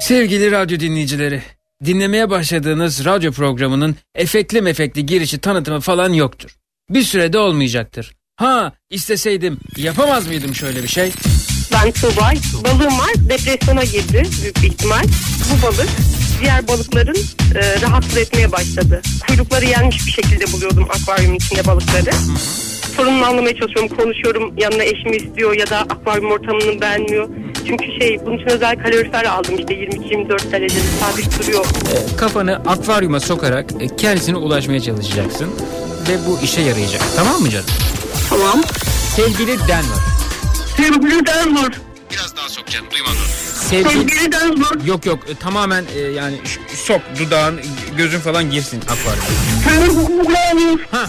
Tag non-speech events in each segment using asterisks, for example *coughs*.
Sevgili radyo dinleyicileri, dinlemeye başladığınız radyo programının efekli mefekli girişi tanıtımı falan yoktur. Bir sürede olmayacaktır. Ha isteseydim yapamaz mıydım şöyle bir şey? Ben Tuğba. Balığım var. Depresyona girdi büyük bir ihtimal. Bu balık diğer balıkların e, rahatsız etmeye başladı. Kuyrukları yenmiş bir şekilde buluyordum akvaryumun içinde balıkları. Sorununu anlamaya çalışıyorum. Konuşuyorum. Yanına eşimi istiyor ya da akvaryum ortamını beğenmiyor. Çünkü şey bunun için özel kalorifer aldım işte 22-24 derecede sabit duruyor. E, kafanı akvaryuma sokarak e, kendisine ulaşmaya çalışacaksın. Ve bu işe yarayacak. Tamam mı canım? Tamam. Sevgili Denver. Sevgili Denver. Biraz daha sok canım duymadım. Sevgili... Sevgili Denver. Yok yok e, tamamen e, yani sok dudağın gözün falan girsin akvaryuma. Sevgili Denver.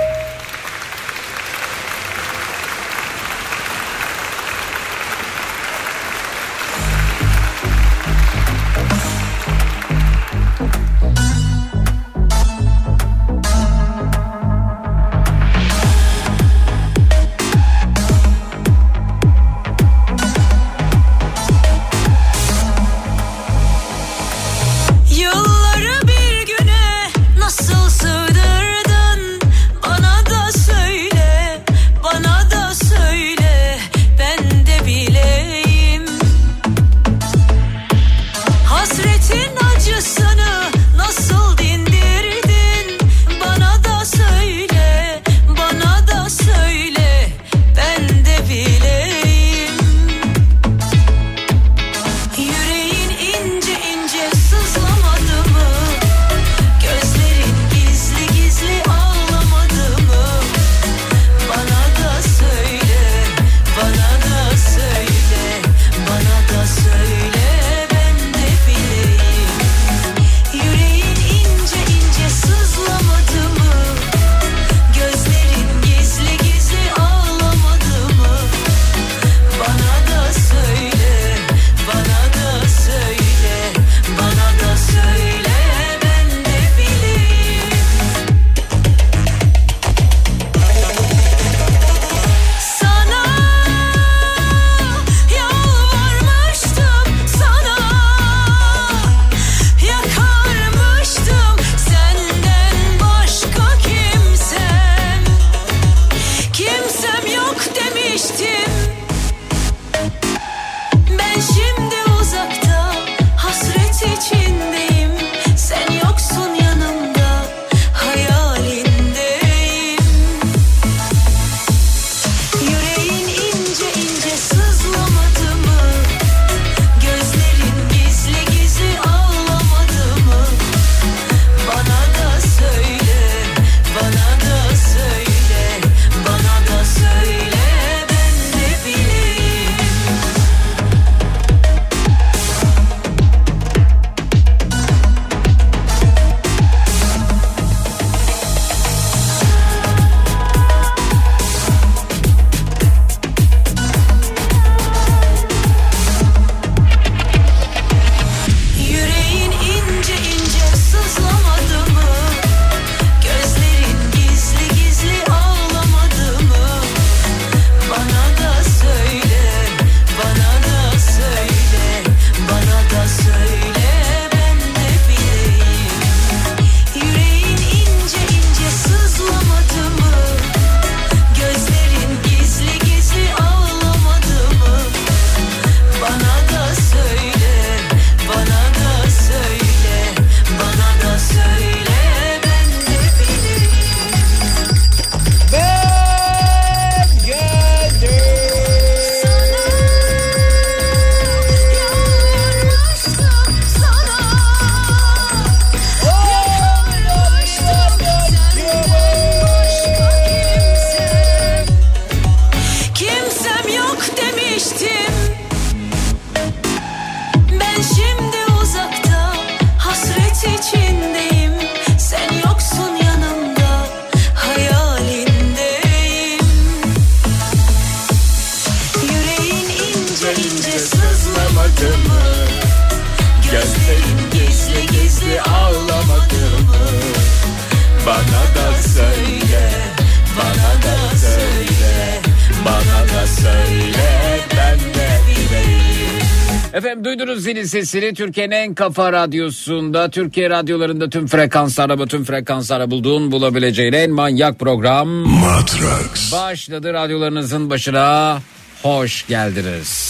Sesini Türkiye'nin en kafa radyosunda Türkiye radyolarında tüm frekanslarda tüm frekanslarda bulduğun bulabileceğin en manyak program Matrax. başladı radyolarınızın başına hoş geldiniz.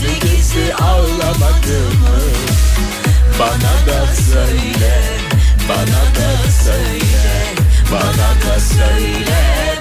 Gizli gizli ağlamadı mı? Bana da söyle, bana da söyle, bana da söyle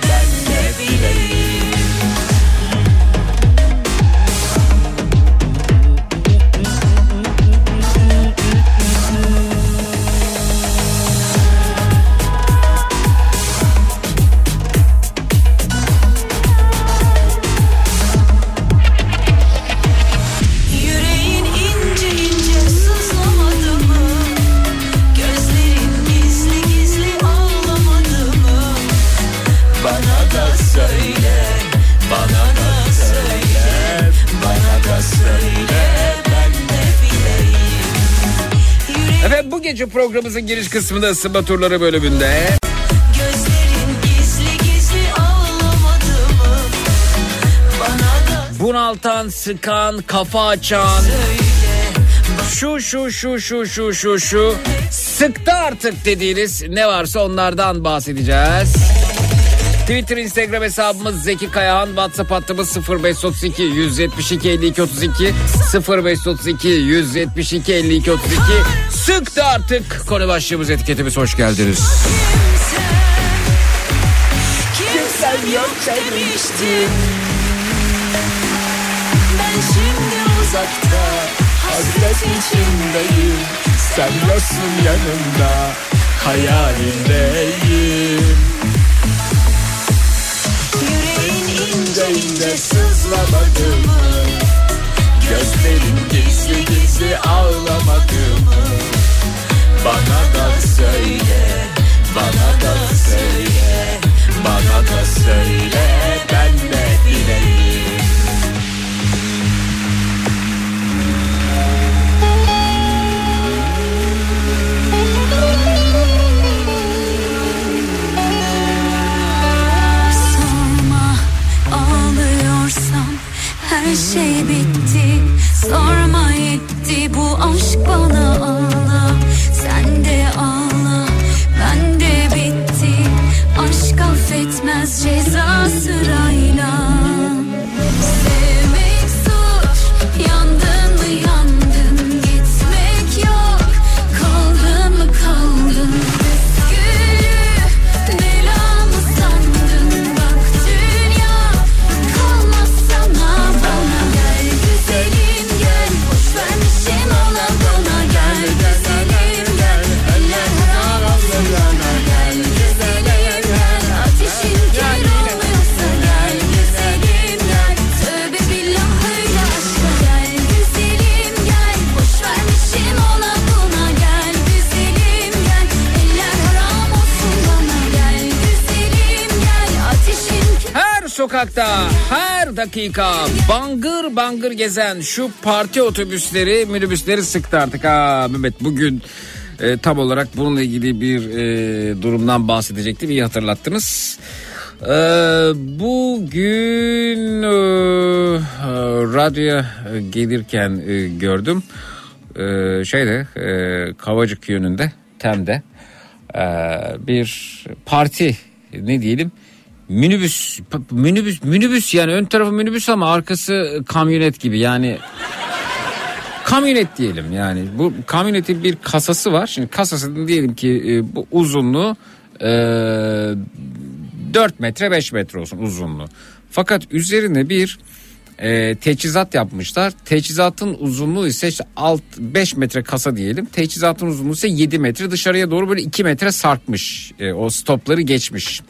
Programımızın giriş kısmında ısınma turları bölümünde. Gizli gizli da bunaltan, sıkan, kafa açan. söyle. Şu şu şu şu şu şu şu. Sıktı artık dediğiniz ne varsa onlardan bahsedeceğiz. Twitter, Instagram hesabımız Zeki Kayahan, WhatsApp hattımız 0532 172 52 32 0532 172 52 32 sıktı artık konu başlığımız etiketimiz. Hoş geldiniz. Kimsem yok demiştim. Ben şimdi uzakta hasret içindeyim. Sen yoksun yanımda hayalindeyim ince sızlamadı mı? Gözlerin gizli gizli ağlamadı mı? Bana da söyle, bana da söyle, bana da söyle ben de bileyim. Şey bitti. Sorma yetti bu aşk bana. ağla sokakta, her dakika bangır bangır gezen şu parti otobüsleri, minibüsleri sıktı artık. Ha Mehmet bugün e, tam olarak bununla ilgili bir e, durumdan bahsedecektim. İyi hatırlattınız. E, bugün e, e, radyoya e, gelirken e, gördüm. E, şeyde e, Kavacık yönünde Tem'de e, bir parti ne diyelim minibüs minibüs minibüs yani ön tarafı minibüs ama arkası kamyonet gibi. Yani kamyonet diyelim yani. Bu kamyonetin bir kasası var. Şimdi kasasının diyelim ki e, bu uzunluğu e, 4 metre 5 metre olsun uzunluğu. Fakat üzerine bir e, teçhizat yapmışlar. Teçhizatın uzunluğu ise işte alt 5 metre kasa diyelim. Teçhizatın uzunluğu ise 7 metre dışarıya doğru böyle 2 metre sarkmış. E, o stopları geçmiş.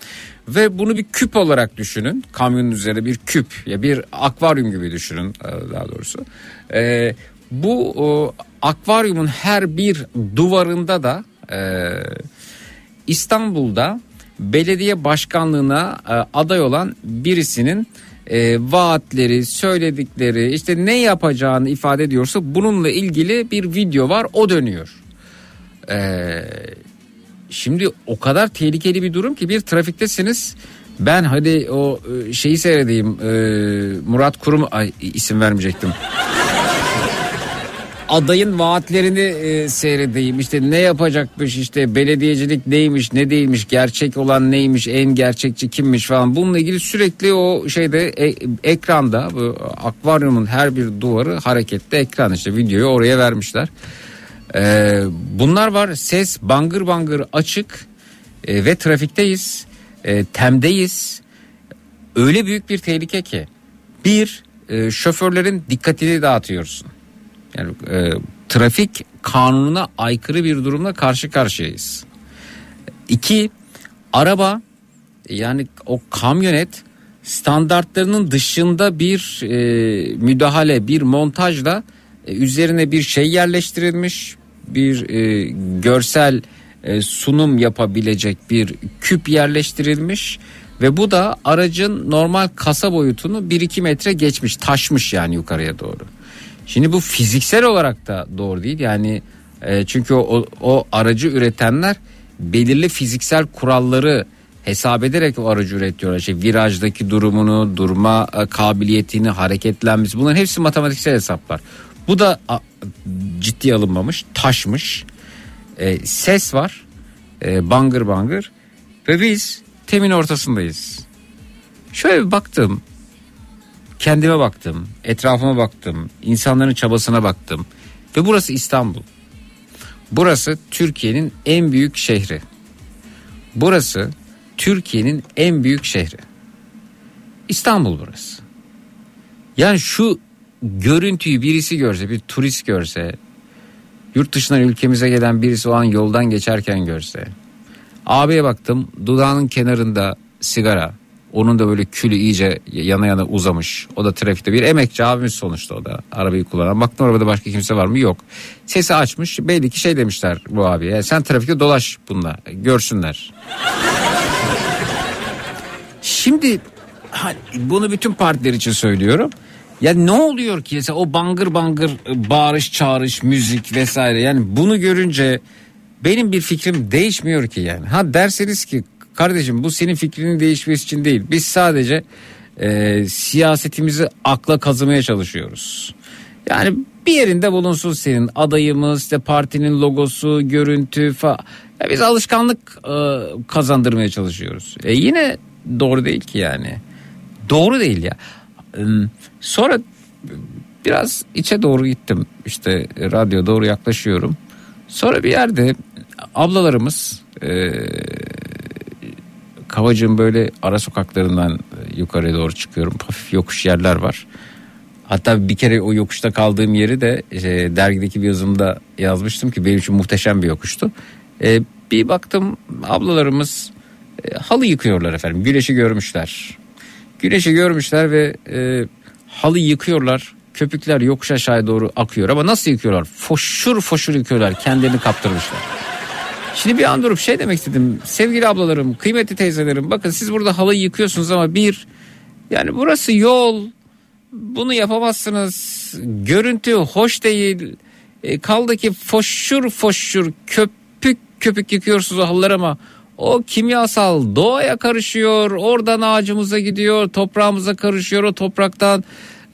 Ve bunu bir küp olarak düşünün. Kamyonun üzerine bir küp ya bir akvaryum gibi düşünün e, daha doğrusu. E, bu o, akvaryumun her bir duvarında da e, İstanbul'da belediye başkanlığına e, aday olan birisinin e, vaatleri, söyledikleri, işte ne yapacağını ifade ediyorsa bununla ilgili bir video var. O dönüyor. E, şimdi o kadar tehlikeli bir durum ki bir trafiktesiniz. Ben hadi o e, şeyi seyredeyim. e, Murat Kurum ay isim vermeyecektim adayın vaatlerini e, seyredeyim. İşte ne yapacakmış işte belediyecilik neymiş ne değilmiş gerçek olan neymiş en gerçekçi kimmiş falan. Bununla ilgili sürekli o şeyde e, ekranda bu akvaryumun her bir duvarı hareketli ekran işte videoyu oraya vermişler. E, bunlar var ses bangır bangır açık e, ve trafikteyiz e, temdeyiz öyle büyük bir tehlike ki bir e, şoförlerin dikkatini dağıtıyorsun. Yani e, trafik kanununa aykırı bir durumla karşı karşıyayız. İki, araba yani o kamyonet standartlarının dışında bir e, müdahale, bir montajla e, üzerine bir şey yerleştirilmiş, bir e, görsel e, sunum yapabilecek bir küp yerleştirilmiş ve bu da aracın normal kasa boyutunu 1-2 metre geçmiş, taşmış yani yukarıya doğru. Şimdi bu fiziksel olarak da doğru değil. Yani e, çünkü o, o, aracı üretenler belirli fiziksel kuralları hesap ederek o aracı üretiyorlar. İşte virajdaki durumunu, durma e, kabiliyetini, hareketlenmesi bunların hepsi matematiksel hesaplar. Bu da a, ciddiye alınmamış, taşmış. E, ses var. E, bangır bangır. Ve biz temin ortasındayız. Şöyle bir baktım kendime baktım, etrafıma baktım, insanların çabasına baktım ve burası İstanbul. Burası Türkiye'nin en büyük şehri. Burası Türkiye'nin en büyük şehri. İstanbul burası. Yani şu görüntüyü birisi görse, bir turist görse, yurt dışından ülkemize gelen birisi o an yoldan geçerken görse. Abiye baktım dudağının kenarında sigara, onun da böyle külü iyice yana yana uzamış. O da trafikte bir emekçi abimiz sonuçta o da arabayı kullanan. Baktım arabada başka kimse var mı? Yok. Sesi açmış. Belli ki şey demişler bu abiye. "Ya Sen trafikte dolaş bununla. Görsünler. Şimdi bunu bütün partiler için söylüyorum. Ya ne oluyor ki mesela o bangır bangır bağırış çağırış müzik vesaire yani bunu görünce benim bir fikrim değişmiyor ki yani. Ha derseniz ki kardeşim bu senin fikrinin değişmesi için değil. Biz sadece e, siyasetimizi akla kazımaya çalışıyoruz. Yani bir yerinde bulunsun senin adayımız, işte partinin logosu, görüntü falan. Biz alışkanlık e, kazandırmaya çalışıyoruz. E yine doğru değil ki yani. Doğru değil ya. Sonra biraz içe doğru gittim. İşte radyo doğru yaklaşıyorum. Sonra bir yerde ablalarımız e, Kavacığın böyle ara sokaklarından yukarıya doğru çıkıyorum. Hafif yokuş yerler var. Hatta bir kere o yokuşta kaldığım yeri de e, dergideki bir yazımda yazmıştım ki benim için muhteşem bir yokuştu. E, bir baktım ablalarımız e, halı yıkıyorlar efendim. Güneşi görmüşler. Güneşi görmüşler ve e, halı yıkıyorlar. Köpükler yokuş aşağıya doğru akıyor ama nasıl yıkıyorlar? Foşur foşur yıkıyorlar. Kendilerini kaptırmışlar. Şimdi bir an durup şey demek istedim. Sevgili ablalarım, kıymetli teyzelerim bakın siz burada halı yıkıyorsunuz ama bir yani burası yol. Bunu yapamazsınız. Görüntü hoş değil. E, kaldı ki foşur foşur köpük köpük yıkıyorsunuz o halılar ama o kimyasal doğaya karışıyor. Oradan ağacımıza gidiyor, toprağımıza karışıyor. O topraktan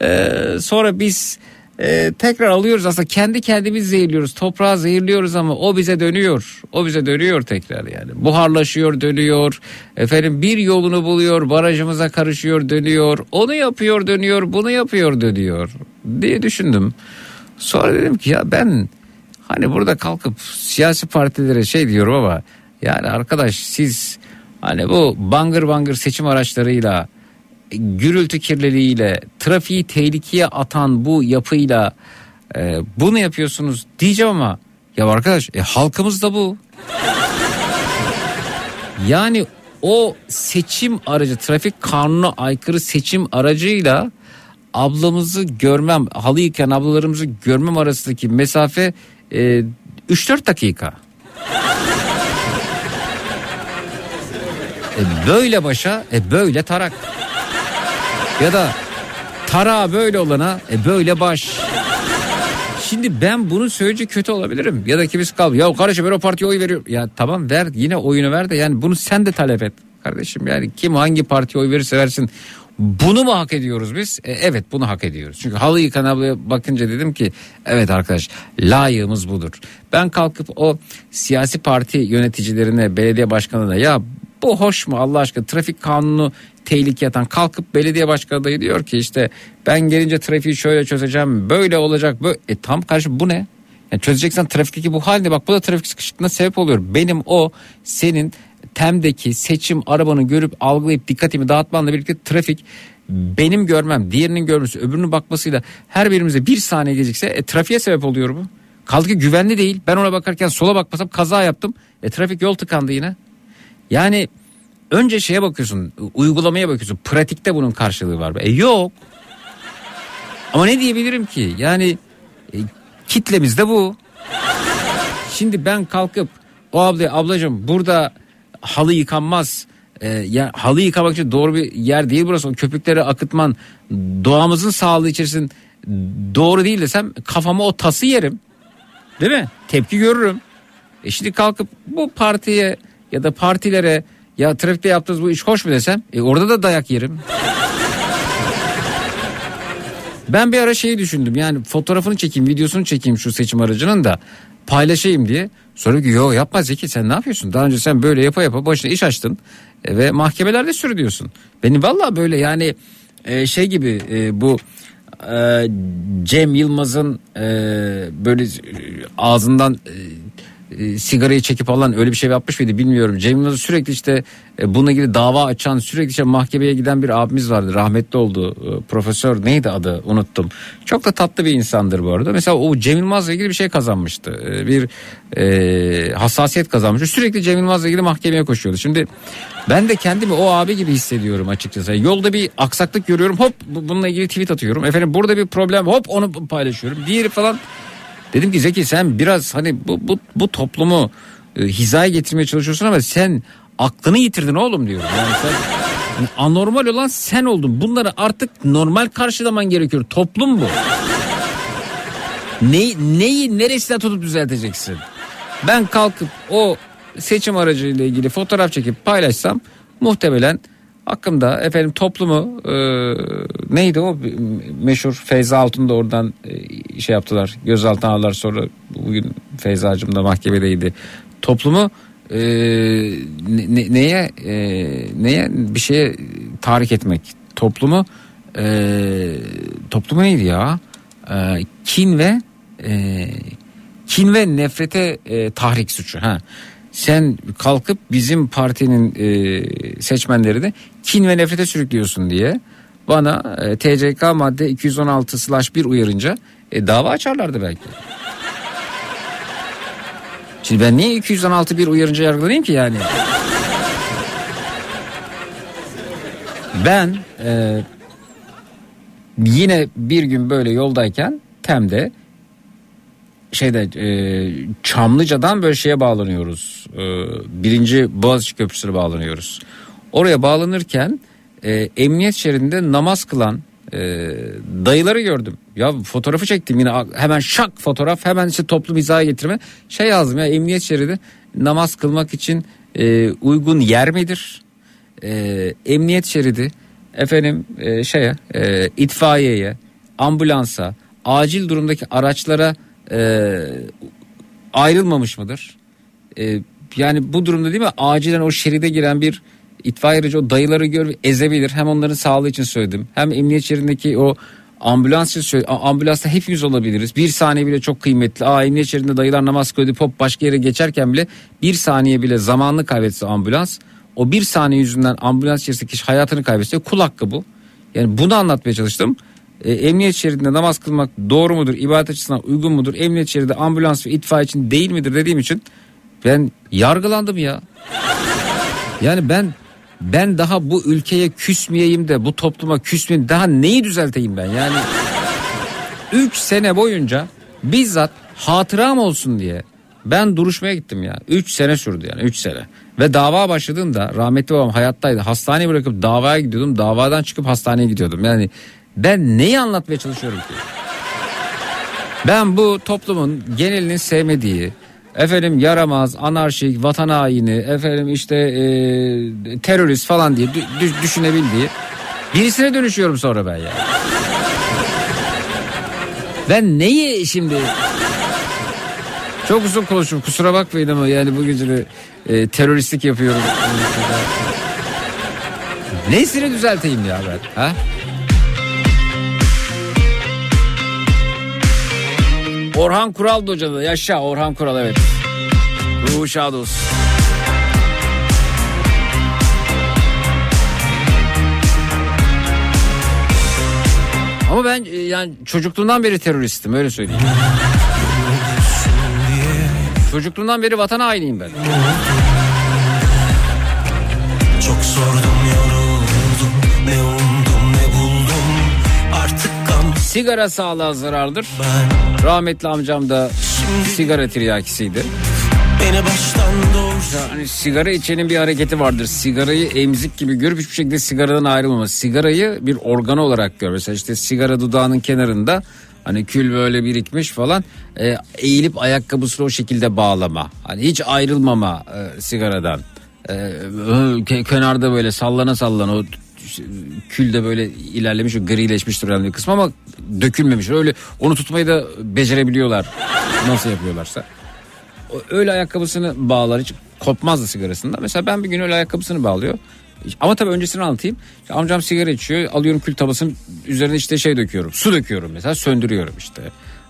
e, sonra biz e, tekrar alıyoruz. Aslında kendi kendimiz zehirliyoruz. Toprağı zehirliyoruz ama o bize dönüyor. O bize dönüyor tekrar yani. Buharlaşıyor dönüyor. Efendim bir yolunu buluyor barajımıza karışıyor dönüyor. Onu yapıyor dönüyor bunu yapıyor dönüyor diye düşündüm. Sonra dedim ki ya ben hani burada kalkıp siyasi partilere şey diyorum ama yani arkadaş siz hani bu bangır bangır seçim araçlarıyla gürültü kirliliğiyle trafiği tehlikeye atan bu yapıyla e, bunu yapıyorsunuz diyeceğim ama ya arkadaş e, halkımız da bu. Yani o seçim aracı trafik kanununa aykırı seçim aracıyla ablamızı görmem halı yıkayan ablalarımızı görmem arasındaki mesafe e, 3-4 dakika. E, böyle başa e, böyle tarak. Ya da tarağı böyle olana e, böyle baş. Şimdi ben bunu söyleyince kötü olabilirim. Ya da kimisi kal. Ya kardeşim ben o partiye oy veriyorum. Ya tamam ver yine oyunu ver de yani bunu sen de talep et. Kardeşim yani kim hangi partiye oy verirse versin. Bunu mu hak ediyoruz biz? E, evet bunu hak ediyoruz. Çünkü halı yıkan bakınca dedim ki evet arkadaş layığımız budur. Ben kalkıp o siyasi parti yöneticilerine belediye başkanına ya bu hoş mu Allah aşkına trafik kanunu tehlikeye atan kalkıp belediye başkanı adayı diyor ki işte ben gelince trafiği şöyle çözeceğim böyle olacak böyle. E tam karşı bu ne? Yani çözeceksen trafikteki bu halde bak bu da trafik sıkışıklığına sebep oluyor. Benim o senin temdeki seçim arabanı görüp algılayıp dikkatimi dağıtmanla birlikte trafik benim görmem diğerinin görmesi öbürünün bakmasıyla her birimize bir saniye gecikse e, trafiğe sebep oluyor bu. Kaldı ki güvenli değil ben ona bakarken sola bakmasam kaza yaptım e, trafik yol tıkandı yine. Yani önce şeye bakıyorsun uygulamaya bakıyorsun pratikte bunun karşılığı var mı? E yok. Ama ne diyebilirim ki yani e, kitlemiz de bu. Şimdi ben kalkıp o abla ablacığım burada halı yıkanmaz. E, ya halı yıkamak için doğru bir yer değil burası. O köpükleri akıtman doğamızın sağlığı içerisinde doğru değil desem kafama o tası yerim. Değil mi? Tepki görürüm. E şimdi kalkıp bu partiye ya da partilere ya trafikte yaptığınız bu iş hoş mu desem e orada da dayak yerim. Ben bir ara şeyi düşündüm yani fotoğrafını çekeyim videosunu çekeyim şu seçim aracının da paylaşayım diye. Sonra ki yok yapma Zeki sen ne yapıyorsun? Daha önce sen böyle yapa yapa başına iş açtın e, ve mahkemelerde sürüyorsun. Benim valla böyle yani e, şey gibi e, bu e, Cem Yılmaz'ın e, böyle ağzından e, sigarayı çekip alan öyle bir şey yapmış mıydı bilmiyorum. Cem Yılmaz sürekli işte e, bununla ilgili dava açan sürekli işte mahkemeye giden bir abimiz vardı. Rahmetli oldu. E, profesör neydi adı unuttum. Çok da tatlı bir insandır bu arada. Mesela o Cem Yılmaz'la ilgili bir şey kazanmıştı. E, bir e, hassasiyet kazanmıştı. Sürekli Cem Yılmaz'la ilgili mahkemeye koşuyordu. Şimdi ben de kendimi o abi gibi hissediyorum açıkçası. Yolda bir aksaklık görüyorum hop bu- bununla ilgili tweet atıyorum. Efendim burada bir problem hop onu paylaşıyorum. Diğeri falan Dedim ki Zeki sen biraz hani bu bu, bu toplumu e, hizaya getirmeye çalışıyorsun ama sen aklını yitirdin oğlum diyorum. Yani sen yani anormal olan sen oldun. Bunları artık normal karşılaman gerekiyor. Toplum bu. Neyi, neyi neresinden tutup düzelteceksin? Ben kalkıp o seçim aracıyla ilgili fotoğraf çekip paylaşsam muhtemelen hakkımda efendim toplumu e, neydi o? Meşhur Feyza Altun da oradan e, şey yaptılar gözaltına aldılar. Sonra bugün Feyza'cığım da mahkemedeydi. Toplumu e, ne- neye e, neye bir şeye tahrik etmek? Toplumu e, toplumu neydi ya? E, kin ve e, kin ve nefrete e, tahrik suçu. Ha sen kalkıp bizim partinin e, seçmenleri de kin ve nefrete sürüklüyorsun diye bana e, TCK madde 216 slash 1 uyarınca e, dava açarlardı belki. Şimdi ben niye 216 bir uyarınca yargılanayım ki yani? Ben e, yine bir gün böyle yoldayken Tem'de şeyde e, Çamlıca'dan böyle şeye bağlanıyoruz. E, birinci Boğaziçi Köprüsü'ne bağlanıyoruz. Oraya bağlanırken e, emniyet şeridinde namaz kılan e, dayıları gördüm. Ya fotoğrafı çektim yine hemen şak fotoğraf hemen işte toplum hizaya getirme. Şey yazdım ya emniyet şeridi namaz kılmak için e, uygun yer midir? E, emniyet şeridi efendim e, şeye e, itfaiyeye ambulansa acil durumdaki araçlara e, ayrılmamış mıdır? E, yani bu durumda değil mi acilen o şeride giren bir itfaiye aracı o dayıları gör ezebilir. Hem onların sağlığı için söyledim. Hem emniyet şeridindeki o ambulans için Ambulansta hepimiz olabiliriz. Bir saniye bile çok kıymetli. Aa emniyet şeridinde dayılar namaz kılıyor. Pop başka yere geçerken bile bir saniye bile zamanını kaybetse ambulans. O bir saniye yüzünden ambulans içerisindeki kişi hayatını kaybetse kul hakkı bu. Yani bunu anlatmaya çalıştım. E, emniyet şeridinde namaz kılmak doğru mudur? İbadet açısından uygun mudur? Emniyet şeridi ambulans ve itfaiye için değil midir dediğim için ben yargılandım ya. Yani ben ben daha bu ülkeye küsmeyeyim de bu topluma küsmeyeyim daha neyi düzelteyim ben yani 3 sene boyunca bizzat hatıram olsun diye ben duruşmaya gittim ya 3 sene sürdü yani 3 sene ve dava başladığında rahmetli babam hayattaydı hastaneye bırakıp davaya gidiyordum davadan çıkıp hastaneye gidiyordum yani ben neyi anlatmaya çalışıyorum ki ben bu toplumun genelinin sevmediği efendim yaramaz, anarşik, vatan haini, efendim işte e, terörist falan diye dü- dü- düşünebildiği birisine dönüşüyorum sonra ben ya. Ben neyi şimdi çok uzun konuştum kusura bakmayın ama yani bu gece e, teröristlik yapıyorum. Nesini düzelteyim ya ben? Ha? Orhan Kural da. Yaşa Orhan Kural evet. Ruhu şad olsun. Ama ben e, yani çocukluğumdan beri teröristim öyle söyleyeyim. Çocukluğumdan beri vatan hainiyim ben. Çok sordum Sigara sağlığa zarardır. ben Rahmetli amcam da sigara tiryakisiydi. Hani sigara içenin bir hareketi vardır. Sigarayı emzik gibi görüp hiçbir şekilde sigaradan ayrılmama. Sigarayı bir organı olarak gör. Mesela işte sigara dudağının kenarında hani kül böyle birikmiş falan e, eğilip ayakkabısını o şekilde bağlama. Hani hiç ayrılmama e, sigaradan. E, ke- kenarda böyle sallana sallana o kül de böyle ilerlemiş o grileşmiştir yani bir kısmı ama dökülmemiş. Öyle onu tutmayı da becerebiliyorlar. Nasıl yapıyorlarsa. Öyle ayakkabısını bağlar hiç kopmazdı sigarasında. Mesela ben bir gün öyle ayakkabısını bağlıyor. Ama tabii öncesini anlatayım. Amcam sigara içiyor. Alıyorum kül tabasının üzerine işte şey döküyorum. Su döküyorum mesela söndürüyorum işte.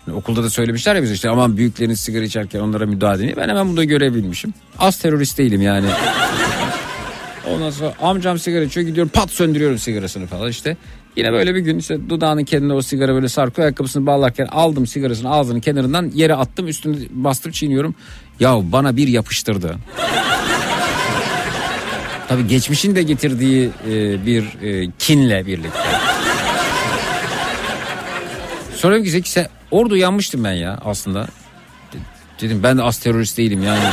Hani okulda da söylemişler ya bize işte aman büyükleriniz sigara içerken onlara müdahale edin. Ben hemen bunu da görebilmişim. Az terörist değilim yani. Ondan sonra amcam sigara içiyor gidiyorum pat söndürüyorum sigarasını falan işte. Yine böyle bir gün işte dudağının kendine o sigara böyle sarkıyor ayakkabısını bağlarken aldım sigarasını ağzının kenarından yere attım üstünü bastım çiğniyorum. Ya bana bir yapıştırdı. *laughs* Tabii geçmişin de getirdiği e, bir e, kinle birlikte. Sonra dedim ki orada uyanmıştım ben ya aslında. De- Dedim ben de az terörist değilim yani.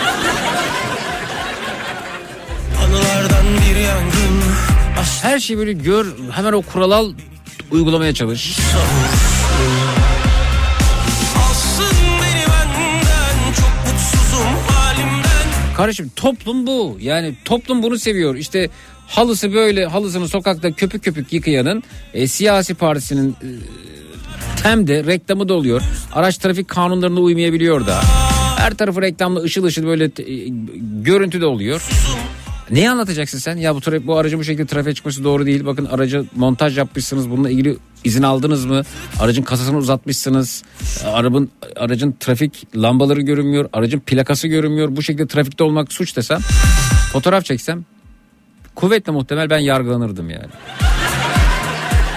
Her şeyi böyle gör hemen o kuralı al uygulamaya çalış. Kardeşim toplum bu. Yani toplum bunu seviyor. İşte halısı böyle halısını sokakta köpük köpük yıkayanın e, siyasi partisinin e, temde reklamı da oluyor. Araç trafik kanunlarına uymayabiliyor da. Her tarafı reklamlı ışıl ışıl böyle e, görüntü de oluyor. Neyi anlatacaksın sen? Ya bu trafik, bu aracın bu şekilde trafiğe çıkması doğru değil. Bakın aracı montaj yapmışsınız. Bununla ilgili izin aldınız mı? Aracın kasasını uzatmışsınız. Arabın aracın trafik lambaları görünmüyor. Aracın plakası görünmüyor. Bu şekilde trafikte olmak suç desem. Fotoğraf çeksem kuvvetle muhtemel ben yargılanırdım yani.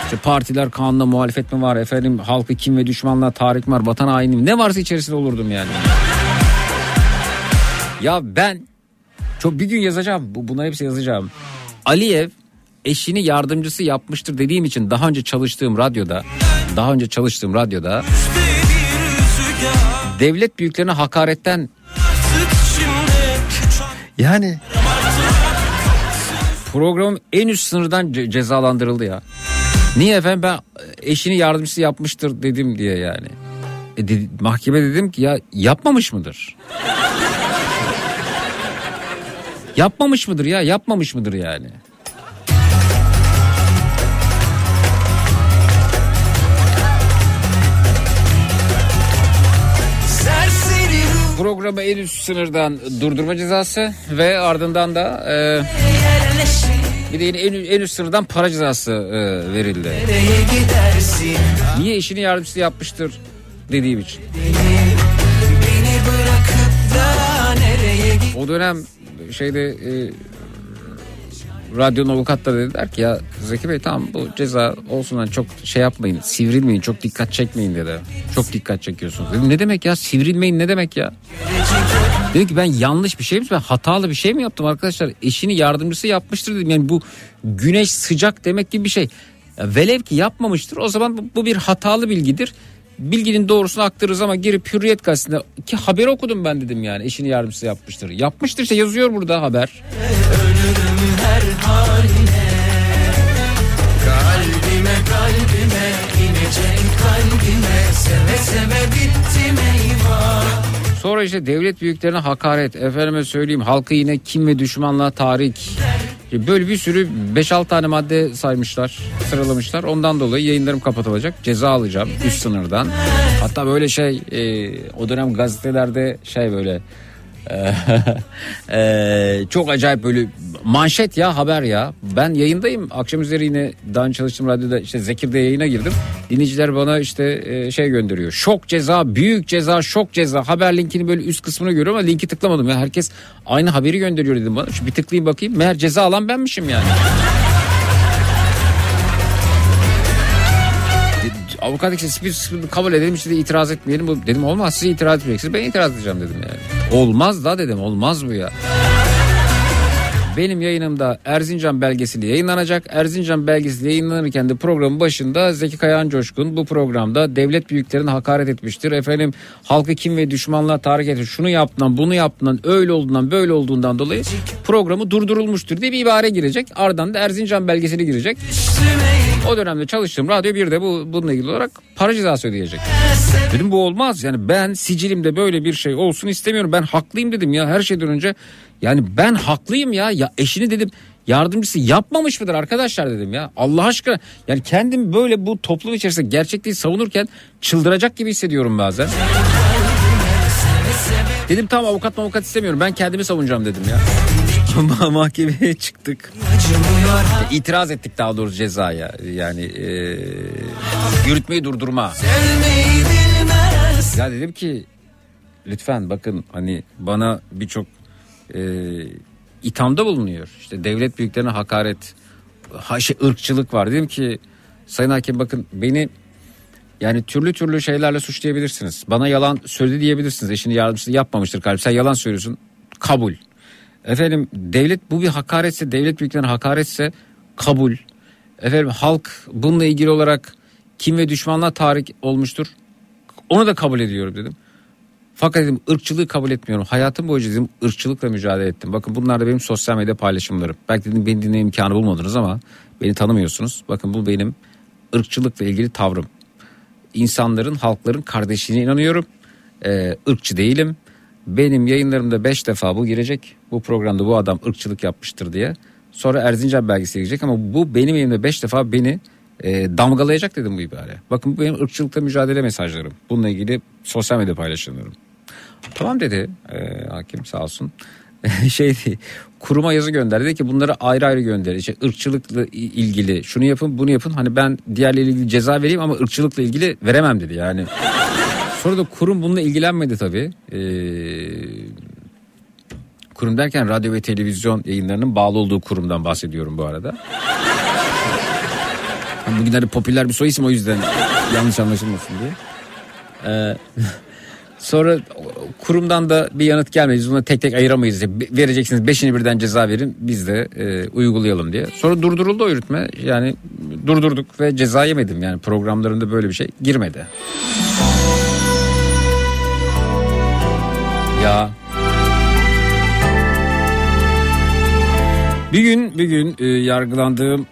İşte partiler kanuna muhalefet mi var efendim halkı kim ve düşmanlığa tahrik mi var vatan haini mi ne varsa içerisinde olurdum yani. Ya ben çok bir gün yazacağım. Bu bunları hepsi yazacağım. Aliyev eşini yardımcısı yapmıştır dediğim için daha önce çalıştığım radyoda daha önce çalıştığım radyoda devlet büyüklerine hakaretten yani programın en üst sınırdan ce- cezalandırıldı ya. Niye efendim ben eşini yardımcısı yapmıştır dedim diye yani. E dedi- mahkeme dedim ki ya yapmamış mıdır? Yapmamış mıdır ya? Yapmamış mıdır yani? Programı en üst sınırdan durdurma cezası ve ardından da e, bir de yine en, en üst sınırdan para cezası e, verildi. Niye işini yardımcısı yapmıştır dediğim için. O dönem şeyde e, radyonun avukatları dediler ki ya Zeki Bey tamam bu ceza olsun hani çok şey yapmayın sivrilmeyin çok dikkat çekmeyin dedi. Çok dikkat çekiyorsunuz. Dedim ne demek ya sivrilmeyin ne demek ya? Dedim ki ben yanlış bir şey mi ben hatalı bir şey mi yaptım arkadaşlar? Eşini yardımcısı yapmıştır dedim. Yani bu güneş sıcak demek gibi bir şey. Ya velev ki yapmamıştır o zaman bu, bu bir hatalı bilgidir. Bilginin doğrusunu aktarırız ama girip Hürriyet gazetesinde ki haberi okudum ben dedim yani eşini yardımcısı yapmıştır. Yapmıştır işte yazıyor burada haber. Ölürüm her haline Kalbime kalbime inecek kalbime Seve seve bittim eyvah Sonra işte devlet büyüklerine hakaret, efendime söyleyeyim halkı yine kim ve düşmanlığa tahrik. Böyle bir sürü 5-6 tane madde saymışlar, sıralamışlar. Ondan dolayı yayınlarım kapatılacak. Ceza alacağım üst sınırdan. Hatta böyle şey e, o dönem gazetelerde şey böyle *laughs* e, çok acayip böyle manşet ya haber ya. Ben yayındayım. Akşam üzeri yine daha çalıştığım radyoda işte Zekir'de yayına girdim. Dinleyiciler bana işte e, şey gönderiyor. Şok ceza, büyük ceza, şok ceza. Haber linkini böyle üst kısmına görüyorum ama linki tıklamadım. ya Herkes aynı haberi gönderiyor dedim bana. Şu bir tıklayayım bakayım. Meğer ceza alan benmişim yani. Avukat işte biz kabul edelim işte de itiraz etmeyelim. Bu, dedim olmaz siz itiraz edeceksiniz ben itiraz edeceğim dedim yani. Olmaz da dedim olmaz bu ya. Benim yayınımda Erzincan belgeseli yayınlanacak. Erzincan belgeseli yayınlanırken de programın başında Zeki Kayağan Coşkun bu programda devlet büyüklerine hakaret etmiştir. Efendim halkı kim ve düşmanlığa tahrik etmiş. Şunu yaptığından bunu yaptığından öyle olduğundan böyle olduğundan dolayı programı durdurulmuştur diye bir ibare girecek. Ardından da Erzincan belgeseli girecek. O dönemde çalıştığım radyo bir de bu bununla ilgili olarak para cezası ödeyecek. Dedim bu olmaz yani ben sicilimde böyle bir şey olsun istemiyorum. Ben haklıyım dedim ya her şeyden önce. Yani ben haklıyım ya. ya eşini dedim yardımcısı yapmamış mıdır arkadaşlar dedim ya. Allah aşkına yani kendim böyle bu toplum içerisinde gerçekliği savunurken çıldıracak gibi hissediyorum bazen. Dedim tamam avukat avukat istemiyorum ben kendimi savunacağım dedim ya. *laughs* Mahkemeye çıktık. İtiraz ettik daha doğrusu cezaya. Yani e, yürütmeyi durdurma. Ya dedim ki lütfen bakın hani bana birçok e, ithamda bulunuyor. İşte devlet büyüklerine hakaret, ha, şey, ırkçılık var. Dedim ki sayın hakim bakın beni yani türlü türlü şeylerle suçlayabilirsiniz. Bana yalan söyledi diyebilirsiniz. Eşini yardımcısı yapmamıştır kalp. Sen yalan söylüyorsun. Kabul. Efendim devlet bu bir hakaretse, devlet büyüklerine hakaretse kabul. Efendim halk bununla ilgili olarak kim ve düşmanlığa tahrik olmuştur. Onu da kabul ediyorum dedim. Fakat dedim ırkçılığı kabul etmiyorum. Hayatım boyunca dedim ırkçılıkla mücadele ettim. Bakın bunlar da benim sosyal medya paylaşımlarım. Belki dedim beni dinleme imkanı bulmadınız ama beni tanımıyorsunuz. Bakın bu benim ırkçılıkla ilgili tavrım. İnsanların, halkların kardeşliğine inanıyorum. Ee, ırkçı değilim. Benim yayınlarımda 5 defa bu girecek. Bu programda bu adam ırkçılık yapmıştır diye. Sonra Erzincan belgesi girecek ama bu benim elimde 5 defa beni e, damgalayacak dedim bu ibare. Bakın bu benim ırkçılıkla mücadele mesajlarım. Bununla ilgili sosyal medya paylaşımlarım. Tamam dedi e, hakim sağ olsun. *laughs* şey kuruma yazı gönderdi ki bunları ayrı ayrı gönder. İşte ırkçılıkla ilgili şunu yapın bunu yapın. Hani ben diğerleriyle ilgili ceza vereyim ama ırkçılıkla ilgili veremem dedi yani. Sonra da kurum bununla ilgilenmedi tabii. Ee, kurum derken radyo ve televizyon yayınlarının bağlı olduğu kurumdan bahsediyorum bu arada. Bugünlerde popüler bir soy isim o yüzden yanlış anlaşılmasın diye. Ee, *laughs* sonra kurumdan da bir yanıt gelmedi. Biz bunu tek tek ayıramayız. diye. Vereceksiniz beşini birden ceza verin biz de e, uygulayalım diye. Sonra durduruldu o yürütme. Yani durdurduk ve ceza yemedim. Yani programlarında böyle bir şey girmedi. Ya bir gün bir gün e, yargılandığım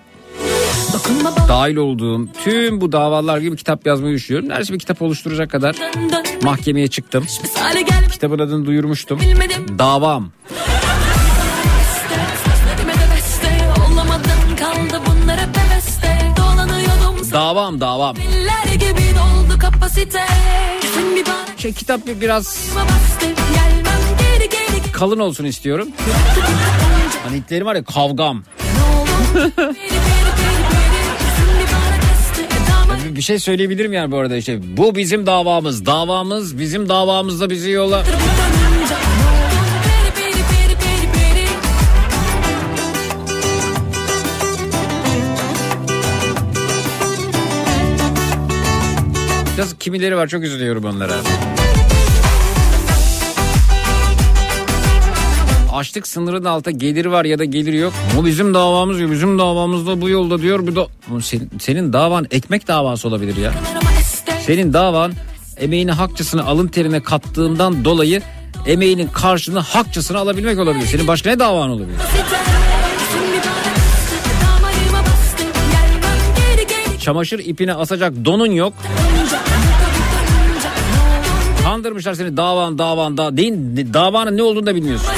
dahil olduğum tüm bu davalar gibi kitap yazmayı düşünüyorum. Neredeyse bir kitap oluşturacak kadar mahkemeye çıktım. Kitabın adını duyurmuştum. Davam. Davam davam. Gibi doldu kapasite Şey kitap bir- biraz kalın olsun istiyorum. Hani itlerim var ya kavgam. Bir şey söyleyebilirim yani bu arada işte. Bu bizim davamız. Davamız bizim davamızda bizi yola. Biraz kimileri var çok üzülüyorum onlara. Açlık sınırının altında gelir var ya da gelir yok. Bu bizim davamız ya bizim davamızda bu yolda diyor. Bu da senin, senin davan ekmek davası olabilir ya. Senin davan emeğini hakçasını alın terine kattığından dolayı emeğinin karşılığını hakçasını alabilmek olabilir. Senin başka ne davan olabilir? Çamaşır ipine asacak donun yok. Kandırmışlar seni davan davan da değil davanın ne olduğunu da bilmiyorsun.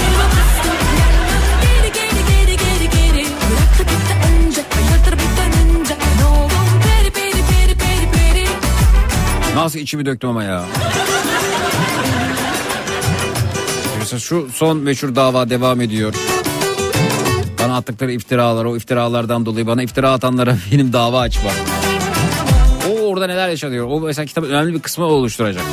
Nasıl içimi döktüm ama ya. Mesela şu son meşhur dava devam ediyor. Bana attıkları iftiralar o iftiralardan dolayı bana iftira atanlara *laughs* benim dava açma. O orada neler yaşanıyor? O mesela kitabın önemli bir kısmı oluşturacak.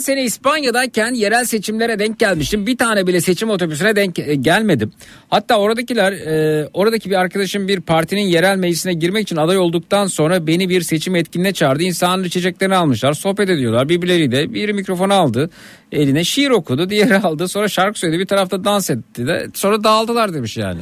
Geçen sene İspanya'dayken yerel seçimlere denk gelmiştim. Bir tane bile seçim otobüsüne denk e, gelmedim. Hatta oradakiler e, oradaki bir arkadaşım bir partinin yerel meclisine girmek için aday olduktan sonra beni bir seçim etkinliğine çağırdı. İnsanların içeceklerini almışlar. Sohbet ediyorlar birbirleriyle. Biri mikrofonu aldı. Eline şiir okudu. *laughs* Diğeri aldı. Sonra şarkı söyledi. Bir tarafta dans etti de. Sonra dağıldılar demiş yani.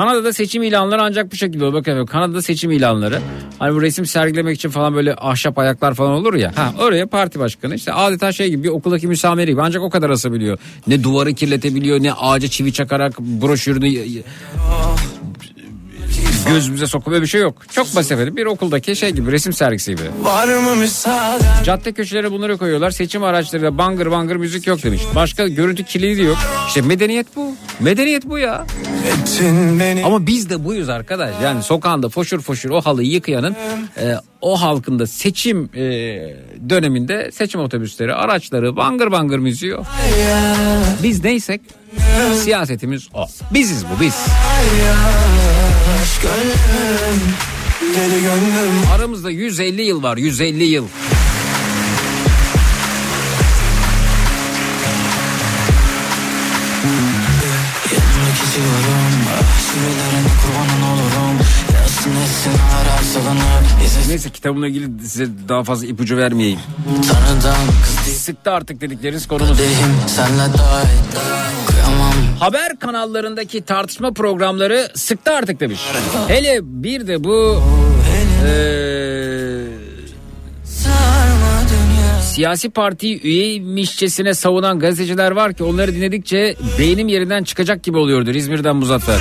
Kanada'da seçim ilanları ancak bu şekilde olur. Bakın Kanada'da seçim ilanları. Hani bu resim sergilemek için falan böyle ahşap ayaklar falan olur ya. Ha, oraya parti başkanı işte adeta şey gibi bir okuldaki müsamere gibi ancak o kadar asabiliyor. Ne duvarı kirletebiliyor ne ağaca çivi çakarak broşürünü gözümüze sokup bir şey yok. Çok basit efendim bir okuldaki şey gibi resim sergisi gibi. Var mı müsaaden Cadde köşelere bunları koyuyorlar. Seçim araçlarıyla bangır bangır müzik yok demiş. Başka görüntü kilidi yok. İşte medeniyet bu. Medeniyet bu ya. Ama biz de buyuz arkadaş. Yani sokağında foşur foşur o halıyı yıkayanın e, o halkın da seçim e, döneminde seçim otobüsleri, araçları, bangır bangır müziği. Biz neysek siyasetimiz o. Biziz bu biz. Aramızda 150 yıl var 150 yıl. Yanımda geziyorum Sürülerine kurbanın Neyse kitabımla ilgili size daha fazla ipucu vermeyeyim. Sıktı artık dedikleriniz konumuz. Haber kanallarındaki tartışma programları sıktı artık demiş. Hele bir de bu dünya siyasi parti üyeymişçesine savunan gazeteciler var ki onları dinledikçe beynim yerinden çıkacak gibi oluyordur İzmir'den Muzaffer.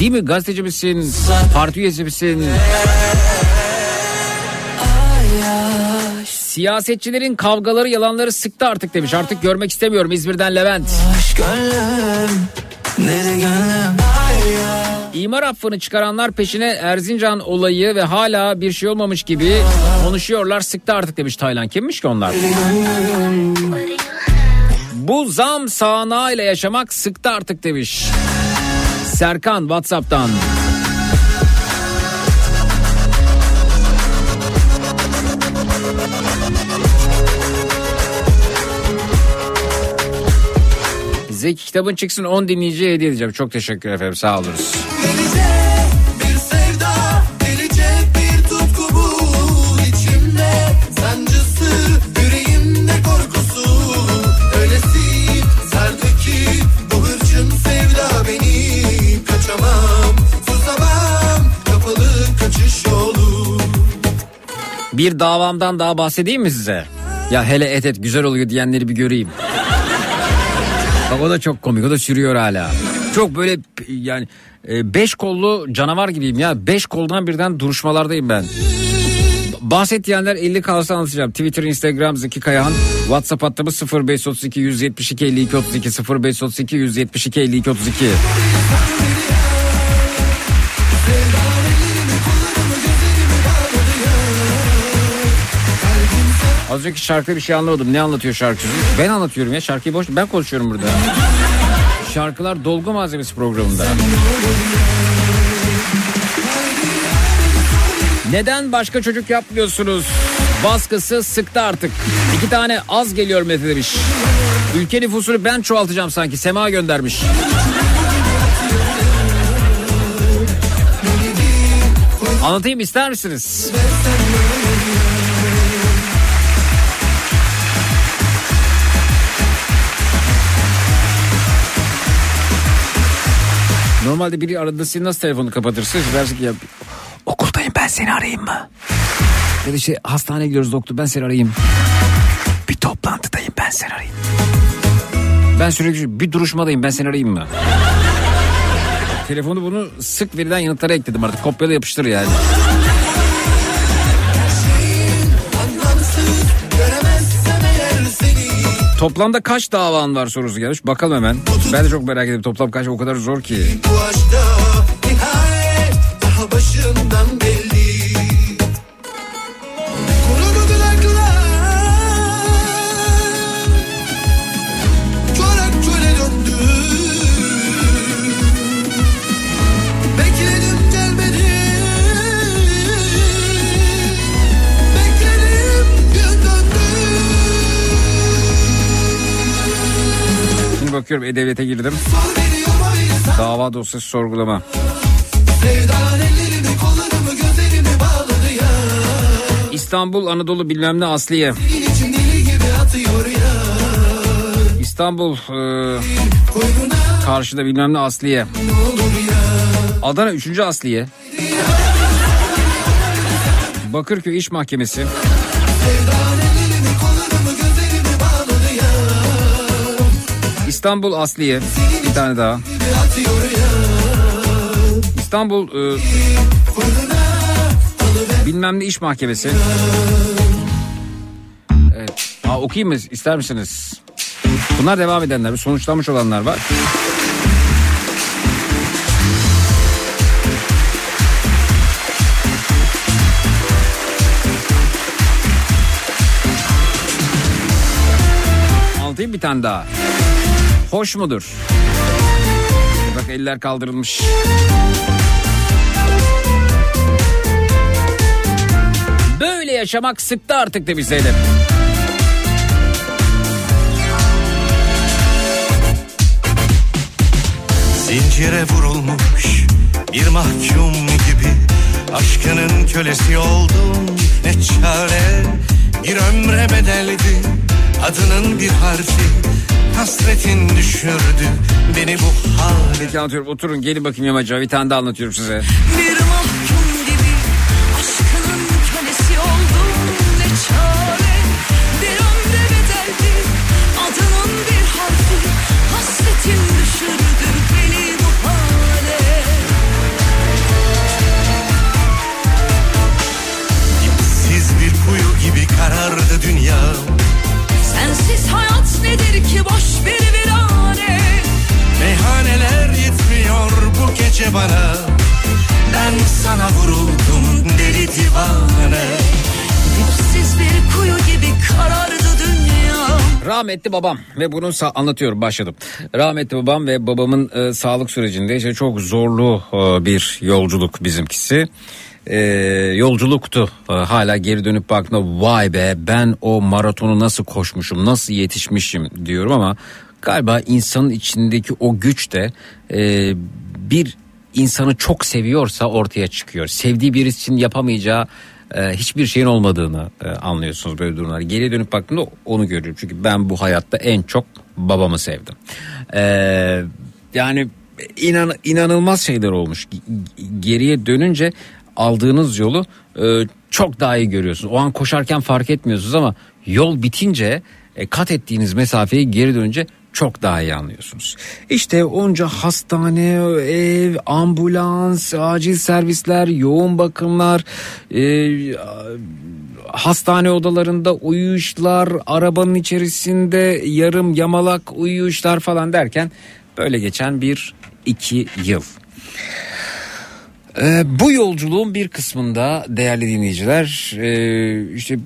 Değil mi gazeteci misin, parti üyesi misin? Siyasetçilerin kavgaları yalanları sıktı artık demiş. Artık görmek istemiyorum İzmir'den Levent. İmar affını çıkaranlar peşine Erzincan olayı ve hala bir şey olmamış gibi konuşuyorlar sıktı artık demiş Taylan. Kimmiş ki onlar? Bu zam sağanağıyla yaşamak sıktı artık demiş. Serkan Whatsapp'tan. Zeki kitabın çıksın 10 dinleyiciye hediye edeceğim. Çok teşekkür efendim sağ oluruz. Delice Bir davamdan daha bahsedeyim mi size? Ya hele et et güzel oluyor diyenleri bir göreyim. Bak o da çok komik o da sürüyor hala. Çok böyle yani e, beş kollu canavar gibiyim ya. Beş koldan birden duruşmalardayım ben. Bahset diyenler 50 kalsa anlatacağım. Twitter, Instagram Zeki Kayahan. WhatsApp hattımız 0532 172 52 32 0532 172 52 32. Az önceki şarkıda bir şey anlamadım. Ne anlatıyor şarkı? Ben anlatıyorum ya şarkıyı boş. Ben konuşuyorum burada. Şarkılar dolgu malzemesi programında. Neden başka çocuk yapmıyorsunuz? Baskısı sıktı artık. İki tane az geliyor Mete demiş. Ülke nüfusunu ben çoğaltacağım sanki. Sema göndermiş. Anlatayım ister misiniz? Normalde biri aradığında siz nasıl telefonu kapatırsınız? Dersin ki ya okuldayım ben seni arayayım mı? Ya da işte hastaneye gidiyoruz doktor ben seni arayayım. Bir toplantıdayım ben seni arayayım. Ben sürekli bir duruşmadayım ben seni arayayım mı? Telefonu bunu sık verilen yanıtlara ekledim artık. Kopyala yapıştır yani. Toplamda kaç davan var sorusu gelmiş. Bakalım hemen. Ben de çok merak ediyorum. Toplam kaç o kadar zor ki. Bu aşkta nihayet daha başından bakıyorum E-Devlet'e girdim. Dava dosyası sorgulama. İstanbul Anadolu bilmem ne Asliye. İstanbul e, karşıda bilmem ne Asliye. Adana 3. Asliye. Bakırköy İş Mahkemesi. Sevdan İstanbul Asliye. Bir tane daha. İstanbul e, bilmem ne İş Mahkemesi. Evet. Aa, okuyayım mı? İster misiniz? Bunlar devam edenler, sonuçlanmış olanlar var. Anlatayım bir tane daha. Hoş mudur? Bak eller kaldırılmış. Böyle yaşamak sıktı artık demiş Zeynep. Zincire vurulmuş bir mahkum gibi Aşkının kölesi oldum ne çare Bir ömre bedeldi adının bir harfi Hasretin düşürdü beni bu hale Peki anlatıyorum. Oturun gelin bakayım yamaca. Bir tane daha anlatıyorum size. Bir gece bana Ben sana vuruldum deli divane Dipsiz bir kuyu gibi karardı dünya Rahmetli babam ve bunu sa- anlatıyorum başladım. Rahmetli babam ve babamın e, sağlık sürecinde işte çok zorlu e, bir yolculuk bizimkisi. E, yolculuktu. E, hala geri dönüp baktığımda vay be ben o maratonu nasıl koşmuşum nasıl yetişmişim diyorum ama galiba insanın içindeki o güç de e, bir insanı çok seviyorsa ortaya çıkıyor. Sevdiği birisi için yapamayacağı e, hiçbir şeyin olmadığını e, anlıyorsunuz böyle durumlar. Geriye dönüp baktığımda onu görüyorum. Çünkü ben bu hayatta en çok babamı sevdim. E, yani inan, inanılmaz şeyler olmuş. Geriye dönünce aldığınız yolu e, çok daha iyi görüyorsunuz. O an koşarken fark etmiyorsunuz ama yol bitince e, kat ettiğiniz mesafeyi geri dönünce çok daha iyi anlıyorsunuz. İşte onca hastane, ev, ambulans, acil servisler, yoğun bakımlar, e, hastane odalarında uyuyuşlar, arabanın içerisinde yarım yamalak uyuyuşlar falan derken böyle geçen bir iki yıl. Ee, bu yolculuğun bir kısmında değerli dinleyiciler e, işte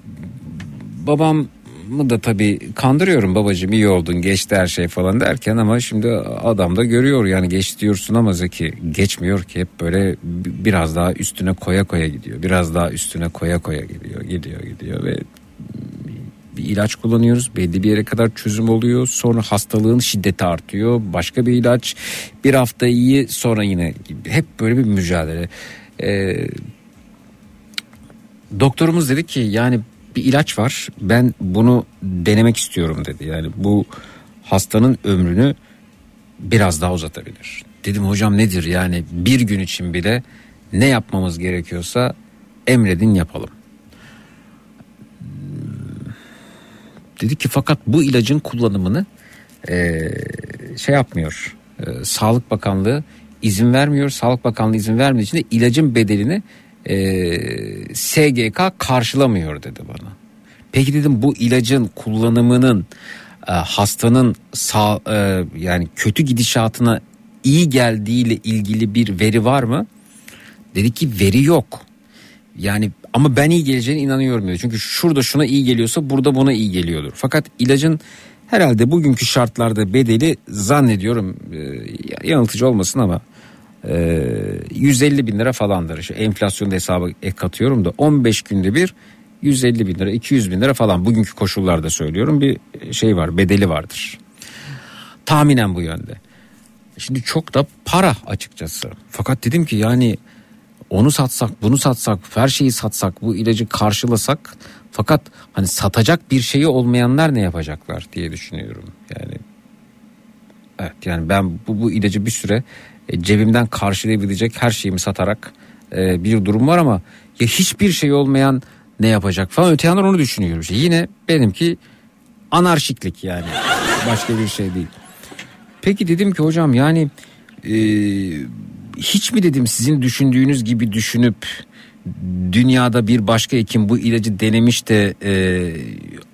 babam mı da tabii kandırıyorum babacığım iyi oldun geçti her şey falan derken ama şimdi adam da görüyor. Yani geç diyorsun ama Zeki geçmiyor ki. Hep böyle biraz daha üstüne koya koya gidiyor. Biraz daha üstüne koya koya gidiyor gidiyor gidiyor ve bir ilaç kullanıyoruz. Belli bir yere kadar çözüm oluyor. Sonra hastalığın şiddeti artıyor. Başka bir ilaç. Bir hafta iyi sonra yine hep böyle bir mücadele. Ee, doktorumuz dedi ki yani bir ilaç var. Ben bunu denemek istiyorum dedi. Yani bu hastanın ömrünü biraz daha uzatabilir. Dedim hocam nedir? Yani bir gün için bile ne yapmamız gerekiyorsa emredin yapalım. Dedi ki fakat bu ilacın kullanımını e, şey yapmıyor. E, Sağlık Bakanlığı izin vermiyor. Sağlık Bakanlığı izin vermediği için de ilacın bedelini e, SGK karşılamıyor dedi bana. Peki dedim bu ilacın kullanımının e, hastanın sağ, e, yani kötü gidişatına iyi geldiğiyle ilgili bir veri var mı? Dedi ki veri yok. Yani ama ben iyi geleceğine inanıyorum diyor. Çünkü şurada şuna iyi geliyorsa burada buna iyi geliyordur. Fakat ilacın herhalde bugünkü şartlarda bedeli zannediyorum e, yanıltıcı olmasın ama e, 150 bin lira falandır. Şu enflasyonda hesaba ek katıyorum da 15 günde bir 150 bin lira 200 bin lira falan bugünkü koşullarda söylüyorum bir şey var bedeli vardır. Tahminen bu yönde. Şimdi çok da para açıkçası. Fakat dedim ki yani onu satsak bunu satsak her şeyi satsak bu ilacı karşılasak fakat hani satacak bir şeyi olmayanlar ne yapacaklar diye düşünüyorum yani evet yani ben bu, bu ilacı bir süre cebimden karşılayabilecek her şeyimi satarak e, bir durum var ama ya hiçbir şey olmayan ne yapacak falan öte yandan onu düşünüyorum işte yine benimki anarşiklik yani başka bir şey değil peki dedim ki hocam yani e, hiç mi dedim sizin düşündüğünüz gibi düşünüp dünyada bir başka hekim bu ilacı denemiş de e,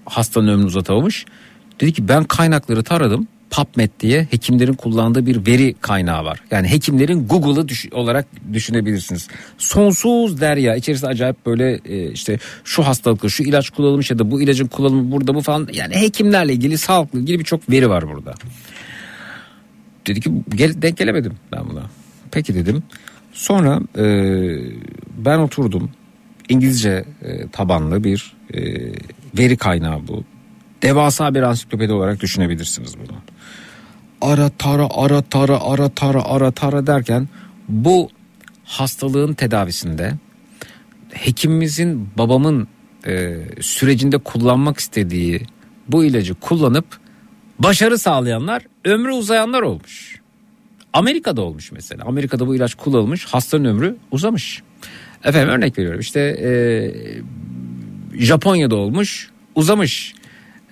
hastanın ömrünü uzatamamış. Dedi ki ben kaynakları taradım. PubMed diye hekimlerin kullandığı bir veri kaynağı var. Yani hekimlerin Google'ı düş- olarak düşünebilirsiniz. Sonsuz derya içerisinde acayip böyle e, işte şu hastalıkla şu ilaç kullanılmış ya da bu ilacın kullanımı burada bu falan. Yani hekimlerle ilgili sağlıkla ilgili birçok veri var burada. Dedi ki gel, denk gelemedim ben buna. Peki dedim. Sonra e, ben oturdum. İngilizce e, tabanlı bir e, veri kaynağı bu. Devasa bir ansiklopedi olarak düşünebilirsiniz bunu. Ara tara ara tara ara tara ara tara derken bu hastalığın tedavisinde hekimimizin babamın e, sürecinde kullanmak istediği bu ilacı kullanıp başarı sağlayanlar ömrü uzayanlar olmuş. Amerika'da olmuş mesela. Amerika'da bu ilaç kullanılmış hastanın ömrü uzamış. Efendim örnek veriyorum işte e, Japonya'da olmuş uzamış.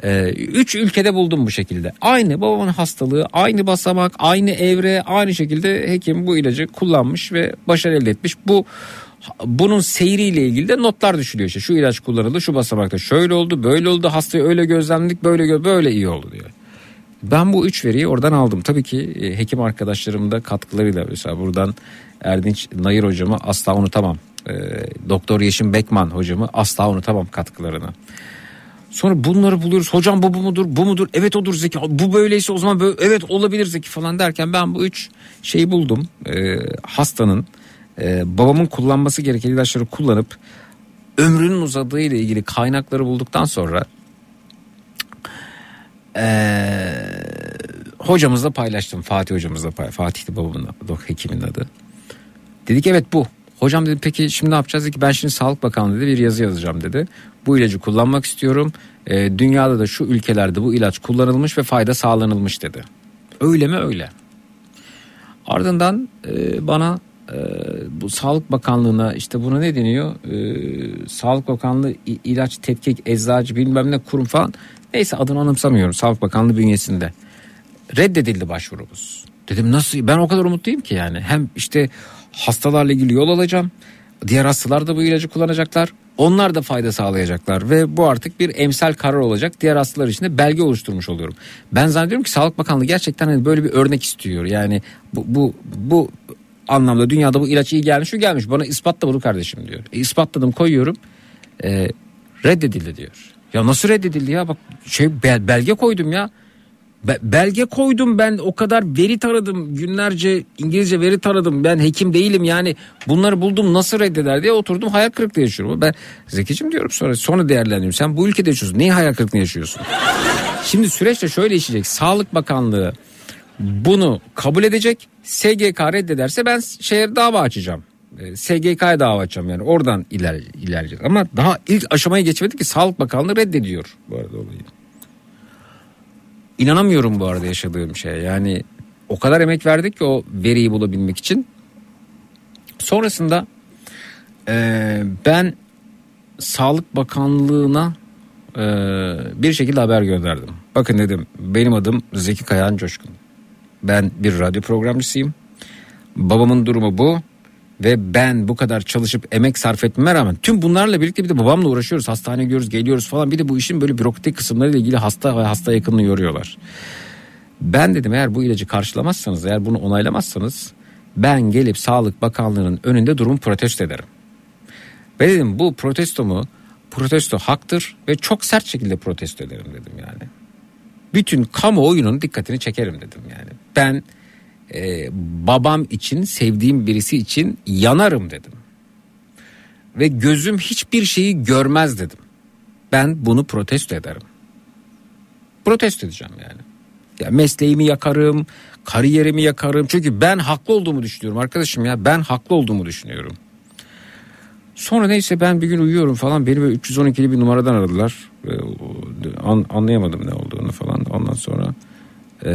E, üç ülkede buldum bu şekilde. Aynı babamın hastalığı, aynı basamak, aynı evre, aynı şekilde hekim bu ilacı kullanmış ve başarı elde etmiş. Bu bunun seyriyle ilgili de notlar düşülüyor işte. Şu ilaç kullanıldı, şu basamakta şöyle oldu, böyle oldu, hastayı öyle gözlemledik, böyle böyle iyi oldu diyor. Ben bu üç veriyi oradan aldım. Tabii ki e, hekim arkadaşlarım da katkılarıyla mesela buradan Erdinç Nayır hocamı asla unutamam. E, Doktor Yeşim Bekman hocamı asla unutamam katkılarını. Sonra bunları buluyoruz. Hocam bu bu mudur? Bu mudur? Evet odur Zeki. Bu böyleyse o zaman böyle, evet olabilir Zeki falan derken ben bu üç şeyi buldum. E, hastanın e, babamın kullanması gereken ilaçları kullanıp ömrünün uzadığı ile ilgili kaynakları bulduktan sonra ee, hocamızla paylaştım. Fatih hocamızla pay Fatih'ti babamın hekimin adı. Dedik evet bu. Hocam dedi peki şimdi ne yapacağız? Dedi ki ben şimdi Sağlık Bakanlığı dedi bir yazı yazacağım dedi. Bu ilacı kullanmak istiyorum. Ee, dünyada da şu ülkelerde bu ilaç kullanılmış ve fayda sağlanılmış dedi. Öyle mi öyle. Ardından e, bana e, bu Sağlık Bakanlığı'na işte buna ne deniyor? E, Sağlık Bakanlığı ilaç tetkik eczacı bilmem ne kurum falan. Neyse adını anımsamıyorum Sağlık Bakanlığı bünyesinde. reddedildi başvurumuz. Dedim nasıl ben o kadar umutluyum ki yani hem işte hastalarla ilgili yol alacağım. Diğer hastalar da bu ilacı kullanacaklar. Onlar da fayda sağlayacaklar ve bu artık bir emsal karar olacak. Diğer hastalar için de belge oluşturmuş oluyorum. Ben zannediyorum ki Sağlık Bakanlığı gerçekten hani böyle bir örnek istiyor. Yani bu bu bu anlamda dünyada bu ilaç iyi gelmiş, şu gelmiş. Bana ispatla bunu kardeşim diyor. E, ispatladım, koyuyorum. E, reddedildi diyor. Ya nasıl reddedildi ya? Bak şey bel- belge koydum ya. Be- belge koydum ben o kadar veri taradım günlerce İngilizce veri taradım ben hekim değilim yani bunları buldum nasıl reddeder diye oturdum hayal kırıklığı yaşıyorum. Ben Zekicim diyorum sonra sonra değerlendiriyorum sen bu ülkede yaşıyorsun neyi hayal kırıklığı yaşıyorsun? Şimdi süreçte şöyle işleyecek Sağlık Bakanlığı bunu kabul edecek SGK reddederse ben şehir dava açacağım. E, SGK'ya dava açacağım yani oradan iler, ilerleyeceğiz. Ama daha ilk aşamaya geçmedik ki Sağlık Bakanlığı reddediyor bu arada olayı. İnanamıyorum bu arada yaşadığım şeye. Yani o kadar emek verdik ki o veriyi bulabilmek için. Sonrasında e, ben Sağlık Bakanlığı'na e, bir şekilde haber gönderdim. Bakın dedim benim adım Zeki Kayahan Coşkun. Ben bir radyo programcısıyım. Babamın durumu bu. Ve ben bu kadar çalışıp emek sarf etmeme rağmen tüm bunlarla birlikte bir de babamla uğraşıyoruz. Hastaneye gidiyoruz geliyoruz falan. Bir de bu işin böyle bürokratik kısımlarıyla ilgili hasta ve hasta yakınını yoruyorlar. Ben dedim eğer bu ilacı karşılamazsanız eğer bunu onaylamazsanız ben gelip Sağlık Bakanlığı'nın önünde durumu protesto ederim. Ve dedim bu protestomu protesto haktır ve çok sert şekilde protesto ederim dedim yani. Bütün kamuoyunun dikkatini çekerim dedim yani. Ben e, babam için sevdiğim birisi için yanarım dedim. Ve gözüm hiçbir şeyi görmez dedim. Ben bunu protesto ederim. Protesto edeceğim yani. Ya mesleğimi yakarım, kariyerimi yakarım. Çünkü ben haklı olduğumu düşünüyorum arkadaşım ya. Ben haklı olduğumu düşünüyorum. Sonra neyse ben bir gün uyuyorum falan beni böyle 312'li bir numaradan aradılar. Ee, an- anlayamadım ne olduğunu falan. Ondan sonra e,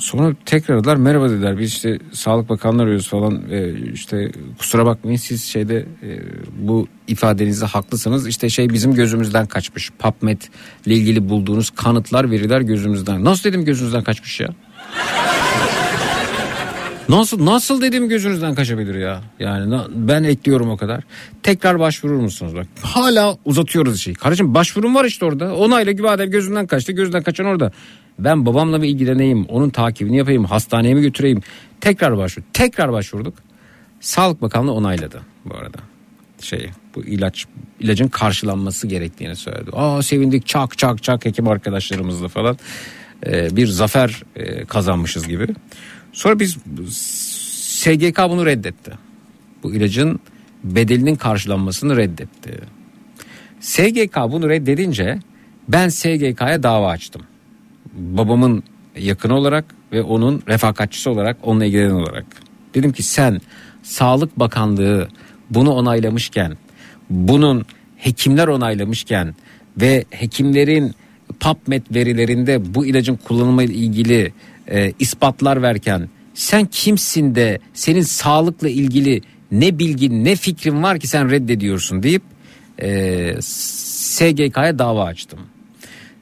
sonra tekrar aradılar merhaba dediler. Biz işte Sağlık Bakanlığı arıyoruz falan. E, işte kusura bakmayın siz şeyde e, bu ifadenizde haklısınız. İşte şey bizim gözümüzden kaçmış. PubMed ile ilgili bulduğunuz kanıtlar veriler gözümüzden. Nasıl dedim gözünüzden kaçmış ya Nasıl nasıl dedim gözünüzden kaçabilir ya? Yani ben ekliyorum o kadar. Tekrar başvurur musunuz bak? Hala uzatıyoruz işi. Kardeşim başvurum var işte orada. Onayla gibi madem gözünden kaçtı. Gözünden kaçan orada. Ben babamla bir ilgileneyim. Onun takibini yapayım. Hastaneye mi götüreyim? Tekrar başvur. Tekrar başvurduk. Sağlık Bakanlığı onayladı bu arada. Şey bu ilaç ilacın karşılanması gerektiğini söyledi. Aa sevindik çak çak çak hekim arkadaşlarımızla falan. Ee, bir zafer e, kazanmışız gibi. Sonra biz SGK bunu reddetti. Bu ilacın bedelinin karşılanmasını reddetti. SGK bunu reddedince ben SGK'ya dava açtım. Babamın yakını olarak ve onun refakatçisi olarak onunla ilgilenen olarak. Dedim ki sen Sağlık Bakanlığı bunu onaylamışken bunun hekimler onaylamışken ve hekimlerin PubMed verilerinde bu ilacın kullanımı ile ilgili e, ispatlar verken sen kimsin de senin sağlıkla ilgili ne bilgin ne fikrin var ki sen reddediyorsun deyip e, SGK'ya dava açtım.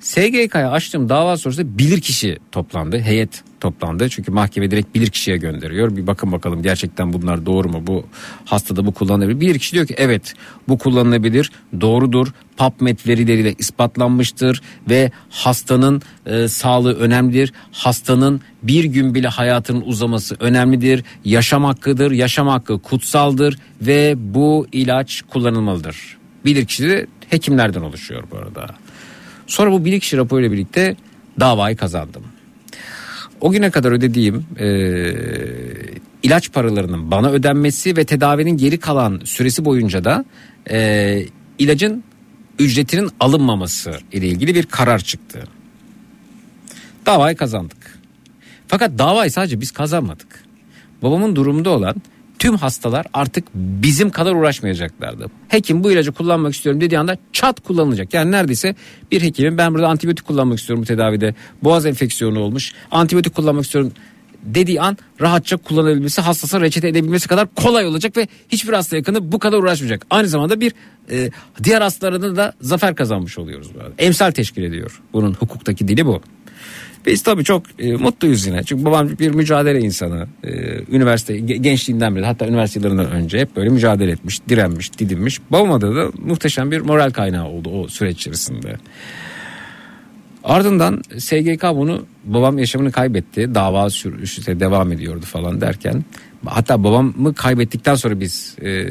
SGK'ya açtığım dava sonrasında bilirkişi toplandı. Heyet toplandı. Çünkü mahkeme direkt bilirkişiye gönderiyor. Bir bakın bakalım gerçekten bunlar doğru mu? Bu hastada bu kullanılabilir. Bilirkişi diyor ki evet bu kullanılabilir. Doğrudur. PubMed verileriyle ispatlanmıştır ve hastanın e, sağlığı önemlidir. Hastanın bir gün bile hayatının uzaması önemlidir. Yaşam hakkıdır. Yaşam hakkı kutsaldır ve bu ilaç kullanılmalıdır. Bilirkişi de hekimlerden oluşuyor bu arada. Sonra bu bilirkişi raporuyla birlikte davayı kazandım. O güne kadar ödediğim e, ilaç paralarının bana ödenmesi ve tedavinin geri kalan süresi boyunca da e, ilacın ücretinin alınmaması ile ilgili bir karar çıktı. Davayı kazandık. Fakat davayı sadece biz kazanmadık. Babamın durumunda olan tüm hastalar artık bizim kadar uğraşmayacaklardı. Hekim bu ilacı kullanmak istiyorum dediği anda çat kullanılacak. Yani neredeyse bir hekimin ben burada antibiyotik kullanmak istiyorum bu tedavide. Boğaz enfeksiyonu olmuş. Antibiyotik kullanmak istiyorum dediği an rahatça kullanabilmesi, hastası reçete edebilmesi kadar kolay olacak ve hiçbir hasta yakını bu kadar uğraşmayacak. Aynı zamanda bir e, diğer hastalarına da zafer kazanmış oluyoruz. Emsal teşkil ediyor. Bunun hukuktaki dili bu. Biz tabii çok e, mutluyuz yine. Çünkü babam bir mücadele insanı. E, üniversite ge- gençliğinden beri hatta üniversite yıllarından önce hep böyle mücadele etmiş, direnmiş, didinmiş. Babama da, da muhteşem bir moral kaynağı oldu o süreç içerisinde. Ardından SGK bunu babam yaşamını kaybetti. Dava sür, işte devam ediyordu falan derken. Hatta babamı kaybettikten sonra biz e,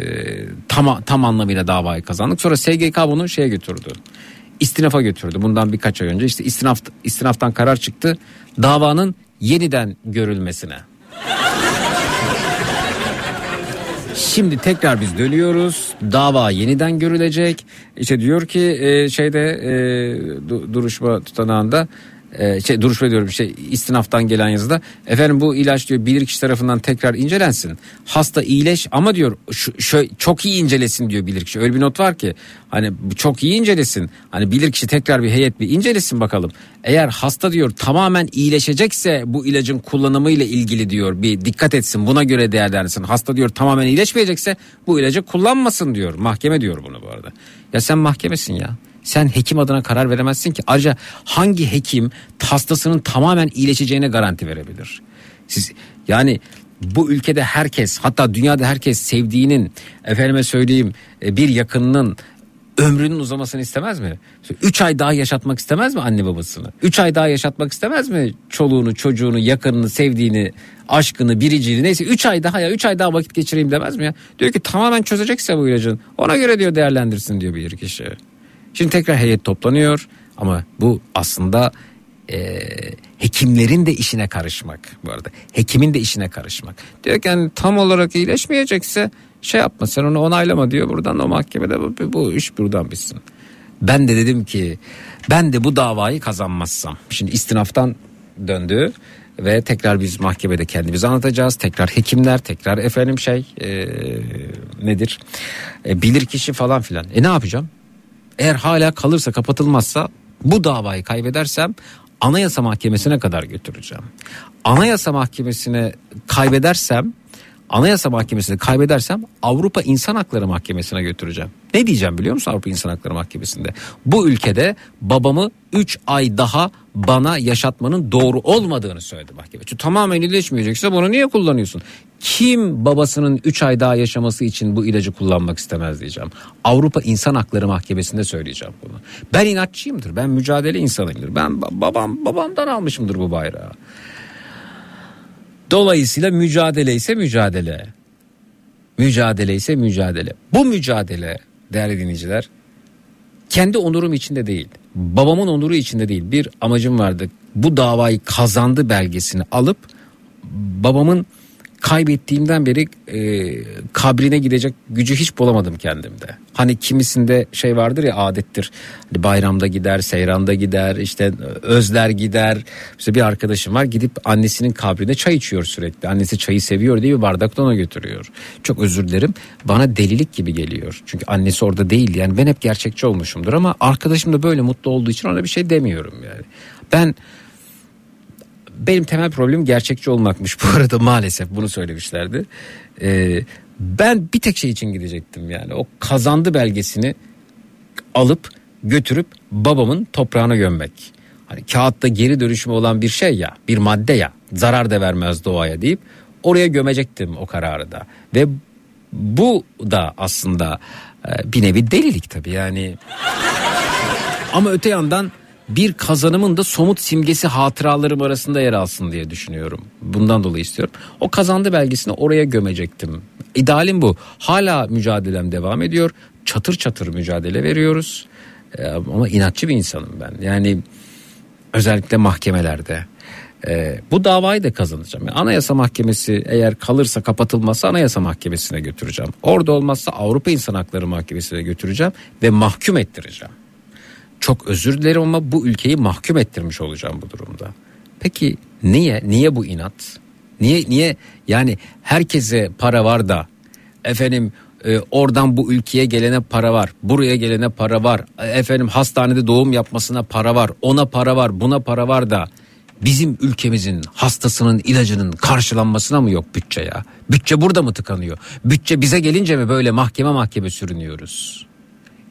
tam, tam anlamıyla davayı kazandık. Sonra SGK bunu şeye götürdü. İstinafa götürdü. Bundan birkaç ay önce işte istinaf, istinaftan karar çıktı. Davanın yeniden görülmesine. Şimdi tekrar biz dönüyoruz. Dava yeniden görülecek. İşte diyor ki e, şeyde e, du- duruşma tutanağında e, şey duruşma diyorum şey istinaftan gelen yazıda efendim bu ilaç diyor bilirkişi tarafından tekrar incelensin. Hasta iyileş ama diyor şu, şö- çok iyi incelesin diyor bilirkişi. Öyle bir not var ki hani çok iyi incelesin. Hani bilirkişi tekrar bir heyet bir incelesin bakalım. Eğer hasta diyor tamamen iyileşecekse bu ilacın kullanımı ile ilgili diyor bir dikkat etsin buna göre değerlendirsin. Hasta diyor tamamen iyileşmeyecekse bu ilacı kullanmasın diyor. Mahkeme diyor bunu bu arada. Ya sen mahkemesin ya. Sen hekim adına karar veremezsin ki. Ayrıca hangi hekim hastasının tamamen iyileşeceğine garanti verebilir? Siz yani bu ülkede herkes hatta dünyada herkes sevdiğinin efendime söyleyeyim e, bir yakınının ömrünün uzamasını istemez mi? 3 ay daha yaşatmak istemez mi anne babasını? 3 ay daha yaşatmak istemez mi çoluğunu, çocuğunu, yakınını, sevdiğini, aşkını, biricini neyse 3 ay daha ya 3 ay daha vakit geçireyim demez mi ya? Diyor ki tamamen çözecekse bu ilacın ona göre diyor değerlendirsin diyor bir kişi. Şimdi tekrar heyet toplanıyor ama bu aslında e, hekimlerin de işine karışmak bu arada. Hekimin de işine karışmak. Diyor ki yani tam olarak iyileşmeyecekse şey yapma sen onu onaylama diyor buradan o mahkemede bu, bu iş buradan bitsin. Ben de dedim ki ben de bu davayı kazanmazsam. Şimdi istinaftan döndü ve tekrar biz mahkemede kendimizi anlatacağız. Tekrar hekimler, tekrar efendim şey e, nedir? E, bilir kişi falan filan. E ne yapacağım? Eğer hala kalırsa kapatılmazsa bu davayı kaybedersem Anayasa Mahkemesi'ne kadar götüreceğim. Anayasa Mahkemesi'ne kaybedersem Anayasa Mahkemesi'ni kaybedersem Avrupa İnsan Hakları Mahkemesi'ne götüreceğim. Ne diyeceğim biliyor musun Avrupa İnsan Hakları Mahkemesi'nde? Bu ülkede babamı 3 ay daha bana yaşatmanın doğru olmadığını söyledi mahkeme. Çünkü tamamen iyileşmeyecekse bunu niye kullanıyorsun? Kim babasının 3 ay daha yaşaması için bu ilacı kullanmak istemez diyeceğim. Avrupa İnsan Hakları Mahkemesi'nde söyleyeceğim bunu. Ben inatçıyımdır. Ben mücadele insanıyımdır. Ben ba- babam babamdan almışımdır bu bayrağı. Dolayısıyla mücadele ise mücadele. Mücadele ise mücadele. Bu mücadele değerli dinleyiciler kendi onurum içinde değil. Babamın onuru içinde değil. Bir amacım vardı. Bu davayı kazandı belgesini alıp babamın kaybettiğimden beri e, kabrine gidecek gücü hiç bulamadım kendimde. Hani kimisinde şey vardır ya adettir. Hani bayramda gider, seyranda gider, işte özler gider. İşte bir arkadaşım var gidip annesinin kabrine çay içiyor sürekli. Annesi çayı seviyor diye bir bardakta ona götürüyor. Çok özür dilerim. Bana delilik gibi geliyor. Çünkü annesi orada değil. Yani ben hep gerçekçi olmuşumdur ama arkadaşım da böyle mutlu olduğu için ona bir şey demiyorum yani. Ben benim temel problemim gerçekçi olmakmış bu arada maalesef bunu söylemişlerdi. Ee, ben bir tek şey için gidecektim yani o kazandı belgesini alıp götürüp babamın toprağına gömmek. Hani kağıtta geri dönüşümü olan bir şey ya bir madde ya zarar da vermez doğaya deyip oraya gömecektim o kararı da. Ve bu da aslında e, bir nevi delilik tabii yani. Ama öte yandan bir kazanımın da somut simgesi hatıralarım arasında yer alsın diye düşünüyorum. Bundan dolayı istiyorum. O kazandı belgesini oraya gömecektim. İdealim bu. Hala mücadelem devam ediyor. Çatır çatır mücadele veriyoruz. Ee, ama inatçı bir insanım ben. Yani özellikle mahkemelerde. Ee, bu davayı da kazanacağım. Yani Anayasa Mahkemesi eğer kalırsa kapatılmazsa Anayasa Mahkemesi'ne götüreceğim. Orada olmazsa Avrupa İnsan Hakları Mahkemesi'ne götüreceğim ve mahkum ettireceğim. Çok özür dilerim ama bu ülkeyi mahkum ettirmiş olacağım bu durumda. Peki niye? Niye bu inat? Niye niye yani herkese para var da efendim e, oradan bu ülkeye gelene para var. Buraya gelene para var. Efendim hastanede doğum yapmasına para var. Ona para var, buna para var da bizim ülkemizin hastasının ilacının karşılanmasına mı yok bütçe ya? Bütçe burada mı tıkanıyor? Bütçe bize gelince mi böyle mahkeme mahkeme sürünüyoruz?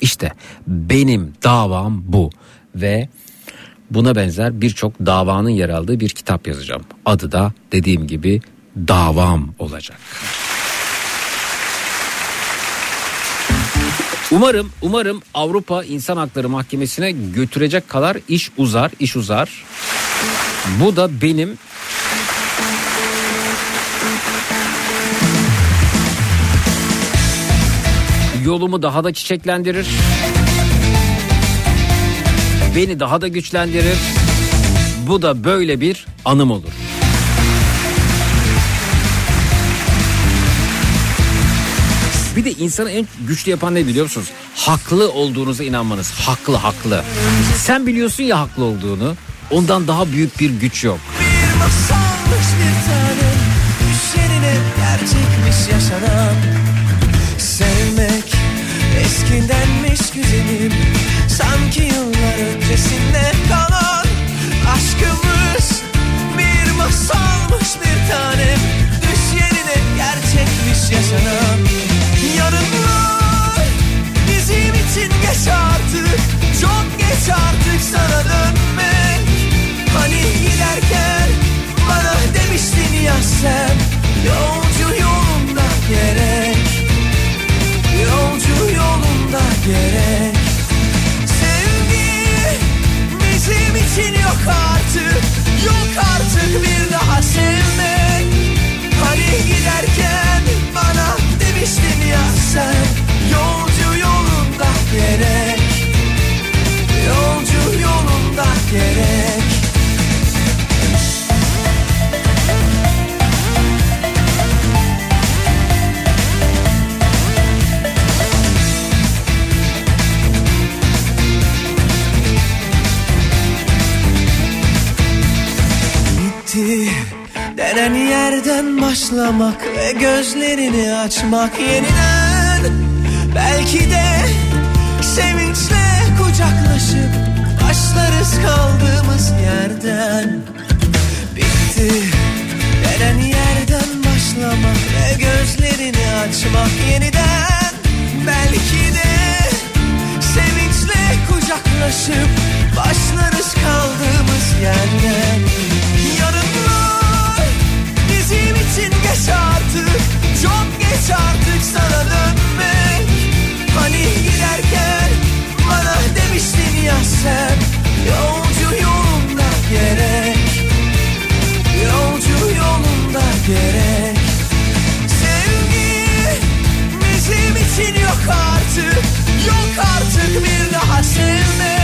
İşte benim davam bu ve buna benzer birçok davanın yer aldığı bir kitap yazacağım. Adı da dediğim gibi davam olacak. Umarım umarım Avrupa İnsan Hakları Mahkemesi'ne götürecek kadar iş uzar, iş uzar. Bu da benim yolumu daha da çiçeklendirir. Beni daha da güçlendirir. Bu da böyle bir anım olur. Bir de insanı en güçlü yapan ne biliyor musunuz? Haklı olduğunuza inanmanız. Haklı haklı. Sen biliyorsun ya haklı olduğunu. Ondan daha büyük bir güç yok. Bir masalmış bir tane gerçekmiş yaşanan Sevmek eskindenmiş güzelim Sanki yıllar öncesinde kalan Aşkımız. Bir masalmış bir tane Düş yerine gerçekmiş yaşanan Yarınlar. Bizim için geç artık Çok geç artık sana dönmek. Hani giderken bana demiştin ya sen Yolcu yolunda gerek gerek. Sevgi bizim için yok artık Yok artık bir daha sevmek. Hani giderken bana demiştin ya sen Yolcu yolunda gerek. Yolcu yolunda gerek Bitti denen yerden başlamak ve gözlerini açmak yeniden. Belki de sevinçle kucaklaşıp başlarız kaldığımız yerden. Bitti denen yerden başlamak ve gözlerini açmak yeniden. Belki de sevinçle kucaklaşıp başlarız kaldığımız yerden için geç artık. Çok geç artık sana dönmek. Hani giderken bana demiştin ya sen Yolcu yolunda gerek. Yolcu yolunda gerek. Sevgi bizim için yok artık. Yok artık bir daha sevmek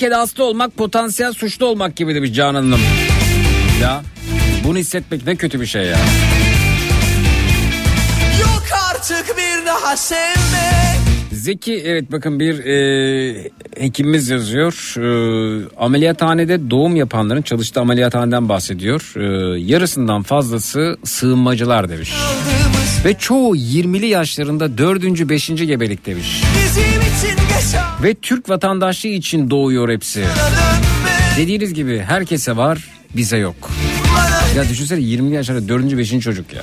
Ülkede hasta olmak potansiyel suçlu olmak gibi demiş Canan Hanım. Ya bunu hissetmek ne kötü bir şey ya. Yok artık bir daha sevmek Zeki evet bakın bir e, hekimimiz yazıyor. E, ameliyathanede doğum yapanların çalıştığı ameliyathaneden bahsediyor. E, yarısından fazlası sığınmacılar demiş. Aldığımız Ve çoğu 20'li yaşlarında 4. 5. gebelik demiş. Ve Türk vatandaşlığı için doğuyor hepsi. Dediğiniz gibi herkese var bize yok. Ya düşünsene 20 yaşında 4. 5. çocuk ya.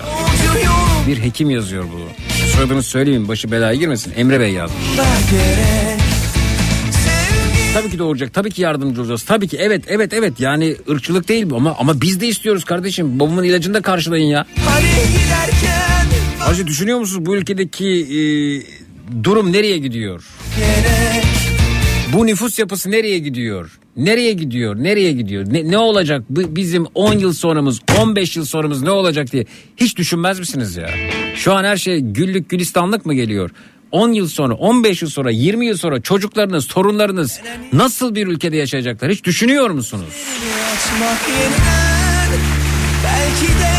Bir hekim yazıyor bunu. Soyadını söyleyeyim başı belaya girmesin. Emre Bey yazmış. Tabii ki doğuracak. Tabii ki yardımcı olacağız. Tabii ki evet evet evet. Yani ırkçılık değil bu ama ama biz de istiyoruz kardeşim. Babamın ilacını da karşılayın ya. hani Hacı düşünüyor musunuz bu ülkedeki e, durum nereye gidiyor? Bu nüfus yapısı nereye gidiyor? Nereye gidiyor? Nereye gidiyor? Ne, ne olacak? Bizim 10 yıl sonramız, 15 yıl sonramız ne olacak diye hiç düşünmez misiniz ya? Şu an her şey güllük gülistanlık mı geliyor? 10 yıl sonra, 15 yıl sonra, 20 yıl sonra çocuklarınız, torunlarınız nasıl bir ülkede yaşayacaklar? Hiç düşünüyor musunuz? Belki de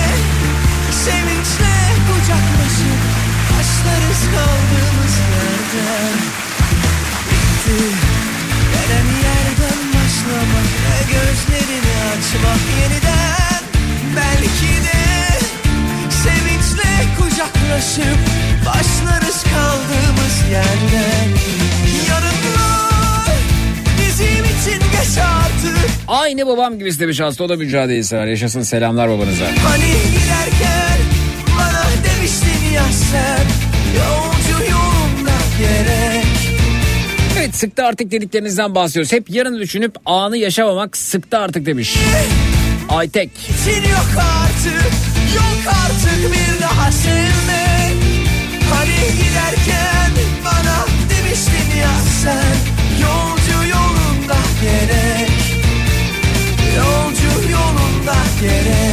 sevinçle Açmak yeniden. Belki de Sevinçle kucaklaşıp başlarız kaldığımız yerden. Yarınlar bizim için geç artık. Aynı babam gibi istemiş hasta o da mücadele sever. Yaşasın selamlar babanıza. Hani giderken bana demiştin ya sen Yolcu yolunda gerek Evet sıktı artık dediklerinizden bahsediyoruz. Hep yarını düşünüp anı yaşamamak sıktı artık demiş. Aytek. için yok artık Yok artık bir daha sevmek Hani giderken bana demiştin ya sen Yolcu yolunda gerek Yolcu yolunda gerek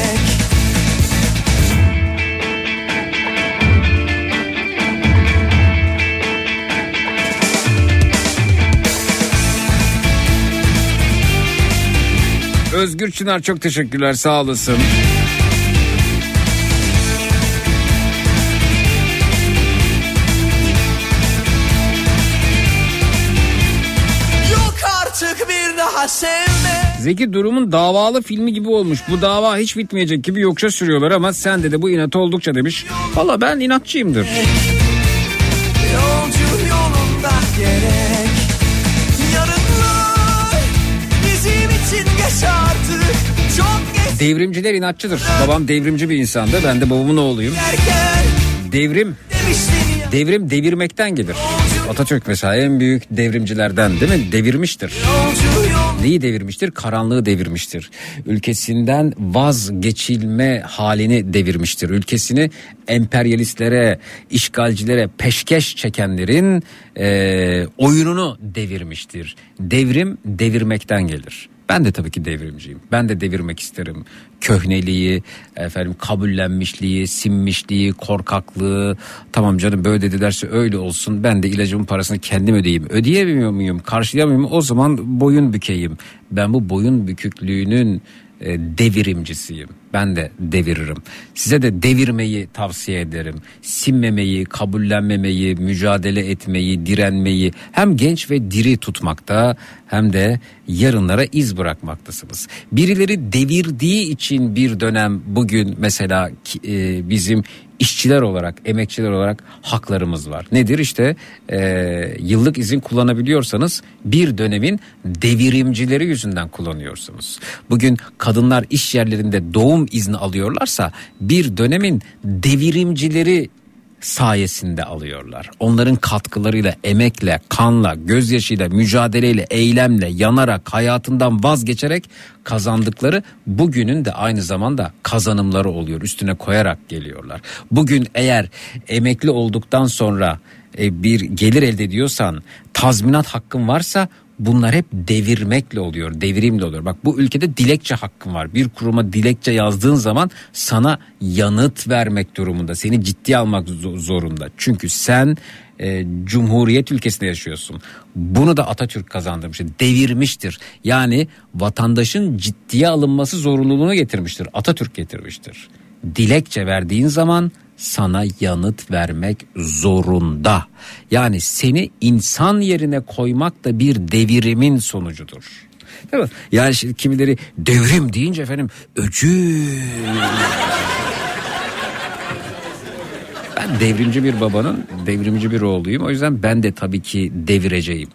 Özgür Çınar çok teşekkürler sağ olasın. Zeki Durum'un davalı filmi gibi olmuş. Bu dava hiç bitmeyecek gibi yokuşa sürüyorlar ama sende de bu inat oldukça demiş. Valla ben inatçıyımdır. Yolcu yolunda gerek Devrimciler inatçıdır. Babam devrimci bir insandı. Ben de babamın oğluyum. Devrim, devrim devirmekten gelir. Atatürk mesela en büyük devrimcilerden değil mi? Devirmiştir. Neyi devirmiştir? Karanlığı devirmiştir. Ülkesinden vazgeçilme halini devirmiştir. Ülkesini emperyalistlere, işgalcilere peşkeş çekenlerin eee, oyununu devirmiştir. Devrim devirmekten gelir. Ben de tabii ki devrimciyim. Ben de devirmek isterim. Köhneliği, efendim kabullenmişliği, sinmişliği, korkaklığı. Tamam canım böyle dedilerse öyle olsun. Ben de ilacımın parasını kendim ödeyeyim. Ödeyemiyor muyum? Karşılayamıyor muyum? O zaman boyun bükeyim. Ben bu boyun büküklüğünün e, devirimcisiyim. Ben de deviririm. Size de devirmeyi tavsiye ederim. Sinmemeyi, kabullenmemeyi, mücadele etmeyi, direnmeyi hem genç ve diri tutmakta hem de yarınlara iz bırakmaktasınız. Birileri devirdiği için bir dönem bugün mesela e, bizim işçiler olarak, emekçiler olarak haklarımız var. Nedir işte e, yıllık izin kullanabiliyorsanız bir dönemin devirimcileri yüzünden kullanıyorsunuz. Bugün kadınlar iş yerlerinde doğum izni alıyorlarsa bir dönemin devirimcileri sayesinde alıyorlar. Onların katkılarıyla, emekle, kanla, gözyaşıyla, mücadeleyle, eylemle, yanarak, hayatından vazgeçerek kazandıkları bugünün de aynı zamanda kazanımları oluyor. Üstüne koyarak geliyorlar. Bugün eğer emekli olduktan sonra e, bir gelir elde ediyorsan, tazminat hakkın varsa bunlar hep devirmekle oluyor, devrimle oluyor. Bak bu ülkede dilekçe hakkın var. Bir kuruma dilekçe yazdığın zaman sana yanıt vermek durumunda. Seni ciddiye almak zo- zorunda. Çünkü sen e, cumhuriyet ülkesinde yaşıyorsun. Bunu da Atatürk kazandırmıştır. Devirmiştir. Yani vatandaşın ciddiye alınması zorunluluğunu getirmiştir. Atatürk getirmiştir. Dilekçe verdiğin zaman sana yanıt vermek zorunda. Yani seni insan yerine koymak da bir devirimin sonucudur. Değil mi? Yani şimdi kimileri devrim deyince efendim öcü. Ben devrimci bir babanın devrimci bir oğluyum. O yüzden ben de tabii ki devireceğim.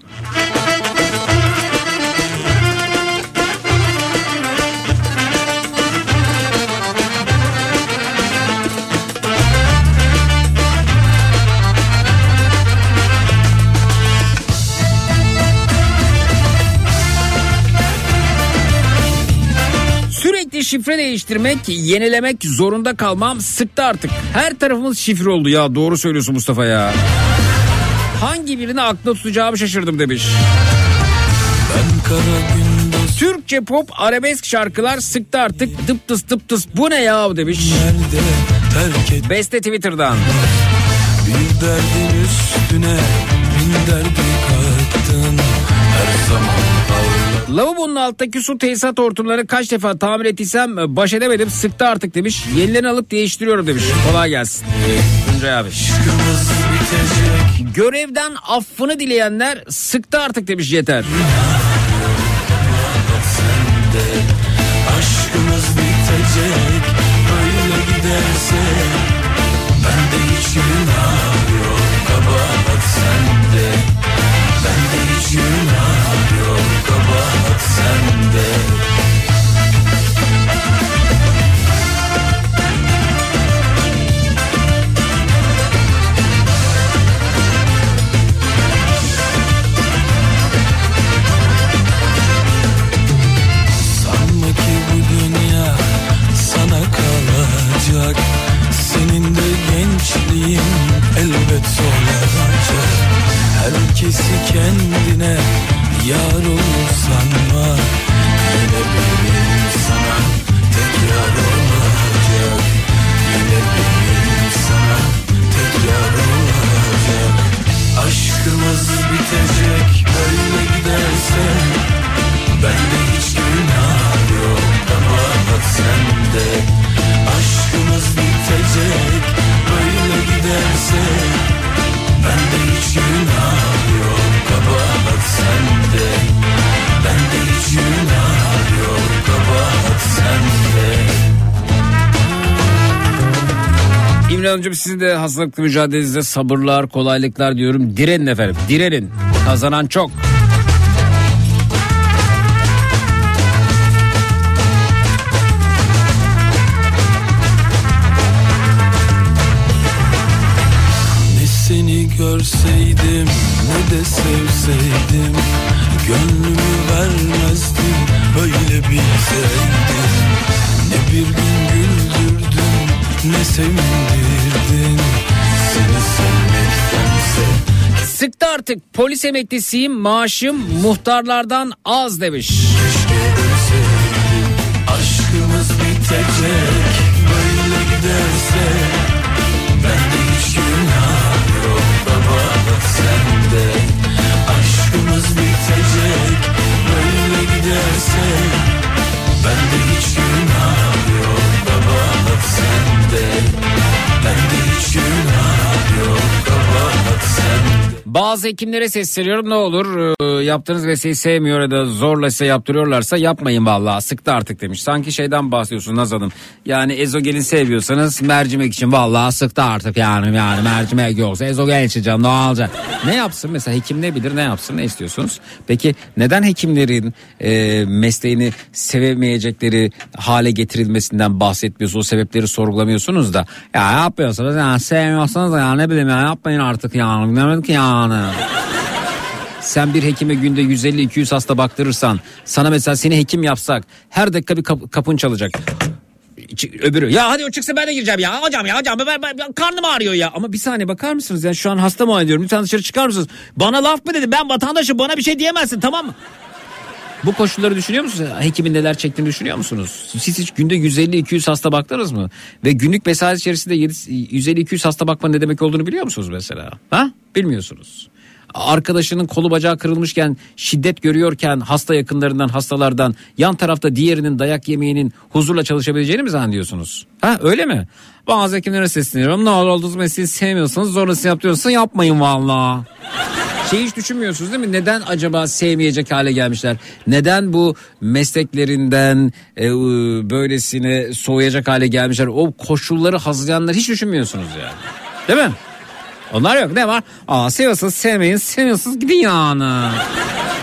Şifre değiştirmek, yenilemek zorunda kalmam sıktı artık. Her tarafımız şifre oldu ya doğru söylüyorsun Mustafa ya. Hangi birini aklına tutacağımı şaşırdım demiş. Türkçe pop arabesk şarkılar sıktı artık dıp tıs dıp tıs bu ne ya demiş. nerede Beste Twitter'dan. Bir derdin üstüne bin derdi kattın Her zaman Lavabonun alttaki su tesisat hortumlarını kaç defa tamir ettiysem e, baş edemedim. Sıktı artık demiş. Yenilerini alıp değiştiriyorum demiş. Kolay gelsin. Tuncay abi. Görevden affını dileyenler sıktı artık demiş yeter. Aşkımız bitecek böyle giderse Bende hiç günah yok kabahat sende Bende hiç günah sende. Olacak Senin de gençliğin elbet zorlanacak Herkesi kendine yar olur Yine benim sana tek yar olacak. Yine benim sana tek yar olacak. Aşkımız bitecek böyle giderse Bende hiç günah yok. Kabahat sende Aşkımız bitecek böyle giderse Bende hiç günah yok sende Bende hiç günah yok kabahat sende İmran Hanımcığım sizin de hastalıklı mücadelenizde sabırlar, kolaylıklar diyorum. Direnin efendim, direnin. Kazanan çok. Ne seni görseydim de sevseydim Gönlümü vermezdim öyle bilseydim Ne bir gün güldürdün ne sevindirdin Seni sevmektense Sıktı artık polis emeklisiyim maaşım muhtarlardan az demiş. keşke Bazı hekimlere sesleniyorum ne olur e, yaptığınız mesleği sevmiyor ya da zorla size yaptırıyorlarsa yapmayın vallahi sıktı artık demiş. Sanki şeyden bahsediyorsun Naz Hanım. Yani ezogelin seviyorsanız mercimek için vallahi sıktı artık yani yani mercimek yoksa ezogelin içeceğim ne olacak? Ne yapsın mesela hekim ne bilir ne yapsın ne istiyorsunuz? Peki neden hekimlerin e, mesleğini sevemeyecekleri hale getirilmesinden bahsetmiyorsunuz o sebepleri sorgulamıyorsunuz da ya yapmıyorsanız yani sevmiyorsanız ya ne bileyim ya yapmayın artık yani demek ki yani. Sen bir hekime günde 150-200 hasta baktırırsan sana mesela seni hekim yapsak her dakika bir kap- kapın çalacak. Öbürü ya hadi o çıksın ben de gireceğim. Ya hocam ya hocam ben, ben- ben- karnım ağrıyor ya. Ama bir saniye bakar mısınız? Yani şu an hasta muayene ediyorum. Lütfen dışarı çıkar mısınız? Bana laf mı dedi ben vatandaşım bana bir şey diyemezsin tamam mı bu koşulları düşünüyor musunuz? Hekimin neler çektiğini düşünüyor musunuz? Siz hiç günde 150-200 hasta baktınız mı? Ve günlük mesai içerisinde 150-200 hasta bakmanın ne demek olduğunu biliyor musunuz mesela? Ha? Bilmiyorsunuz. Arkadaşının kolu bacağı kırılmışken şiddet görüyorken hasta yakınlarından hastalardan yan tarafta diğerinin dayak yemeğinin huzurla çalışabileceğini mi zannediyorsunuz? Ha öyle mi? Bazı hekimlere sesleniyorum. Ne olur olduğunuz mesleği sevmiyorsanız zorlasını yapıyorsan yapmayın valla. Şey hiç düşünmüyorsunuz değil mi? Neden acaba sevmeyecek hale gelmişler? Neden bu mesleklerinden e, böylesine soğuyacak hale gelmişler? O koşulları hazırlayanlar hiç düşünmüyorsunuz yani. Değil mi? Onlar yok ne var? Aa seviyorsanız sevmeyin sevmiyorsanız gidin yani.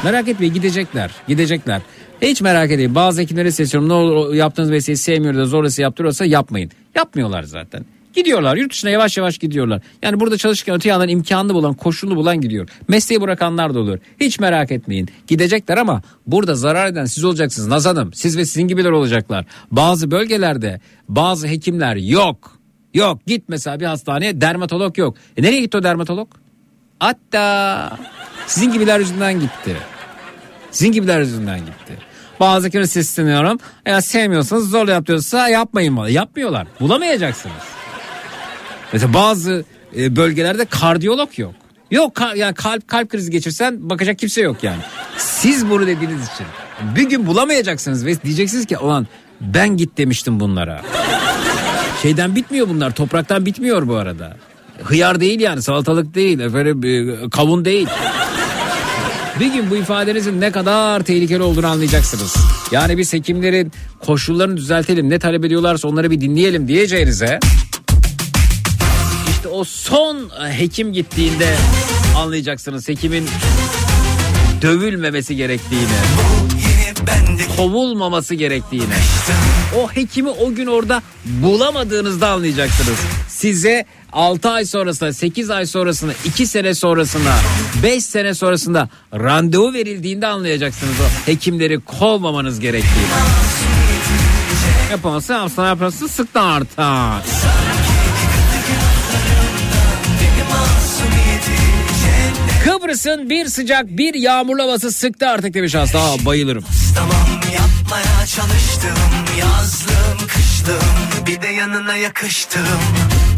Merak etmeyin gidecekler gidecekler. Hiç merak etmeyin bazı hekimlere sesleniyorum ne olur yaptığınız mesleği sevmiyor da zorlası yaptırıyorsa yapmayın. Yapmıyorlar zaten. Gidiyorlar yurt dışına yavaş yavaş gidiyorlar. Yani burada çalışırken öte yandan imkanını bulan koşulunu bulan gidiyor. Mesleği bırakanlar da olur. Hiç merak etmeyin. Gidecekler ama burada zarar eden siz olacaksınız Naz Hanım. Siz ve sizin gibiler olacaklar. Bazı bölgelerde bazı hekimler yok. Yok git mesela bir hastaneye dermatolog yok. E nereye gitti o dermatolog? Hatta sizin gibiler yüzünden gitti. Sizin gibiler yüzünden gitti. Bazı kere sesleniyorum. Eğer sevmiyorsanız zorla yapıyorsa yapmayın. Yapmıyorlar. Bulamayacaksınız. Mesela bazı e, bölgelerde kardiyolog yok. Yok ka- yani kalp kalp krizi geçirsen bakacak kimse yok yani. Siz bunu dediğiniz için bir gün bulamayacaksınız ve diyeceksiniz ki ulan ben git demiştim bunlara. Şeyden bitmiyor bunlar topraktan bitmiyor bu arada. Hıyar değil yani salatalık değil efendim e, kavun değil. Bir gün bu ifadenizin ne kadar tehlikeli olduğunu anlayacaksınız. Yani biz hekimlerin koşullarını düzeltelim ne talep ediyorlarsa onları bir dinleyelim diyeceğinize o son e, hekim gittiğinde anlayacaksınız hekimin dövülmemesi gerektiğini, kovulmaması gerektiğini. O hekimi o gün orada bulamadığınızda anlayacaksınız. Size 6 ay sonrasında, 8 ay sonrasında, 2 sene sonrasında, 5 sene sonrasında randevu verildiğinde anlayacaksınız o hekimleri kovmamanız gerektiğini. Yapamazsın, yapamazsın, yapamazsın, sık da artar. Kıbrıs'ın bir sıcak bir yağmurlu havası sıktı artık demiş hasta. Aa, bayılırım. Tamam yapmaya çalıştım Yazlım kışlım bir de yanına yakıştım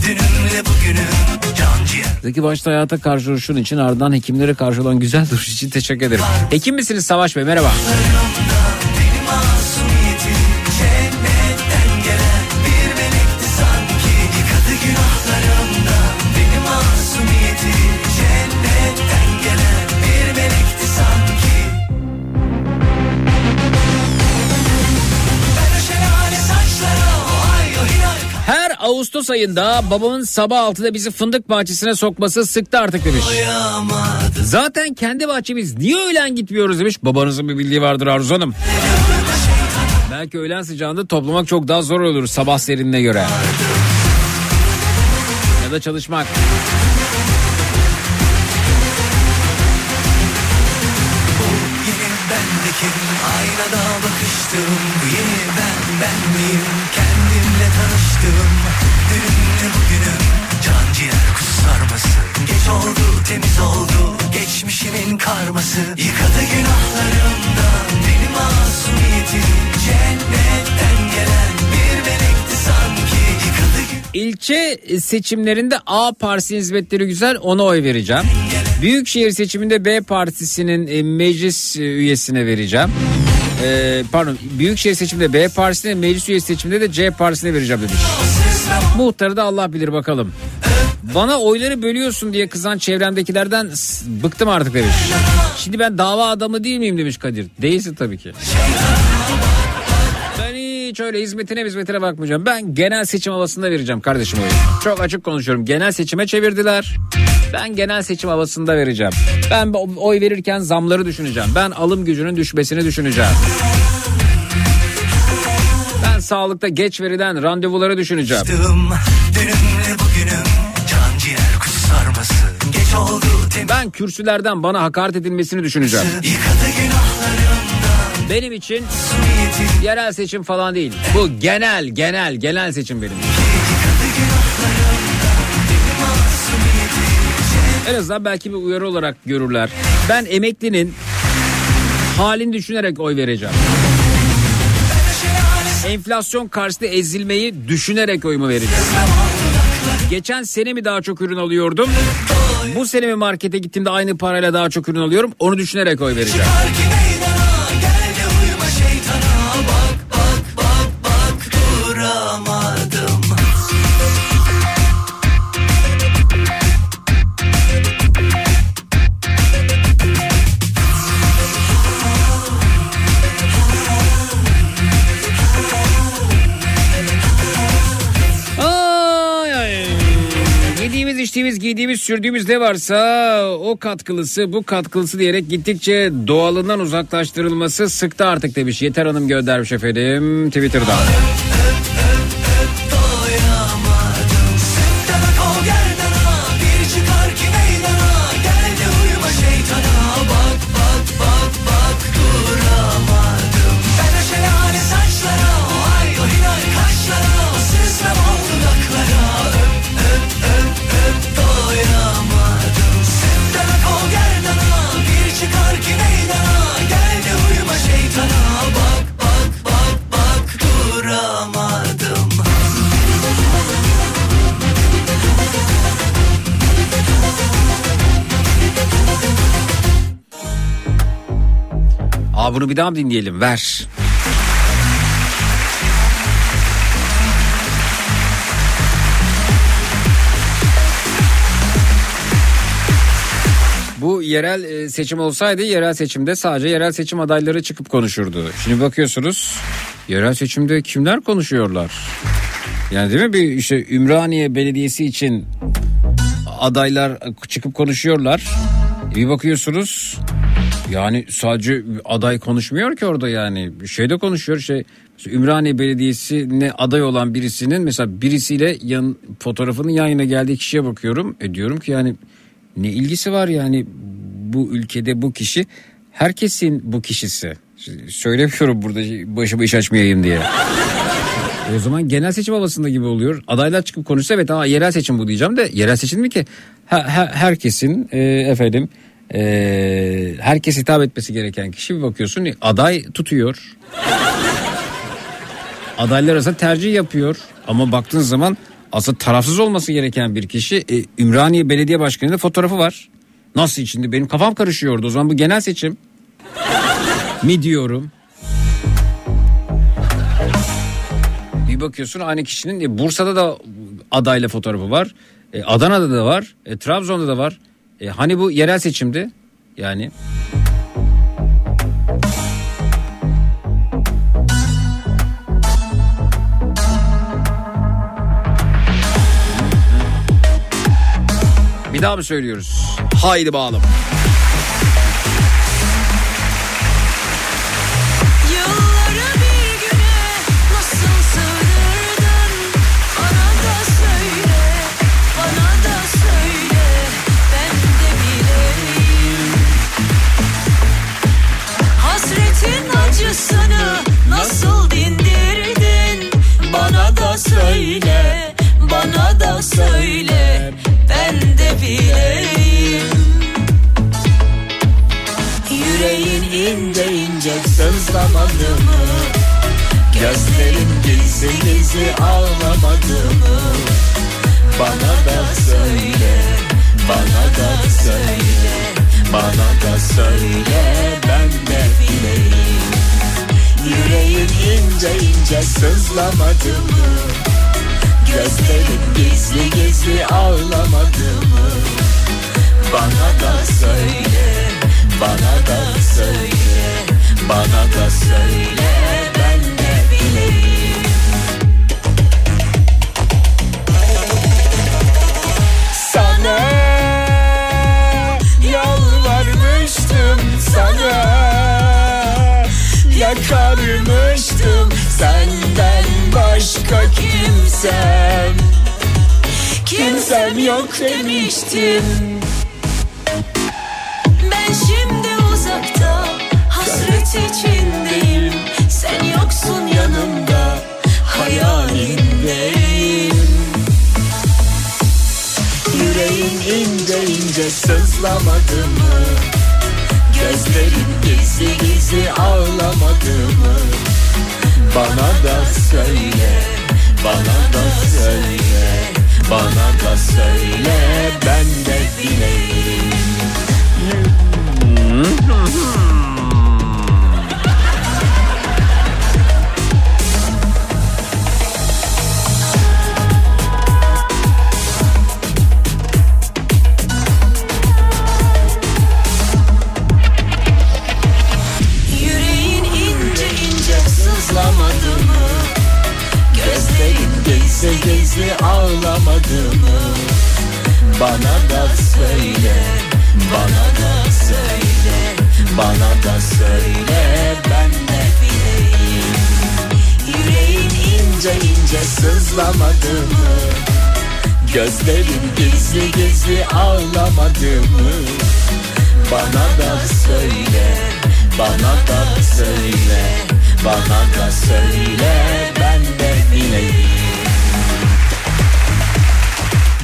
Dünümle bugünüm Zeki başta hayata karşı duruşun için ardından hekimlere karşı olan güzel duruş için teşekkür ederim. Hekim misiniz Savaş Bey merhaba. Benim Ağustos ayında babamın sabah 6'da bizi fındık bahçesine sokması sıktı artık demiş. Zaten kendi bahçemiz niye öğlen gitmiyoruz demiş. Babanızın bir bildiği vardır Arzu Hanım. Belki öğlen sıcağında toplamak çok daha zor olur sabah serinine göre. Ya da çalışmak. Bendekim aynada bakıştım oldu temiz oldu geçmişimin karması Yıkadı günahlarımdan benim masumiyetim Cennetten gelen bir melekti sanki Yıkadı İlçe seçimlerinde A partisi hizmetleri güzel ona oy vereceğim. Büyükşehir seçiminde B partisinin e, meclis e, üyesine vereceğim. Ee, pardon Büyükşehir seçiminde B partisine meclis üyesi seçiminde de C partisine vereceğim demiş. Muhtarı da Allah bilir bakalım. Bana oyları bölüyorsun diye kızan çevremdekilerden bıktım artık demiş. Şimdi ben dava adamı değil miyim demiş Kadir. Değilsin tabii ki. Ben hiç öyle hizmetine hizmetine bakmayacağım. Ben genel seçim havasında vereceğim kardeşim oyu. Çok açık konuşuyorum. Genel seçime çevirdiler. Ben genel seçim havasında vereceğim. Ben oy verirken zamları düşüneceğim. Ben alım gücünün düşmesini düşüneceğim. Ben sağlıkta geç verilen randevuları düşüneceğim. Ben kürsülerden bana hakaret edilmesini düşüneceğim. Benim için yerel seçim falan değil. Bu genel genel genel seçim benim. için. En azından belki bir uyarı olarak görürler. Ben emeklinin halini düşünerek oy vereceğim. Enflasyon karşısında ezilmeyi düşünerek oyumu vereceğim. Geçen sene mi daha çok ürün alıyordum? Bu sene mi markete gittiğimde aynı parayla daha çok ürün alıyorum? Onu düşünerek oy vereceğim. İçtiğimiz, giydiğimiz, sürdüğümüz ne varsa o katkılısı, bu katkılısı diyerek gittikçe doğalından uzaklaştırılması sıktı artık demiş. Yeter Hanım göndermiş efendim Twitter'dan. Aa bunu bir daha mı dinleyelim? Ver. Bu yerel e, seçim olsaydı yerel seçimde sadece yerel seçim adayları çıkıp konuşurdu. Şimdi bakıyorsunuz yerel seçimde kimler konuşuyorlar? Yani değil mi bir işte Ümraniye Belediyesi için adaylar çıkıp konuşuyorlar. Bir bakıyorsunuz yani sadece aday konuşmuyor ki orada yani bir şey de konuşuyor şey Ümraniye Belediyesi'ne aday olan birisinin mesela birisiyle yan, fotoğrafının yan yana geldiği kişiye bakıyorum e diyorum ki yani ne ilgisi var yani bu ülkede bu kişi herkesin bu kişisi söylemiyorum burada başıma iş açmayayım diye. E o zaman genel seçim havasında gibi oluyor. Adaylar çıkıp konuşsa evet aa, yerel seçim bu diyeceğim de yerel seçim mi ki? Ha, ha- herkesin e, efendim Ee, herkes hitap etmesi gereken kişi bir bakıyorsun aday tutuyor. Adaylar arasında tercih yapıyor. Ama baktığın zaman aslında tarafsız olması gereken bir kişi e, Ümraniye Belediye Başkanı'nda fotoğrafı var. Nasıl içinde benim kafam karışıyordu o zaman bu genel seçim mi diyorum. Bir bakıyorsun aynı kişinin e, Bursa'da da adayla fotoğrafı var. E, Adana'da da var. E, Trabzon'da da var. E, hani bu yerel seçimdi? Yani Bir daha mı söylüyoruz? Haydi bağlam. Sızlamadı mı? Gözlerin gizli gizli ağlamadı mı? Bana da söyle, bana da söyle, bana da söyle ben de bileyim. Yüreğin ince ince sızlamadı mı? Gözlerin gizli gizli ağlamadı mı? Bana da söyle, bana da söyle, bana da söyle ben de bileyim. Sana yalvarmıştım sana Yakarmıştım senden başka kimsem Kimsem yok demiştim Yoksun yanımda hayalindeyim Yüreğin ince ince sızlamadı mı? Gözlerin gizli gizli ağlamadı mı? Bana da söyle, bana da söyle, bana da söyle ben de bileyim. Sızlamadı mı? Gözlerin gizli gizli ağlamadı mı? Bana da söyle, bana da söyle, bana da söyle ben de bileyim.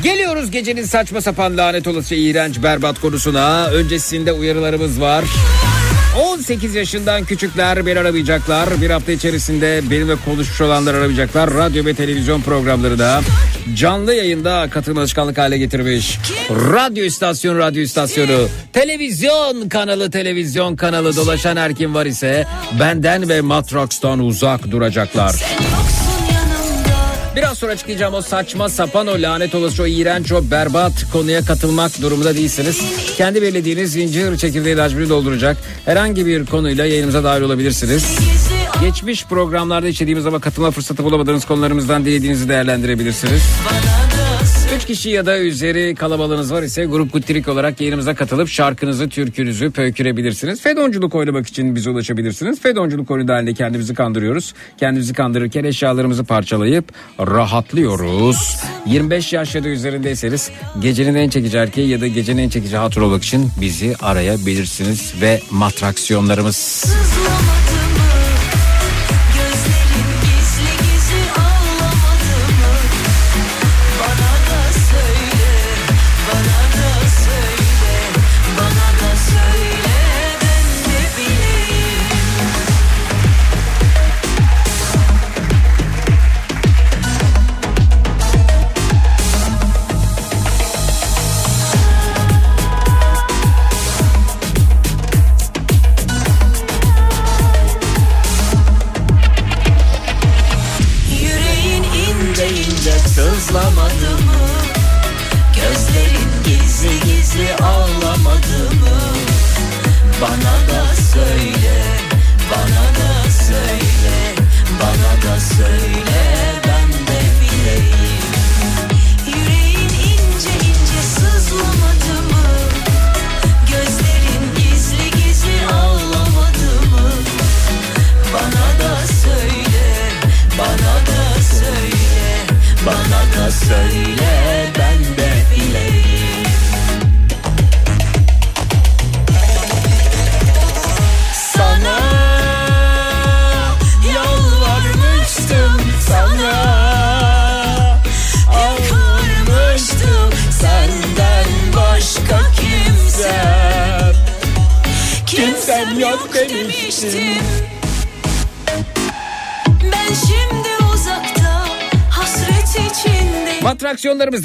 Geliyoruz gecenin saçma sapan lanet olası iğrenç berbat konusuna. Öncesinde uyarılarımız var. 18 yaşından küçükler beni aramayacaklar. Bir hafta içerisinde benimle konuşmuş olanlar aramayacaklar. Radyo ve televizyon programları da canlı yayında katılım alışkanlık hale getirmiş. Radyo istasyon, radyo istasyonu, televizyon kanalı, televizyon kanalı dolaşan her kim var ise benden ve Matrax'tan uzak duracaklar. Biraz sonra açıklayacağım o saçma sapan o lanet olası o iğrenç o berbat konuya katılmak durumunda değilsiniz. Kendi belirlediğiniz zincir çekirdeği lacbini dolduracak herhangi bir konuyla yayınımıza dahil olabilirsiniz. Geçmiş programlarda işlediğimiz ama katılma fırsatı bulamadığınız konularımızdan dilediğinizi değerlendirebilirsiniz. bana 3 kişi ya da üzeri kalabalığınız var ise grup guttirik olarak yayınımıza katılıp şarkınızı, türkünüzü pöykürebilirsiniz. Fedonculuk oynamak için bize ulaşabilirsiniz. Fedonculuk oyunu halinde kendimizi kandırıyoruz. Kendimizi kandırırken eşyalarımızı parçalayıp rahatlıyoruz. 25 yaş ya da üzerindeyseniz gecenin en çekici erkeği ya da gecenin en çekici hatır olmak için bizi arayabilirsiniz ve matraksiyonlarımız. Sızlamadı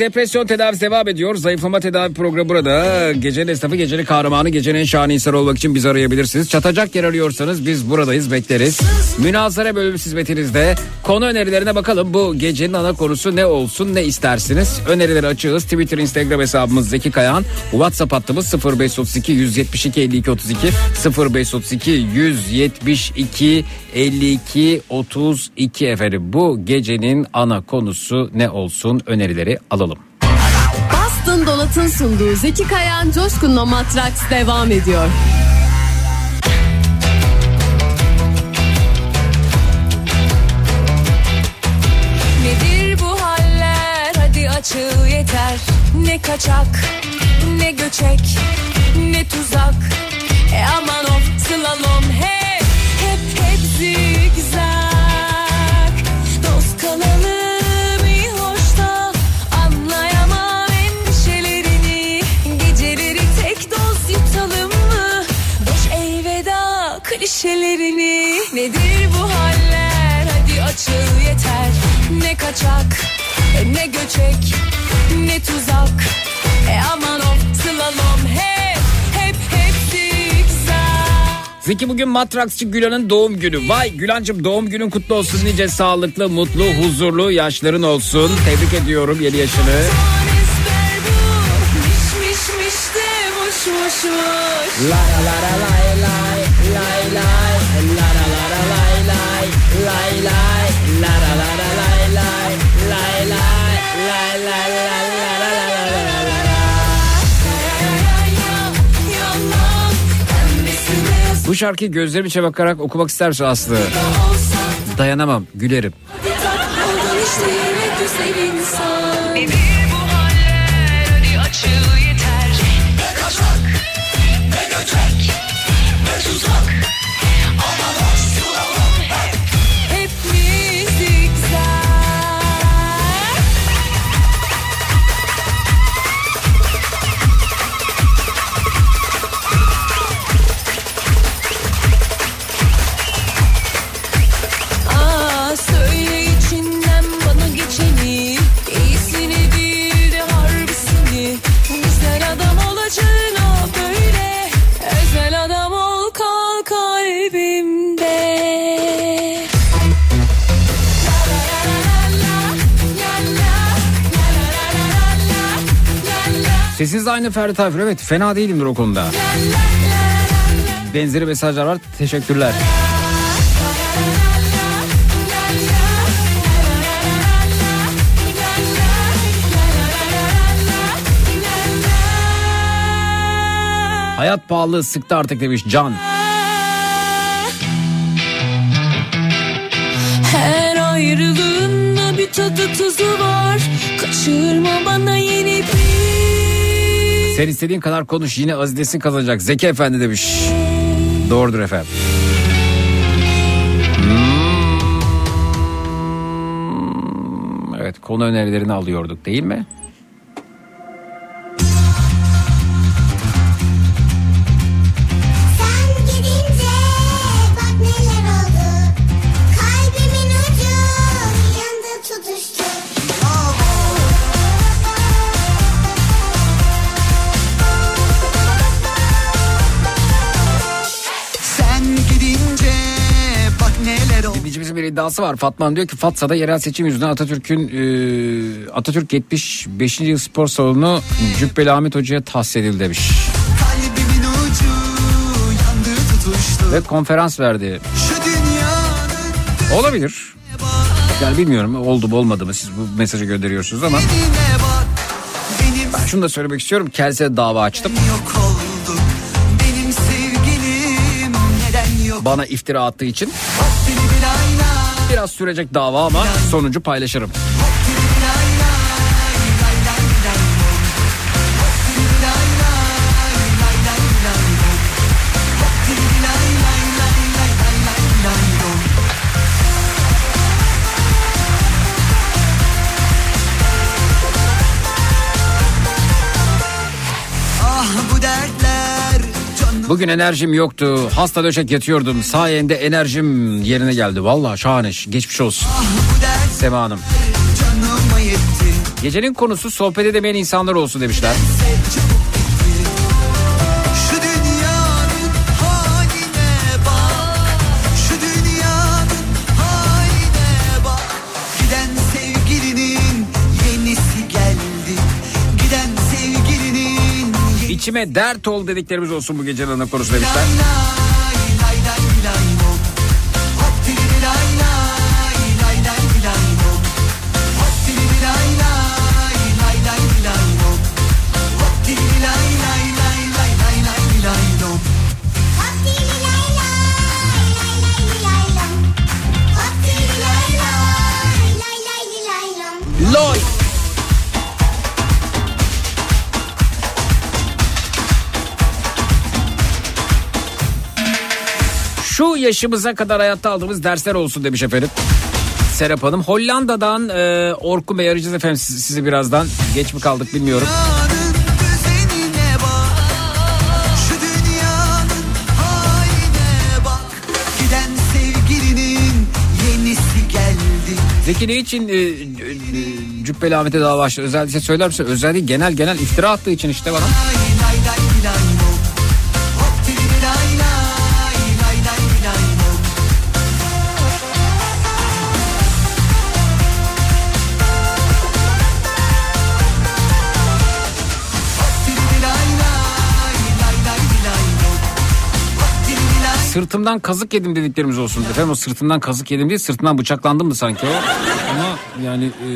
depresyon tedavisi devam ediyor. Zayıflama tedavi programı burada. Gecenin esnafı, gecenin kahramanı, gecenin en şahane insan olmak için bizi arayabilirsiniz. Çatacak yer arıyorsanız biz buradayız bekleriz. Münazara bölüm hizmetinizde. Konu önerilerine bakalım. Bu gecenin ana konusu ne olsun ne istersiniz? Önerileri açığız. Twitter, Instagram hesabımız Zeki Kayahan. WhatsApp hattımız 0532 172 52 32 0532 172 52 32 efendim. Bu gecenin ana konusu ne olsun önerileri alalım. Boston Dolat'ın sunduğu Zeki Kayan Coşkun'la Matraks devam ediyor. Nedir bu haller? Hadi açıl yeter. Ne kaçak ne göçek ne tuzak. E aman of slalom hep hep hep Ne kaçak ne göçek ne tuzak E aman of slalom hep hep hep zigzag Zeki bugün Matraksçı Gülan'ın doğum günü. Vay Gülancım doğum günün kutlu olsun. Nice sağlıklı, mutlu, huzurlu yaşların olsun. Tebrik ediyorum yeni yaşını. Ezber bu miş miş miş Bu şarkıyı gözlerim içe bakarak okumak isterse Aslı. Dayanamam, gülerim. İnsan Sesiniz aynı Ferdi Tayfur. Evet fena değilimdir o konuda. Benzeri mesajlar var. Teşekkürler. Hayat pahalı sıktı artık demiş Can. Her ayrılığın da bir tadı tuzu var Kaçırma bana Sen istediğin kadar konuş yine azidesin kazanacak. Zeki Efendi demiş. Doğrudur efendim. Hmm, Evet konu önerilerini alıyorduk değil mi? İddiası var. Fatma Hanım diyor ki Fatsa'da yerel seçim yüzünden Atatürk'ün e, Atatürk 75. yıl spor salonu Cübbeli Ahmet Hoca'ya tahsis edildi demiş. Ucu Ve konferans verdi. Olabilir. Yani bilmiyorum oldu mu olmadı mı siz bu mesajı gönderiyorsunuz ama Benim şunu da söylemek istiyorum. Kelsey'de dava açtım. Bana iftira attığı için biraz sürecek dava ama sonucu paylaşırım. Bugün enerjim yoktu. Hasta döşek yatıyordum. Sayende enerjim yerine geldi. Vallahi şahane. Geçmiş olsun. dert Sema Hanım. Gecenin konusu sohbet edemeyen insanlar olsun demişler. Şu İçime dert ol dediklerimiz olsun bu gecenin ana konusu demişler. Yaşımıza kadar hayatta aldığımız dersler olsun demiş efendim. Serap Hanım. Hollanda'dan e, Orkun Bey arayacağız efendim sizi, birazdan. Geç mi kaldık bilmiyorum. Zeki ne için e, e, Cübbeli Ahmet'e dava açtı? Özellikle söyler misin? Özellikle genel genel iftira attığı için işte bana. Lay lay lay lay Sırtımdan kazık yedim dediklerimiz olsun. Efendim o sırtımdan kazık yedim değil sırtımdan bıçaklandım mı sanki o? Ama yani e,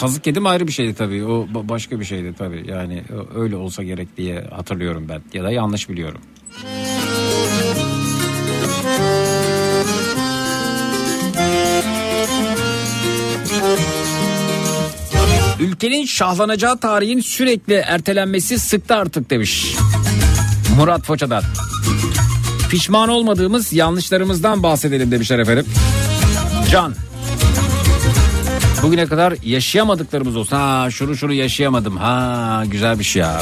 kazık yedim ayrı bir şeydi tabii. O ba- başka bir şeydi tabii. Yani o- öyle olsa gerek diye hatırlıyorum ben. Ya da yanlış biliyorum. Ülkenin şahlanacağı tarihin sürekli ertelenmesi sıktı artık demiş. Murat Foça'dan. Pişman olmadığımız yanlışlarımızdan bahsedelim demişler efendim. Can. Bugüne kadar yaşayamadıklarımız olsun. Ha şunu şunu yaşayamadım. Ha güzelmiş ya.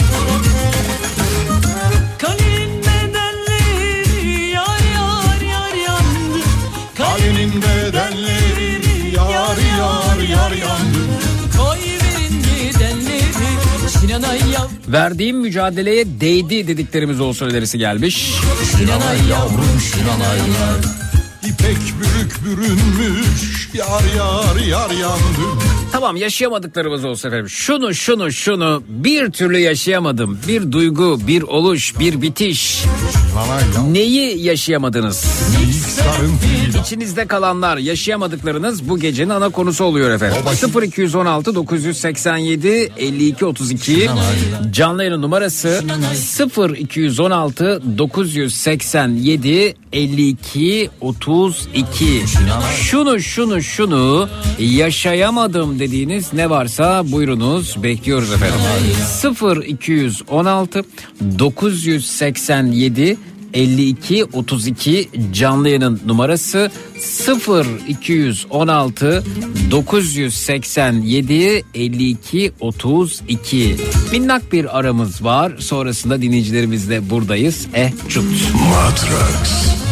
Verdiğim mücadeleye değdi dediklerimiz olsun önerisi gelmiş. Sinan'a yavrum Sinan'a yar İpek bürük bürünmüş yar yar yar yandı Tamam yaşayamadıklarımız olsun efendim. Şunu şunu şunu bir türlü yaşayamadım. Bir duygu, bir oluş, bir bitiş. Neyi yaşayamadınız? İçinizde kalanlar yaşayamadıklarınız bu gecenin ana konusu oluyor efendim. 0216 987 52 32 canlı yayın numarası 0216 987 52 32 şunu şunu şunu yaşayamadım dediğiniz ne varsa buyurunuz. Bekliyoruz efendim. 0216 987 52 32 canlı yayının numarası. 0 216 987 52 32 minnak bir aramız var. Sonrasında dinleyicilerimizle buradayız. Eh çut. Matrax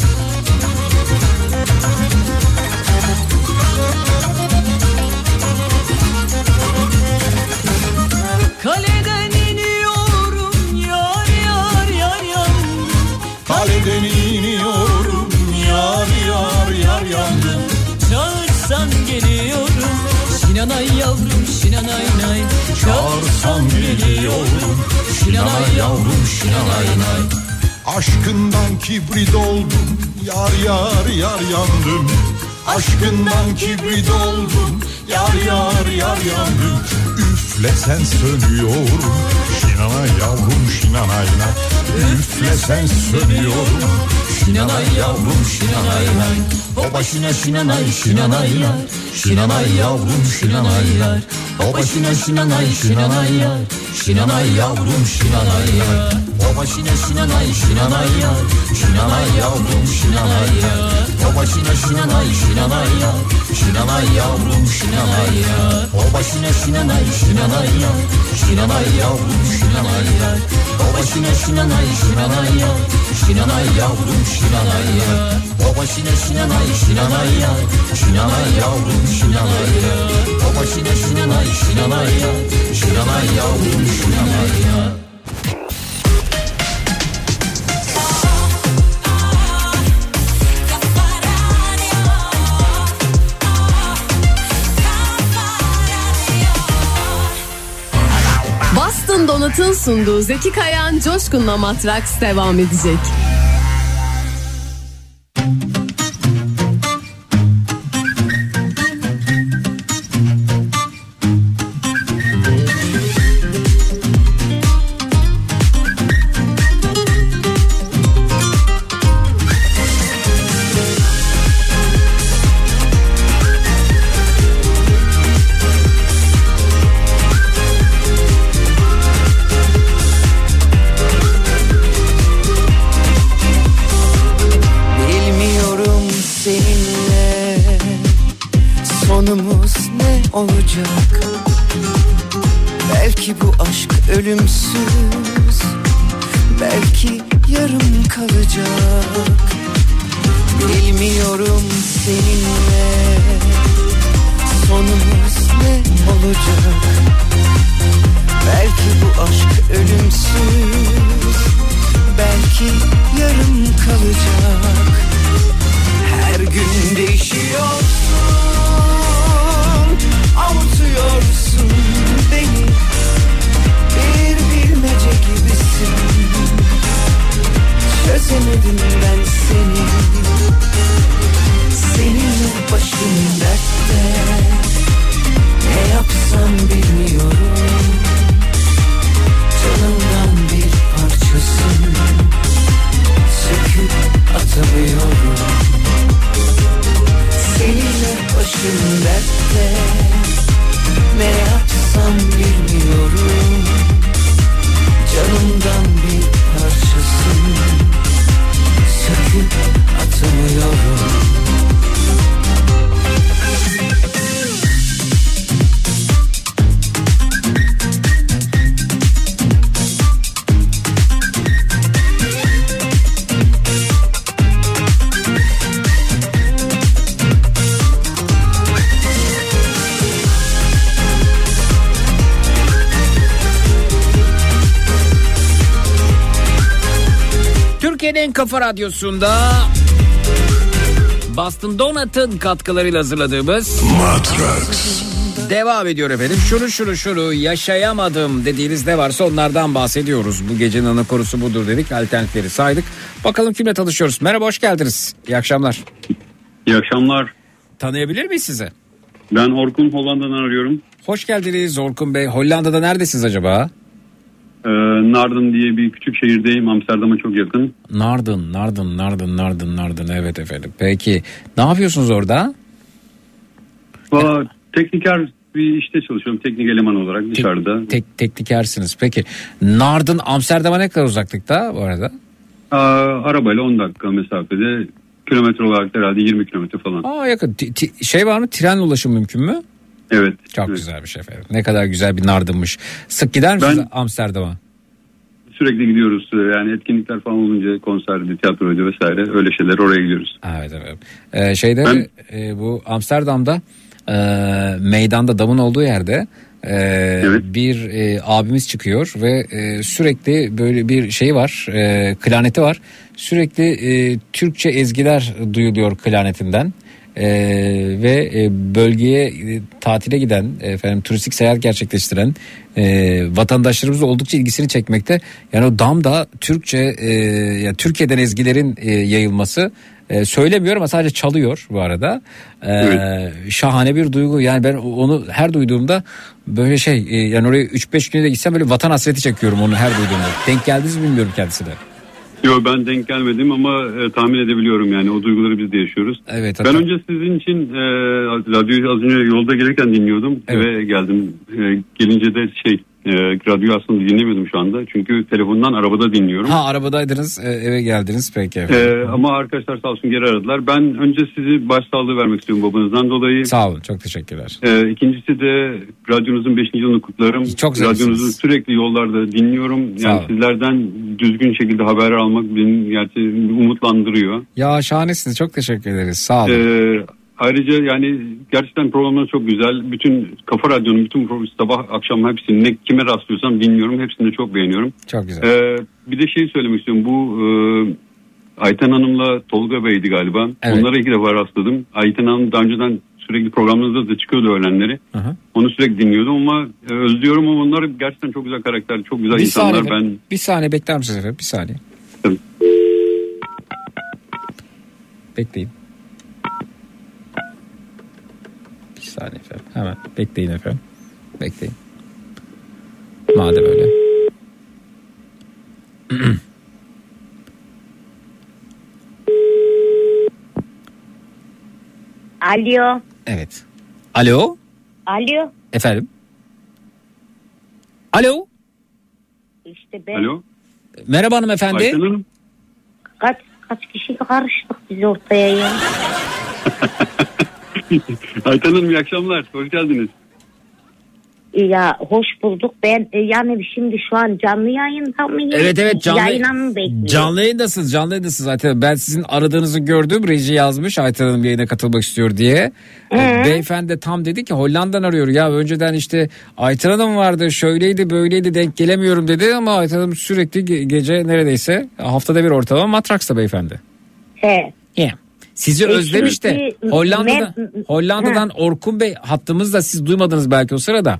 Çağırsam geliyorum. Şinanay yavrum şinanay nay. Aşkından kibrit oldum Yar yar yar yandım. Aşkından kibrit oldum Yar yar yar yandım Üflesen sönüyorum Şinanay yavrum şinanayla Üflesen sönüyorum Şinanay yavrum şinanay nay O başına şinanay şinanay yar Şinanay yavrum şinanay yar O başına şinanay şinanay yar Şinanay yavrum şinanay yar O başına şinanay şinanay yar Şinanay yavrum şinanay yar O başına şinanay şinanay yar Şinanay yavrum şinanay yar O başına şinanay şinanay yar Şinanay yavrum şinanay yar O başına şinanay şinanay yar Şinanay yavrum şinanay yar O başına şinanay şinanay yar Şinanay yavrum şinanay yar O başına şinanay şinanay yar Şinanay yavrum şinanay yar Boston Donat'ın sunduğu Zeki Kayan Coşkun'la Matraks devam edecek. Kafa radyosunda Boston Donut'ın katkılarıyla hazırladığımız Matrax devam ediyor efendim. Şunu şunu şunu yaşayamadım dediğiniz ne varsa onlardan bahsediyoruz. Bu gecenin ana konusu budur dedik. Alternatifleri saydık. Bakalım kimle tanışıyoruz. Merhaba hoş geldiniz. İyi akşamlar. İyi akşamlar. Tanıyabilir miyiz sizi? Ben Orkun Hollanda'dan arıyorum. Hoş geldiniz Orkun Bey. Hollanda'da neredesiniz acaba? Ee, Narden diye bir küçük şehirdeyim. Amsterdam'a çok yakın. Nardın, Nardın, Nardın, Nardın, Nardın. Evet efendim. Peki ne yapıyorsunuz orada? Valla tekniker bir işte çalışıyorum. Teknik eleman olarak dışarıda. Tek, teknikersiniz. Peki Nardın Amsterdam'a ne kadar uzaklıkta bu arada? Aa, arabayla 10 dakika mesafede. Kilometre olarak herhalde 20 kilometre falan. Aa yakın. Ti- ti- şey var mı? Tren ulaşım mümkün mü? Evet. Çok evet. güzel bir şey efendim. Ne kadar güzel bir Nardın'mış. Sık gider misiniz Ben- Amsterdam'a? Sürekli gidiyoruz. Yani etkinlikler falan olunca konserdi, tiyatroydu vesaire öyle şeyler oraya gidiyoruz. Evet evet. Ee, şeyde Ben- e, bu Amsterdam'da e, meydanda damın olduğu yerde e, Evet. bir e, abimiz çıkıyor ve e, sürekli böyle bir şey var e, klarneti var sürekli e, Türkçe ezgiler duyuluyor klarnetinden e, ve e, bölgeye e, tatile giden efendim turistik seyahat gerçekleştiren e, vatandaşlarımız da oldukça ilgisini çekmekte. Yani o damda Türkçe e, yani Türkiye'den ezgilerin e, yayılması e, söylemiyor ama sadece çalıyor bu arada. E, Şahane bir duygu. Yani ben onu her duyduğumda böyle şey e, yani oraya 3-5 güne de gitsem böyle vatan hasreti çekiyorum onu her duyduğumda. Denk geldiniz mi bilmiyorum kendisine. Yok ben denk gelmedim ama e, tahmin edebiliyorum yani o duyguları biz de yaşıyoruz. Evet. Ben hatta- önce sizin için e, radyoyu az önce yolda gelirken dinliyordum Evet. eve geldim. E, gelince de şey e, radyoyu aslında dinlemiyordum şu anda çünkü telefondan arabada dinliyorum. Ha arabadaydınız e, eve geldiniz peki efendim. E, ama arkadaşlar sağ olsun geri aradılar. Ben önce sizi başsağlığı vermek istiyorum babanızdan dolayı. Sağ olun çok teşekkürler. E, ikincisi de radyonuzun 5. yılını kutlarım. Çok. Radyonuzu sürekli yollarda dinliyorum. Sağ Yani olun. sizlerden düzgün şekilde haber almak beni gerçekten umutlandırıyor. Ya şahanesiniz çok teşekkür ederiz sağ olun. Ee, ayrıca yani gerçekten programlar çok güzel. Bütün Kafa Radyo'nun bütün pro- sabah akşam hepsini ne kime rastlıyorsam dinliyorum. Hepsini de çok beğeniyorum. çok güzel. Ee, bir de şey söylemek istiyorum. Bu e, Ayten Hanım'la Tolga Bey'di galiba. Evet. Onlara iki defa rastladım. Ayten Hanım daha önceden sürekli programlarınızda da çıkıyordu öğlenleri. Hı hı. Onu sürekli dinliyordum ama e, özlüyorum ama onlar gerçekten çok güzel karakter, çok güzel Bir insanlar. saniye, Ben bir saniye bekler misiniz efendim? Bir saniye. Tabii. Bekleyin. Bir saniye efendim. Hemen bekleyin efendim. Bekleyin. Madem öyle. *clears throat* Alo. Evet. Alo. Alo. Efendim. Alo. İşte ben Alo. Merhaba hanımefendi. Ayten Hanım. kaç kaç kişi karıştık biz ortaya ya. *laughs* *laughs* Ayten Hanım iyi akşamlar. Hoş geldiniz. Ya hoş bulduk. Ben e, yani şimdi şu an canlı yayında mıyım? Evet evet canlı, Yayına mı bekliyorum? canlı yayındasınız canlı yayındasınız zaten ben sizin aradığınızı gördüm reji yazmış Ayten Hanım yayına katılmak istiyor diye Ee? beyefendi de tam dedi ki Hollanda'dan arıyor ya önceden işte Ayten Hanım vardı şöyleydi böyleydi denk gelemiyorum dedi ama Ayten Hanım sürekli ge- gece neredeyse haftada bir ortalama Matraks'ta beyefendi. He. Yeah. Sizi E, özlemiş de Hollanda'dan Hollanda'dan Orkun Bey hattımızda siz duymadınız belki o sırada.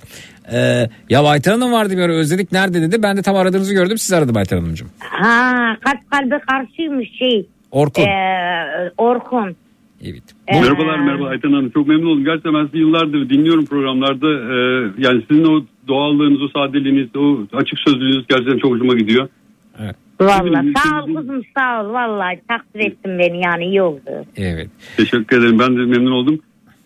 Ee, ya Ayten Hanım vardı bir ara özledik nerede dedi. Ben de tam aradığınızı gördüm siz aradım Ayten Hanımcığım. Ha kalp kalbe karşıymış şey. Orkun. Ee, Orkun. Evet. Ee, Merhabalar merhaba Ayten Hanım. Çok memnun oldum. Gerçekten ben sizi yıllardır dinliyorum programlarda. Ee, yani sizin o doğallığınız, o sadeliğiniz, o açık sözlülüğünüz gerçekten çok hoşuma gidiyor. Valla sağ ol kızım sağ ol. Vallahi takdir ettin beni yani iyi oldu. Evet. Teşekkür ederim. Ben de memnun oldum.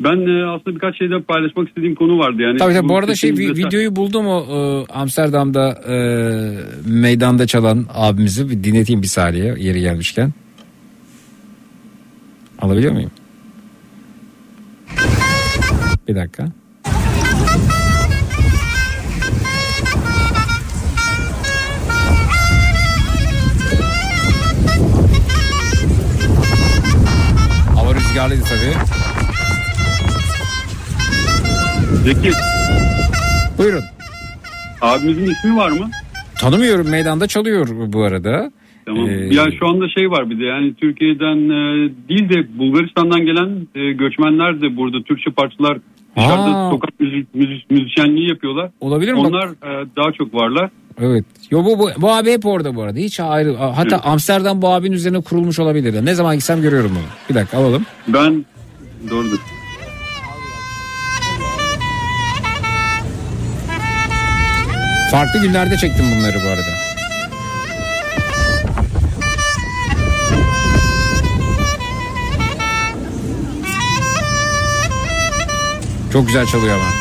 Ben e, aslında birkaç şeyden paylaşmak istediğim konu vardı. Yani Tabii tabii bu arada şey videoyu buldum o e, Amsterdam'da e, meydanda çalan abimizi bir dinleteyim bir saniye yeri gelmişken. Alabiliyor muyum? Bir dakika. Rüzgarlıydı tabii. Zeki, Buyurun. abimizin ismi var mı? Tanımıyorum meydanda çalıyor bu arada. Tamam. Ee, ya şu anda şey var bir de yani Türkiye'den e, değil de Bulgaristan'dan gelen e, göçmenler de burada Türkçe parçalar dışarıda Aa. sokak müzik, müzik, müzisyenliği yapıyorlar. Olabilir mi? Onlar e, daha çok varlar. Evet. Yo bu, bu, bu abi hep orada bu arada. Hiç ayrı. Hatta Evet. Amsterdam bu abinin üzerine kurulmuş olabilir. Ne zaman gitsem görüyorum bunu. Bir dakika alalım. Ben doğrudur. Farklı günlerde çektim bunları bu arada. Çok güzel çalıyor ama.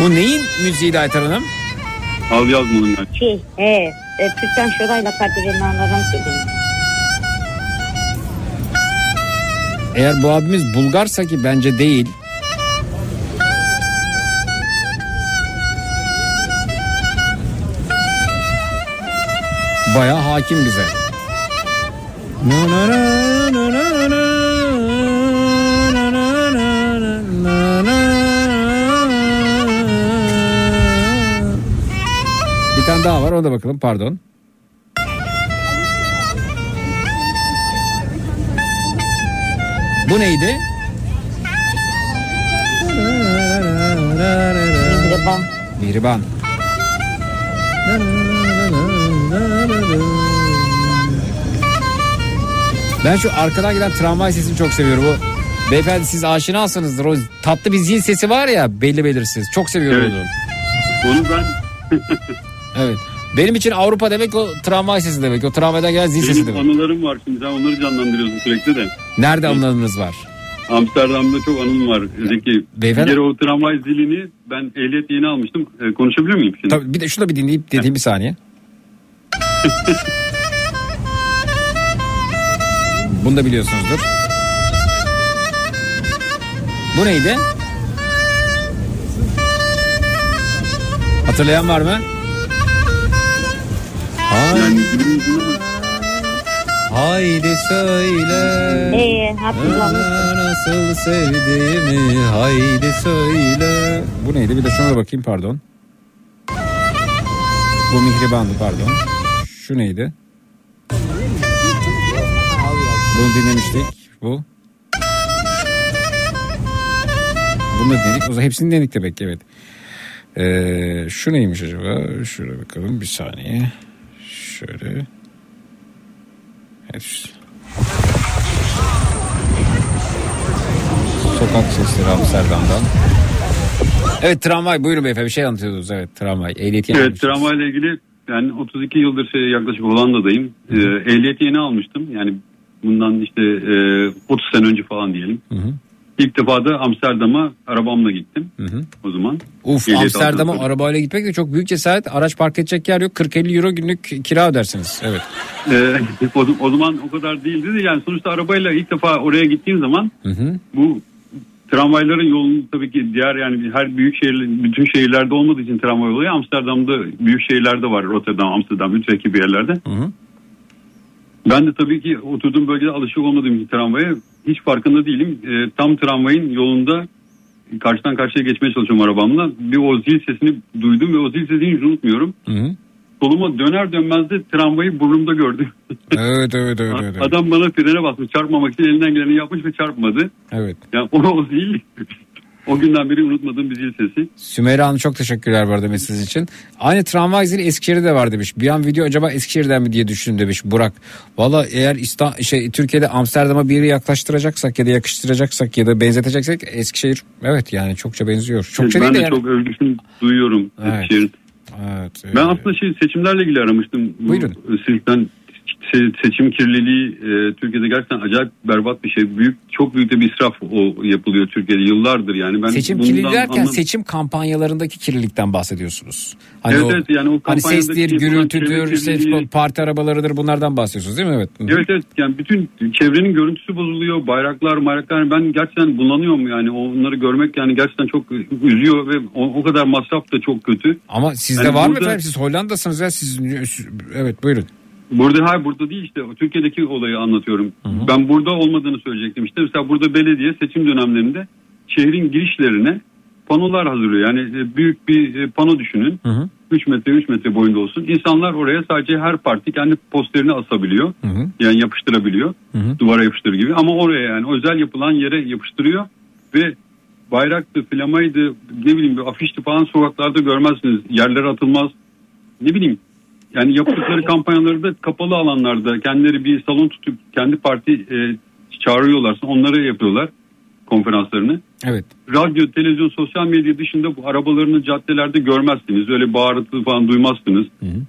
Bu neyin müziğiydi Aytar Hanım? Al yazmadım ben. Şey he. E, Türkan Şoray'la Kadir İnanır'ın filmi. Eğer bu abimiz Bulgarsa ki bence değil. Na na na. Bir tane daha var ona da bakalım pardon. Bu neydi? Mihriban. Mihriban. Ben şu arkadan giden tramvay sesini çok seviyorum. O beyefendi siz aşinasınızdır. O tatlı bir zil sesi var ya belli belirsiz. Çok seviyorum Evet. onu. Onu ben *laughs* Evet. Benim için Avrupa demek o tramvay sesi demek. O tramvaydan gelen zil sesi benim demek. anılarım var şimdi sen onları canlandırıyorsun sürekli de. Nerede anılarınız var? Amsterdam'da çok anım var Zeki. Beyefendi- Bir kere o tramvay zilini ben ehliyet yeni almıştım. Ee, konuşabilir miyim şimdi? Tabii bir de şunu da bir dinleyip dediğim bir saniye. *laughs* Bunu da biliyorsunuzdur. Bu neydi? Hatırlayan var mı? Haydi söyle. Ee, hatırlamıştım. Nasıl sevdiğimi haydi söyle. Bu neydi? Bir de şuna bakayım pardon. Bu mihribandı pardon. Şu neydi? Bunu dinlemiştik. Bu. Bunu da dinledik. O zaman hepsini dinledik demek ki evet. Ee, şu neymiş acaba? Şöyle bakalım bir saniye. Şöyle. Evet. Sokak sesleri Amsterdam'dan. Evet tramvay buyurun beyefendi bir şey anlatıyordunuz evet tramvay ehliyeti Evet almışsınız. tramvayla ilgili ben 32 yıldır şey, yaklaşık Hollanda'dayım. Ee, ehliyeti yeni almıştım. Yani bundan işte e, 30 sene önce falan diyelim. Hı hı. İlk defa da Amsterdam'a arabamla gittim Hı hı. o zaman. Uf Amsterdam'a arabayla gitmek de çok büyük cesaret. Araç park edecek yer yok. 40-50 euro günlük kira ödersiniz. Evet. Ee, *laughs* o, o zaman o kadar değildi de yani sonuçta arabayla ilk defa oraya gittiğim zaman Hı hı. bu tramvayların yolunu tabii ki diğer yani her büyük şehir bütün şehirlerde olmadığı için tramvay olayı Amsterdam'da büyük şehirlerde var. Rotterdam, Amsterdam, Utrecht gibi yerlerde. Hı hı. Ben de tabii ki oturduğum bölgede alışık olmadığım için tramvaya hiç farkında değilim. Ee, tam tramvayın yolunda karşıdan karşıya geçmeye çalışıyorum arabamla. Bir o zil sesini duydum ve o zil sesini hiç unutmuyorum. Hı hı. Soluma döner dönmez de tramvayı burnumda gördüm. Evet evet evet. *laughs* evet. Adam bana frene basmış çarpmamak için elinden geleni yapmış ve çarpmadı. Evet. Yani o, o zil o günden beri unutmadığım bir zil sesi. Sümeyra Hanım çok teşekkürler bu arada mesaj için. Aynı tramvay zili Eskişehir'de de var demiş. Bir an video acaba Eskişehir'den mi diye düşündüm demiş Burak. Valla eğer İsta şey Türkiye'de Amsterdam'a bir yeri yaklaştıracaksak ya da yakıştıracaksak ya da benzeteceksek Eskişehir evet yani çokça benziyor. Çokça ben de yani. çok övgüsünü duyuyorum Evet. Eskişehir'in. Evet, Ben e, aslında şey seçimlerle ilgili aramıştım. Bu Buyurun. Sizden se- seçim kirliliği e, Türkiye'de gerçekten acayip berbat bir şey. Büyük çok büyük de bir israf o yapılıyor Türkiye'de yıllardır yani. Ben seçim kirliliği derken anlam- seçim kampanyalarındaki kirlilikten bahsediyorsunuz. Hani Evet, o, evet, yani o hani sestir, gürültüdür, kirliliği- parti arabalarıdır bunlardan bahsediyorsunuz değil mi? Evet. Evet evet yani bütün çevrenin görüntüsü bozuluyor. Bayraklar bayraklar ben gerçekten bulanıyorum yani onları görmek yani gerçekten çok üzüyor ve o, o kadar masraf da çok kötü. Ama sizde Yani var mı burada- efendim? Siz Hollanda'sınız ya. Siz, evet buyurun. Burada hayır burada değil işte Türkiye'deki olayı anlatıyorum. Ben burada olmadığını söyleyecektim işte. Mesela burada belediye seçim dönemlerinde şehrin girişlerine panolar hazırlıyor. Yani e, büyük bir e, pano düşünün. Hı hı. 3 metre 3 metre boyunda olsun. İnsanlar oraya sadece her parti kendi posterini asabiliyor. Hı hı. Yani yapıştırabiliyor. Hı hı. Duvara yapıştırır gibi. Ama oraya yani özel yapılan yere yapıştırıyor. Ve bayraktı, flamaydı, ne bileyim bir afişti falan sokaklarda görmezsiniz. Yerlere atılmaz. Ne bileyim yani yaptıkları *laughs* kampanyaları da kapalı alanlarda kendileri bir salon tutup kendi parti e, çağırıyorlarsa onları yapıyorlar konferanslarını. Evet. Radyo, televizyon, sosyal medya dışında bu arabalarını caddelerde görmezsiniz. Öyle bağırtı falan duymazsınız. Hı hı.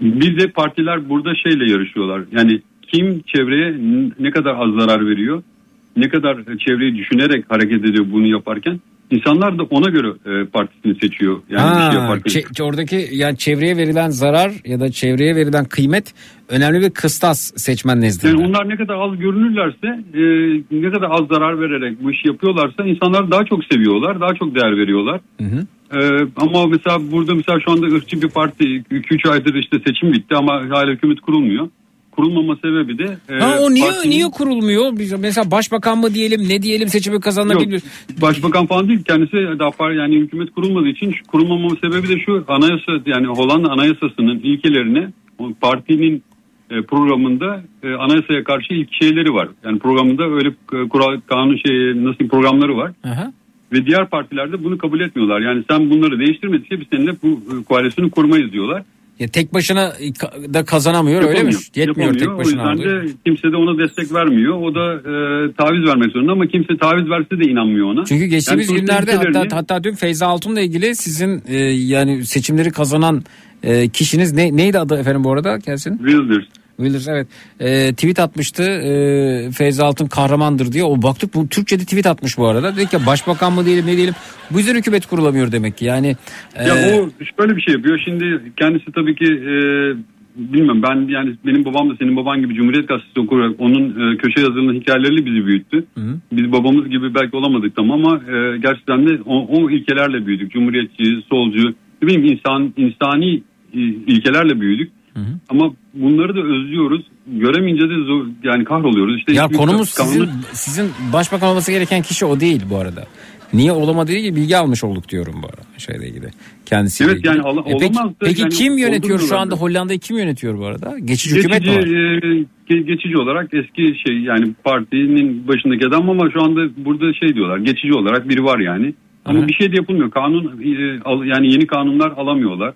Bir de partiler burada şeyle yarışıyorlar. Yani kim çevreye ne kadar az zarar veriyor, ne kadar çevreyi düşünerek hareket ediyor bunu yaparken. İnsanlar da ona göre e, partisini seçiyor. Yani bir şey Ha, yaparken. çe- oradaki yani çevreye verilen zarar ya da çevreye verilen kıymet önemli bir kıstas seçmen nezdinde. Yani onlar ne kadar az görünürlerse, e, ne kadar az zarar vererek bu işi yapıyorlarsa insanlar daha çok seviyorlar, daha çok değer veriyorlar. Hı hı. E, ama mesela burada mesela şu anda ırkçı bir parti 2-3 aydır işte seçim bitti ama hala hükümet kurulmuyor. Kurulmama sebebi de e, Ha o niye partinin- niye kurulmuyor? Biz mesela başbakan mı diyelim ne diyelim seçimi bilmiyoruz. başbakan falan değil kendisi daha yani hükümet kurulmadığı için şu kurulmama sebebi de şu anayasa yani Hollanda anayasasının ilkelerine o partinin e, programında e, anayasaya karşı ilk şeyleri var. Yani programında öyle e, kural kanun şey nasıl programları var. Aha. Ve diğer partiler de bunu kabul etmiyorlar. Yani sen bunları değiştirmedikçe biz seninle bu koalisyonu kurmayız diyorlar. Ya tek başına da kazanamıyor öyle mi? Yapamıyor. Yetmiyor Yapamıyor. tek başına. O yüzden de kimse de ona destek vermiyor. O da e, taviz vermek zorunda ama kimse taviz verse de inanmıyor ona. Çünkü geçtiğimiz Yani günlerde ülkelerini- hatta, hatta dün Feyza Altun'la ilgili sizin e, yani seçimleri kazanan e, kişiniz ne, neydi adı efendim bu arada gelsin? Wilders. Wilders evet. E, tweet atmıştı e, Feyza Altun kahramandır diye. O baktık bu Türkçe'de tweet atmış bu arada. Dedik ya başbakan mı diyelim ne diyelim. Bu yüzden hükümet kurulamıyor demek ki. Yani e, Ya o şöyle bir şey yapıyor. Şimdi kendisi tabii ki e, bilmem ben yani benim babam da senin baban gibi Cumhuriyet Gazetesi okuyarak onun e, köşe yazılarının hikayeleriyle bizi büyüttü. Biz babamız gibi belki olamadık tam ama e, gerçekten de o, o ilkelerle büyüdük. Cumhuriyetçi, solcu, ne bileyim insan insani e, ilkelerle büyüdük. Ama bunları da özlüyoruz. Göremeyince de zor, yani kahroluyoruz. İşte ya konumuz sizin sizin başbakan olması gereken kişi o değil bu arada. Niye olamadığı ilgili bilgi almış olduk diyorum bu arada şeyle ilgili. Kendisiyle Evet, ilgili. yani ala- E peki, peki yani kim yönetiyor şu anda da. Hollanda'yı kim yönetiyor bu arada? Geçici hükümet mi Geçici, var? e, ge- geçici olarak eski şey yani partinin başındaki adam ama şu anda burada şey diyorlar geçici olarak biri var yani. Ama Hı. bir şey de yapılmıyor. Kanun e, yani yeni kanunlar alamıyorlar.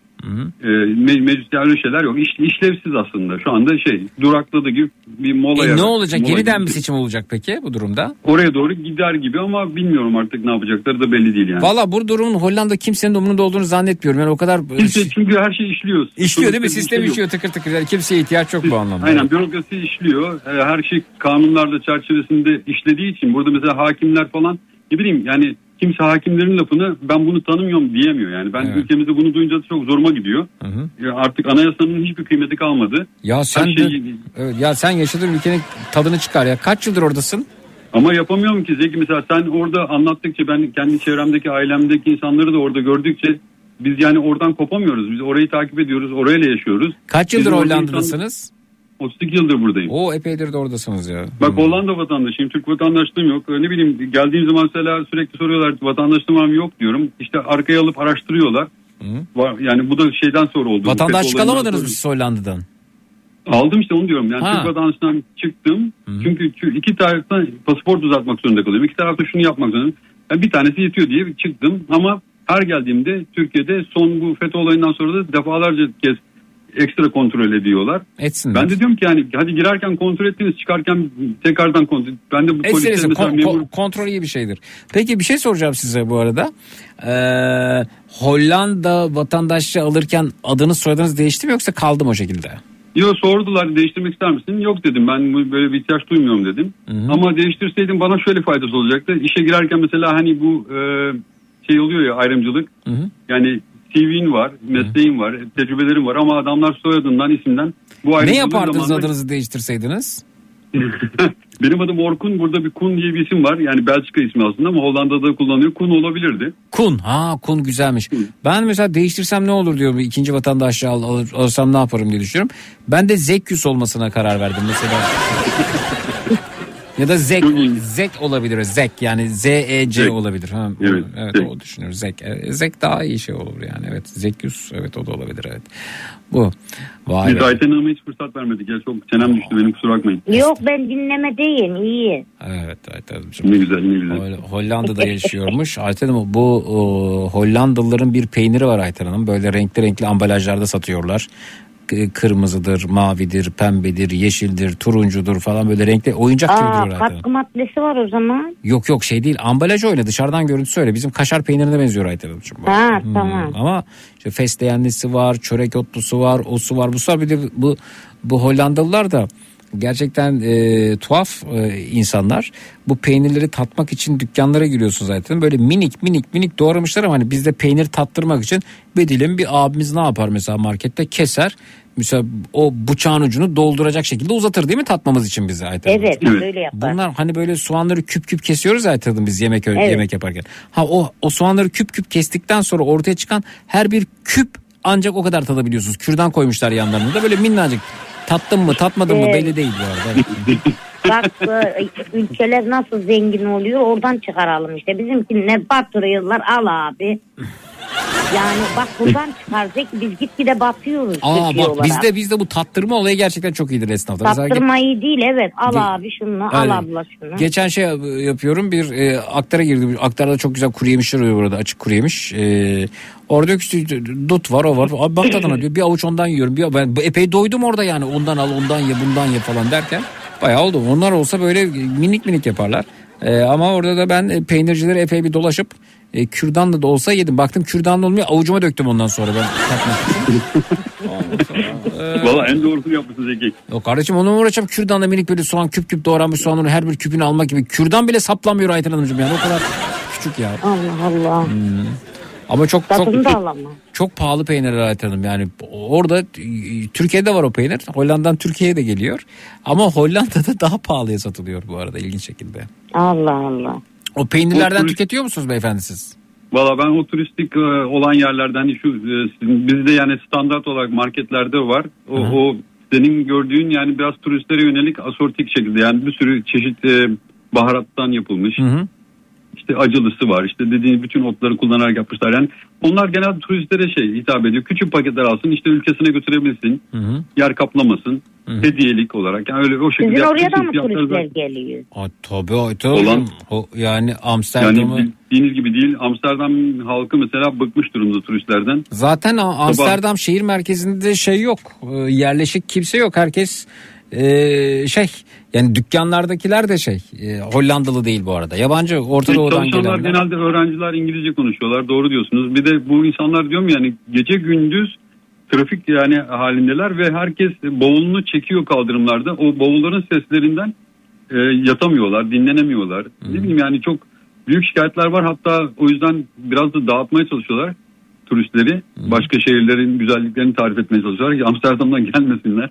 E, me- mecliste öyle şeyler yok. İş, işlevsiz aslında. Şu anda şey durakladı gibi bir mola. E, ne olacak? mola Yeniden gibi. bir seçim olacak peki bu durumda? Oraya doğru gider gibi ama bilmiyorum artık ne yapacakları da belli değil yani. Valla bu durumun Hollanda kimsenin umurunda olduğunu zannetmiyorum. Yani o kadar e, Kimse, çünkü her şey işliyor. işliyor değil mi? Sistem şey işliyor tıkır tıkır. Yani kimseye ihtiyaç yok bu anlamda. Aynen bürokrasi işliyor. Ee, Her şey kanunlarda çerçevesinde işlediği için burada mesela hakimler falan ne bileyim yani kimse hakimlerin lafını ben bunu tanımıyorum diyemiyor yani. Ben Evet. ülkemizde bunu duyunca çok zoruma gidiyor. Hı hı. Artık anayasanın hiçbir kıymeti kalmadı. Ya sen Her de, şey- evet, ya sen yaşadığın ülkenin tadını çıkar ya. Kaç yıldır oradasın? Ama yapamıyorum ki Zeki mesela sen orada anlattıkça ben kendi çevremdeki ailemdeki insanları da orada gördükçe biz yani oradan kopamıyoruz. Biz orayı takip ediyoruz, orayla yaşıyoruz. Kaç yıldır Bizim Hollanda'dasınız? İnsan- 32 yıldır buradayım. O epeydir de oradasınız ya. Bak Hollanda vatandaşıyım. Türk vatandaşlığım yok. Ne bileyim geldiğim zaman mesela sürekli soruyorlar vatandaşlığım var mı yok diyorum. İşte arkaya alıp araştırıyorlar. Var, yani bu da şeyden sonra oldu. Vatandaşlık alamadınız mı siz Hollanda'dan? Aldım işte onu diyorum. Yani Ha. Türk vatandaşlığından çıktım. Çünkü tü- iki taraftan pasaport uzatmak zorunda kalıyorum. İki tarafta şunu yapmak zorunda. Yani bir tanesi yetiyor diye çıktım. Ama her geldiğimde Türkiye'de son bu FETÖ olayından sonra da defalarca kez ekstra kontrol ediyorlar. Etsinler. Ben de diyorum ki yani hadi girerken kontrol ettiniz çıkarken tekrardan kontrol. Ben de bu Etsin etsin. mesela Kon- memur kon- kontrol iyi bir şeydir. Peki bir şey soracağım size bu arada. Ee, Hollanda vatandaşlığı alırken adınız soyadınız değişti mi yoksa kaldı mı o şekilde? Yo sordular değiştirmek ister misin? Yok dedim ben böyle bir ihtiyaç duymuyorum dedim. Ama değiştirseydim bana şöyle faydası olacaktı. İşe girerken mesela hani bu e, şey oluyor ya ayrımcılık. Hı hı. Yani CV'in var, mesleğin var, tecrübelerin var ama adamlar soyadından isimden bu Ne ayrımcılığı yapardınız zamanında- adınızı değiştirseydiniz? *laughs* Benim adım Orkun. Burada bir Kun diye bir isim var. Yani Belçika ismi aslında ama Hollanda'da kullanıyor. Kun olabilirdi. Kun. Ha kun güzelmiş. Ben mesela değiştirsem ne olur diyorum. İkinci vatandaşlığı al, alır- alırsam ne yaparım diye düşünüyorum. Ben de Zekyus olmasına karar verdim mesela. *laughs* ya da Zek, Zek olabilir. Zek yani Z-E-C Zek. olabilir. Ha, Evet, evet Zek. o düşünüyoruz. Zek. E, Zek daha iyi şey olur yani. Evet Zekyus evet o da olabilir evet. Bu. Vay Biz be. Ayten Hanım'a hiç fırsat vermedik. Ya çok çenem düştü benim kusura bakmayın. Yok ben dinlemedeyim iyi. Evet evet. Ne güzel ne güzel. Hol- Hollanda'da yaşıyormuş. Ayten Hanım bu o, Hollandalıların bir peyniri var Ayten Hanım. Böyle renkli renkli ambalajlarda satıyorlar. K- Kırmızıdır, mavidir, pembedir, yeşildir, turuncudur falan böyle renkli oyuncak gibi duruyor Hanım. katkı maddesi var o zaman. Yok yok şey değil ambalaj öyle dışarıdan görüntüsü öyle. Bizim kaşar peynirine benziyor Ayten Hanımcığım. bu. Ha Hmm, tamam. Ama işte fesleğenlisi var, çörek otlusu var, osu var, busu var. Bir de bu, bu Hollandalılar da gerçekten e, tuhaf e, insanlar. Bu peynirleri tatmak için dükkanlara giriyorsun zaten. Böyle minik minik minik doğramışlar ama hani bizde peynir tattırmak için bir dilim bir abimiz ne yapar mesela markette keser. Mesela o bıçağın ucunu dolduracak şekilde uzatır değil mi tatmamız için bize Ayten? Evet, Evet. öyle yapar. Bunlar hani böyle soğanları küp küp kesiyoruz Ayten biz yemek Evet. yemek yaparken. Ha o o soğanları küp küp kestikten sonra ortaya çıkan her bir küp ancak o kadar tadabiliyorsunuz. Kürdan koymuşlar yanlarında da böyle minnacık Tattın mı tatmadın mı belli değil bu arada. *laughs* Bak ülkeler nasıl zengin oluyor oradan çıkaralım işte. Bizimkiler batırıyorlar al abi. Yani bak buradan çıkaracak biz gitgide batıyoruz Aa bak olarak. bizde bizde bu tattırma olayı gerçekten çok iyidir esnafta. Mesela ge- Tattırmayı değil evet al Ge- abi şunu Aynen. al abla şunu. Geçen şey yapıyorum bir e, aktara girdim. Aktarda çok güzel kuru yemişler oluyor burada açık kuru yemiş. E, orada işte dut var o var. Abi bak tadına diyor bir avuç ondan yiyorum. Bir, ben epey doydum orada yani ondan al ondan ye bundan ye falan derken. Bayağı oldu. Onlar olsa böyle minik minik yaparlar. E, ama orada da ben e, peynircileri epey bir dolaşıp e, kürdanla da olsa yedim. Baktım kürdanla olmuyor avucuma döktüm ondan sonra ben *laughs* Valla en doğrusunu yapmışsın Zeki. Yok kardeşim onu mu uğraşacağım kürdanla minik böyle soğan küp küp doğranmış soğanları her bir küpünü almak gibi. Kürdan bile saplanmıyor Ayten Hanımcığım yani o kadar küçük ya. Allah Allah. Ama çok çok alamam. çok pahalı peynirler Ayten Hanım. Yani orada e, Türkiye'de var o peynir. Hollanda'dan Türkiye'ye de geliyor. Ama Hollanda'da *laughs* daha pahalıya satılıyor bu arada ilginç şekilde. Allah Allah. O peynirlerden O turist- tüketiyor musunuz beyefendi siz? Valla ben o turistik e, olan yerlerden şu e, sizin- bizde yani standart olarak marketlerde var. O, o senin gördüğün yani biraz turistlere yönelik asortik şekilde yani bir sürü çeşit e, baharattan yapılmış. Hı hı. İşte acılısı var. İşte dediğiniz bütün otları kullanarak yapmışlar. Yani onlar genelde turistlere şey hitap ediyor. Küçük paketler alsın işte ülkesine götürebilsin. Hı hı. Yer kaplamasın. Hı. Hediyelik olarak. Yani öyle o şekilde. Sizin oraya da mı turistler geliyor? Aa, tabii Ayten Olan-. O, yani Amsterdam'ı... Yani bildiğiniz gibi değil. Amsterdam halkı mesela bıkmış durumda turistlerden. Zaten Amsterdam şehir merkezinde şey yok. Ee, yerleşik kimse yok. Herkes e, şey yani dükkanlardakiler de şey e, Hollandalı değil bu arada. Yabancı Orta Doğu'dan Çalışanlar gelenler. genelde öğrenciler İngilizce konuşuyorlar. Doğru diyorsunuz. Bir de bu insanlar diyorum yani gece gündüz trafik yani halindeler ve herkes bavulunu çekiyor kaldırımlarda. O bavulların seslerinden e, yatamıyorlar, dinlenemiyorlar. Ne bileyim yani çok büyük şikayetler var. Hatta o yüzden biraz da dağıtmaya çalışıyorlar turistleri. Başka şehirlerin güzelliklerini tarif etmeye çalışıyorlar ki Amsterdam'dan *laughs* gelmesinler.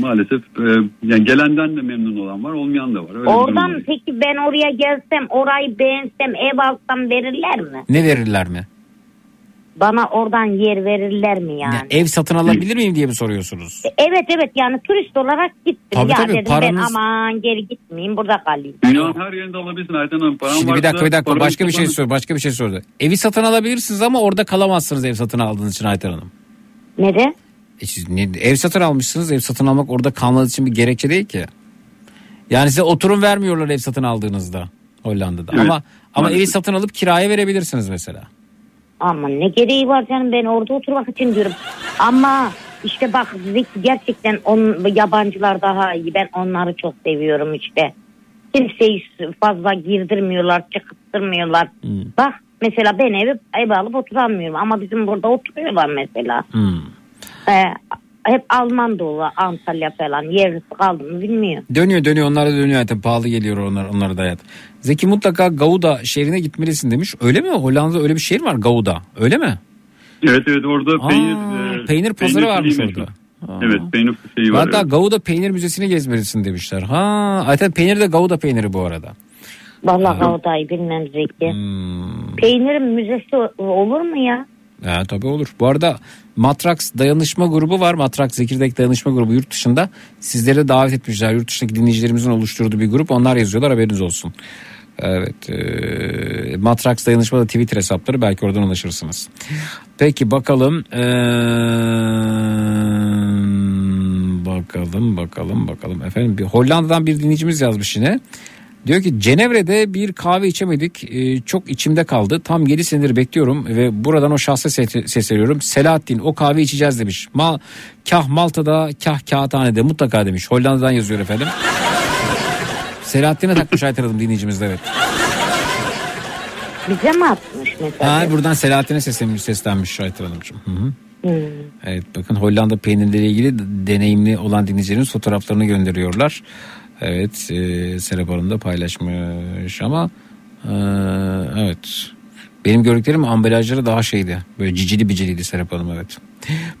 Maalesef e, yani gelenden de memnun olan var, olmayan da var. Öyle Oradan peki ben oraya gelsem orayı beğensem ev alsam verirler mi? Ne verirler mi? Bana oradan yer verirler mi yani? Ya ev satın alabilir miyim diye mi soruyorsunuz? Evet evet yani turist olarak gittim. Tabii, ya tabii, dedim paranız- ben aman geri gitmeyeyim burada kalayım. Dünyanın her yerinde alabilirsin Ayten Hanım. Paran Şimdi bir dakika bir dakika başka bir şey kullanın. sor başka bir şey sordu. Evi satın alabilirsiniz ama orada kalamazsınız ev satın aldığınız için Ayten Hanım. Nere? E siz ne- ev satın almışsınız. Ev satın almak orada kalmanız için bir gerekçe değil ki. Yani size oturum vermiyorlar ev satın aldığınızda Hollanda'da. Evet, ama ama evi satın alıp kiraya verebilirsiniz mesela. Ama ne gereği var canım ben orada oturmak için diyorum. Ama işte bak gerçekten on, yabancılar daha iyi. Ben onları çok seviyorum işte. Kimseyi fazla girdirmiyorlar, çıkıttırmıyorlar. Bak mesela ben evi ev alıp oturamıyorum ama bizim burada oturuyorlar mesela. Hmm. Ee, hep Alman dolu Antalya falan yerlisi kaldı mı bilmiyorum. Dönüyor dönüyor onlar da dönüyor hayatım. Pahalı geliyor onlar, onlara da hayat. Zeki mutlaka Gouda şehrine gitmelisin demiş. Öyle mi? Hollanda'da öyle bir şehir var Gouda. Öyle mi? Evet evet orada Aa, peynir, e, peynir pazarı varmış şeyi meşhur. orada. Aa. Evet peynir şeyi var. Hatta evet. Gouda peynir müzesini gezmelisin demişler. Ha, zaten peynir de Gouda peyniri bu arada. Vallahi Gavda'yı bilmem Zeki. Hmm. Peynirin müzesi olur mu ya? Ya tabii olur. Bu arada Matrax dayanışma grubu var. Matrax Zekirdek dayanışma grubu yurt dışında. Sizleri de davet etmişler. Yurt dışındaki dinleyicilerimizin oluşturduğu bir grup. Onlar yazıyorlar haberiniz olsun. Evet. E, Matrax dayanışma da Twitter hesapları. Belki oradan ulaşırsınız. Peki bakalım. Ee, bakalım bakalım bakalım. Efendim bir Hollanda'dan bir dinleyicimiz yazmış yine. Diyor ki Cenevre'de bir kahve içemedik. Ee, çok içimde kaldı. Tam 7 senedir bekliyorum ve buradan o şahsa se- sesleniyorum. Selahattin o kahve içeceğiz demiş. Mal, kah Malta'da kah kağıthanede mutlaka demiş. Hollanda'dan yazıyor efendim. *laughs* Selahattin'e takmış Ayten Hanım dinleyicimiz de evet. Bize mi atmış mesela? Ha, buradan Selahattin'e seslenmiş, seslenmiş Ayten Hanımcığım. Hı hı. Hmm. Evet bakın Hollanda peynirleriyle ilgili deneyimli olan dinleyicilerin fotoğraflarını gönderiyorlar. Evet e, Serap Hanım da paylaşmış ama e, evet benim gördüklerim ambalajları daha şeydi böyle cicili biciliydi Serap Hanım evet.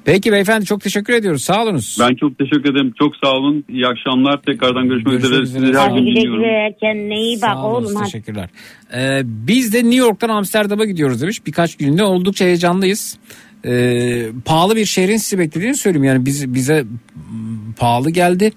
Peki beyefendi çok teşekkür ediyoruz sağ olunuz. Ben çok teşekkür ederim. Çok sağ olun. İyi akşamlar. Tekrardan görüşmek, Görüşmek üzere. üzere. Sizi her gün dinliyorum. kendine iyi bak Sağ olun, oğlum hadi. teşekkürler. Ee, biz de New York'tan Amsterdam'a gidiyoruz demiş. Birkaç günde oldukça heyecanlıyız. Ee, pahalı bir şehrin sizi beklediğini söyleyeyim. Yani biz, bize pahalı geldi.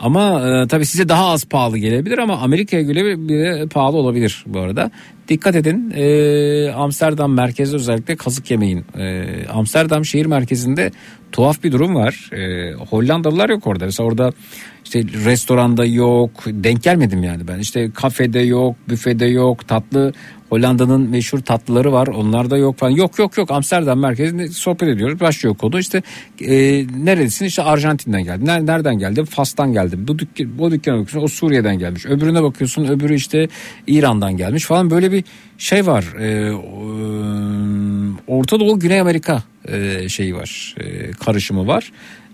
Ama e, tabii size daha az pahalı gelebilir ama Amerika'ya göre bile pahalı olabilir bu arada. Dikkat edin e, Amsterdam merkezde özellikle kazık yemeyin. E, Amsterdam şehir merkezinde tuhaf bir durum var. E, Hollandalılar yok orada. Mesela orada işte restoranda yok. Denk gelmedim yani ben. İşte kafede yok, büfede yok, tatlı Hollanda'nın meşhur tatlıları var. Onlar da yok falan. Yok yok yok Amsterdam merkezinde sohbet ediyoruz. Başlıyor konu. İşte e, neredesin? İşte Arjantin'den geldim. Ner- Nereden geldim? Fas'tan geldim. Bu dükkan, bu dükkana bakıyorsun o Suriye'den gelmiş. Öbürüne bakıyorsun öbürü işte İran'dan gelmiş falan. Böyle bir şey var. E, Orta Doğu Güney Amerika e, şeyi var. E, karışımı var.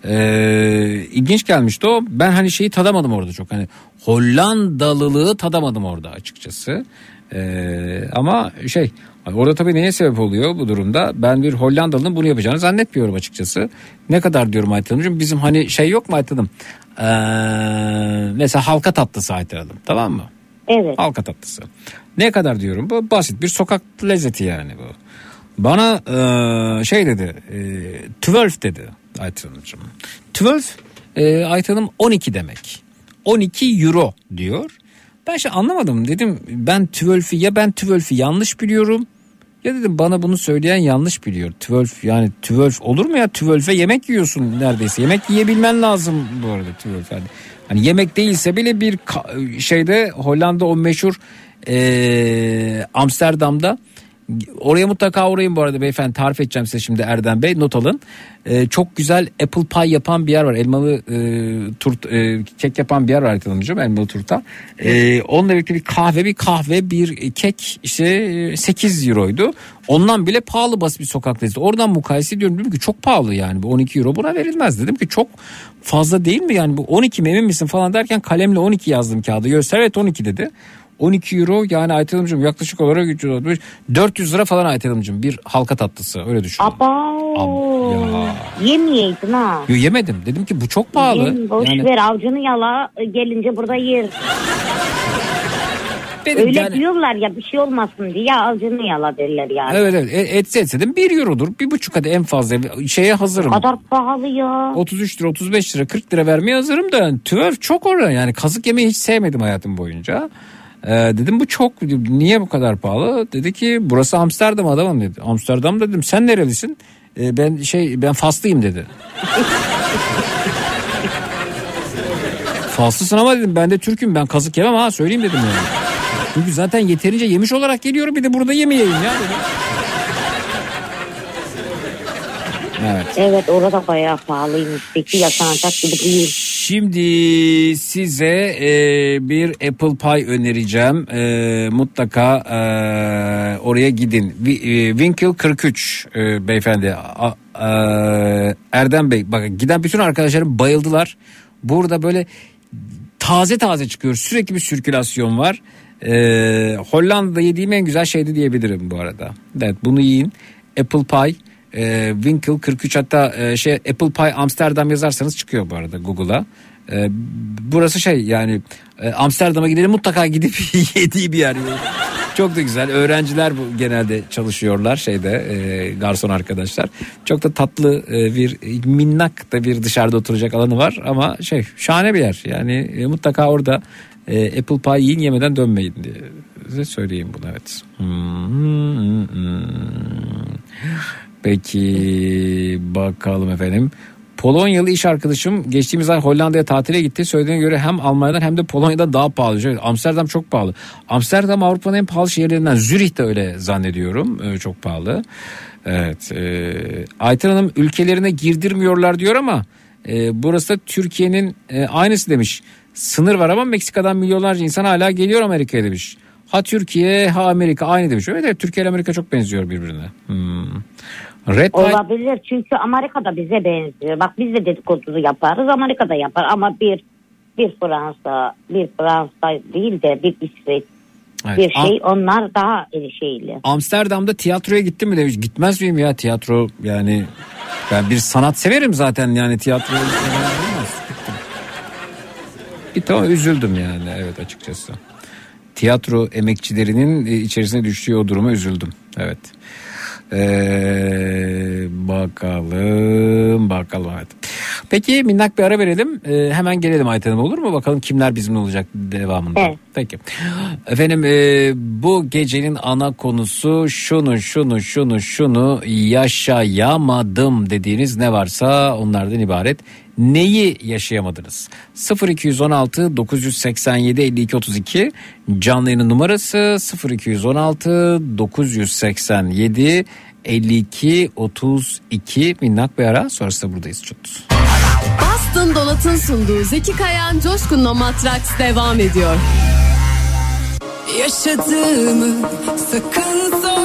Ee, ilginç gelmişti o. Ben hani şeyi tadamadım orada çok. Hani Hollandalılığı tadamadım orada açıkçası. Ee, ama şey orada tabii neye sebep oluyor bu durumda? Ben bir Hollandalı'nın bunu yapacağını zannetmiyorum açıkçası. Ne kadar diyorum Ayten Hanımcığım? Bizim hani şey yok mu Ayten Hanım? Ee, mesela halka tatlısı Ayten Hanım tamam mı? Evet. Halka tatlısı. Ne kadar diyorum? Bu basit bir sokak lezzeti yani bu. Bana e, şey dedi, e, 12 dedi Ayten Hanımcığım. 12 e, Ayten Hanım 12 demek. 12 euro diyor. Ben şey anlamadım dedim ben 12'i ya ben 12'i yanlış biliyorum ya dedim bana bunu söyleyen yanlış biliyor. 12 yani 12 olur mu ya 12'e yemek yiyorsun neredeyse. Yemek yiyebilmen lazım bu arada 12 yani. Hani yemek değilse bile bir şeyde Hollanda o meşhur eee, Amsterdam'da Oraya mutlaka uğrayın bu arada beyefendi tarif edeceğim size şimdi Erdem Bey not alın. Ee, çok güzel apple pie yapan bir yer var. Elmalı e, turt, e, kek yapan bir yer var Ayten Hanımcığım elmalı turta. Ee, onunla birlikte bir kahve bir kahve bir kek işte e, 8 euroydu. Ondan bile pahalı basit bir sokak lezzeti. Oradan mukayese ediyorum dedim ki çok pahalı yani bu 12 euro buna verilmez dedim ki çok fazla değil mi yani bu 12 mi emin misin falan derken kalemle 12 yazdım kağıdı göster evet 12 dedi. 12 euro yani Hanımcığım yaklaşık olarak 300 olmuş. 400 lira falan Hanımcığım bir halka tatlısı öyle düşün. Aba. Yemeyeydin ha. Yo, yemedim dedim ki bu çok pahalı. Yem, boş Yani ver avcunu yala gelince burada yer. *laughs* benim Öyle yani- diyorlar ya bir şey olmasın diye avcunu yala derler yani. Evet evet E- etse etse dedim 1 eurodur bir buçuk hadi en fazla şeye hazırım. O kadar pahalı ya. 33 lira 35 lira 40 lira vermeye hazırım da 12 çok orada yani kazık yemeyi hiç sevmedim hayatım boyunca. Ee, dedim bu çok niye bu kadar pahalı? Dedi ki burası Amsterdam adamım dedi. Amsterdam dedim sen nerelisin? Ee, ben şey ben Faslıyım dedi. *laughs* Faslısın ama dedim ben de Türk'üm ben kazık yemem ha söyleyeyim dedim yani. Çünkü zaten yeterince yemiş olarak geliyorum bir de burada yemeyeyim ya dedim. Evet. Evet orada bayağı pahalıymış. Peki yaşanacak gibi değil. Şimdi size e, bir apple pie önereceğim. E, mutlaka e, oraya gidin. E, Winkle 43 e, beyefendi. A- e, Erdem Bey bakın giden bütün arkadaşlarım bayıldılar. Burada böyle taze taze çıkıyor. Sürekli bir sirkülasyon var. E, Hollanda'da yediğim en güzel şeydi diyebilirim bu arada. Evet bunu yiyin. Apple pie. E, Winkle 43 hatta e, şey Apple Pie Amsterdam yazarsanız çıkıyor bu arada Google'a. E, burası şey yani e, Amsterdam'a gidelim mutlaka gidip *laughs* yediği bir yer. Çok da güzel. Öğrenciler bu genelde çalışıyorlar şeyde e, garson arkadaşlar. Çok da tatlı e, bir minnak da bir dışarıda oturacak alanı var ama şey şahane bir yer. Yani e, mutlaka orada e, Apple Pie yiyin yemeden dönmeyin diye size söyleyeyim bunu evet. Hmm. Peki bakalım efendim. Polonyalı iş arkadaşım geçtiğimiz ay Hollanda'ya tatile gitti. Söylediğine göre hem Almanya'dan hem de Polonya'dan daha pahalı. Şöyle, Amsterdam çok pahalı. Amsterdam Avrupa'nın en pahalı şehirlerinden. Zürih de öyle zannediyorum. Ee, çok pahalı. Evet. E, Ayten Hanım ülkelerine girdirmiyorlar diyor ama e, burası da Türkiye'nin e, aynısı demiş. Sınır var ama Meksika'dan milyonlarca insan hala geliyor Amerika'ya demiş. Ha Türkiye ha Amerika aynı demiş. Evet, evet Türkiye ile Amerika çok benziyor birbirine. Hmm. Red Light Olabilir çünkü Amerika'da bize benziyor. Bak biz de dedikodu yaparız Amerika'da yapar ama bir bir Fransa bir Fransa değil de bir İsveç Evet. bir şey Am- onlar daha şeyli. Amsterdam'da tiyatroya gittim mi demiş. Gitmez miyim ya tiyatro yani ben bir sanat severim zaten yani tiyatro. Gittim ama üzüldüm yani evet açıkçası. Tiyatro emekçilerinin e, içerisine düştüğü o duruma üzüldüm. Evet. Ee, bakalım bakalım evet. Peki minnak bir ara verelim. Ee, hemen gelelim Ayten Hanım olur mu? Bakalım kimler bizimle olacak devamında. Evet. Peki. Efendim e, bu gecenin ana konusu şunu şunu şunu şunu yaşayamadım dediğiniz ne varsa onlardan ibaret. Neyi yaşayamadınız? 0216 987 52 32 canlı yayının numarası 0216 987 52 32 minnak bir ara sonrasında buradayız çut. Boston Donat'ın sunduğu Zeki Kayan Coşkun'la Matraks devam ediyor. Yaşadığımı sakın sorma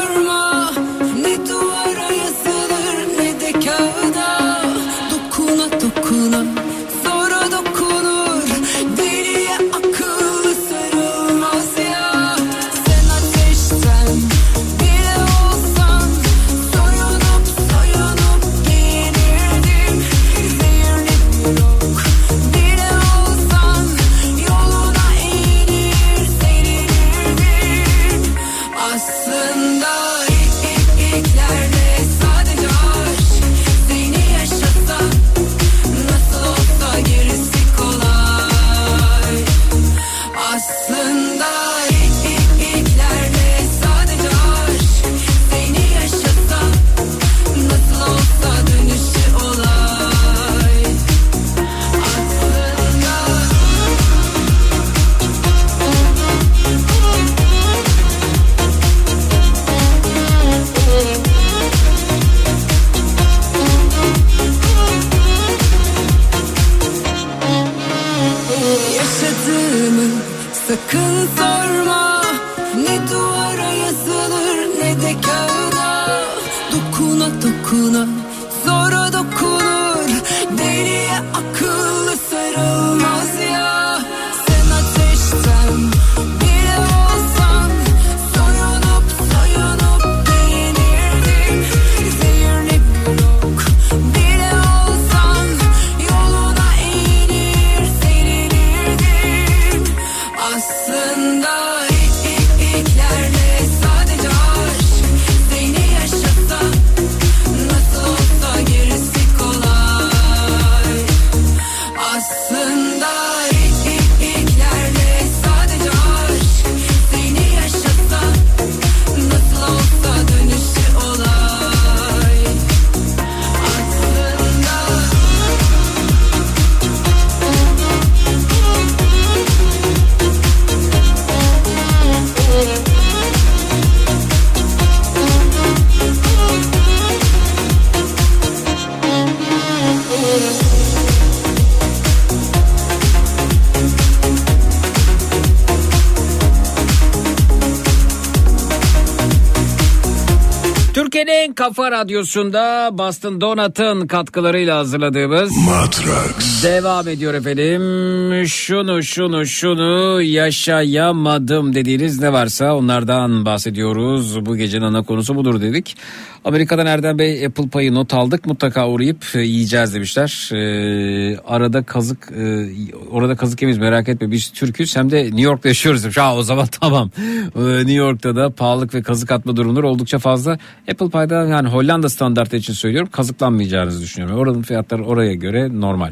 kafa radyosunda Boston Donat'ın katkılarıyla hazırladığımız Matrax. devam ediyor efendim. Şunu şunu şunu yaşayamadım dediğiniz ne varsa onlardan bahsediyoruz. Bu gecenin ana konusu budur dedik. Amerika'dan Erdem Bey Apple Pay'ı not aldık mutlaka uğrayıp e, yiyeceğiz demişler. Ee, arada kazık e, orada kazık yemeyiz merak etme biz Türk'üz hem de New York'ta yaşıyoruz demiş. Ha o zaman *laughs* tamam. Ee, New York'ta da pahalılık ve kazık atma durumları oldukça fazla. Apple Pay'da yani Hollanda standartı için söylüyorum kazıklanmayacağınızı düşünüyorum. Oranın fiyatları oraya göre normal.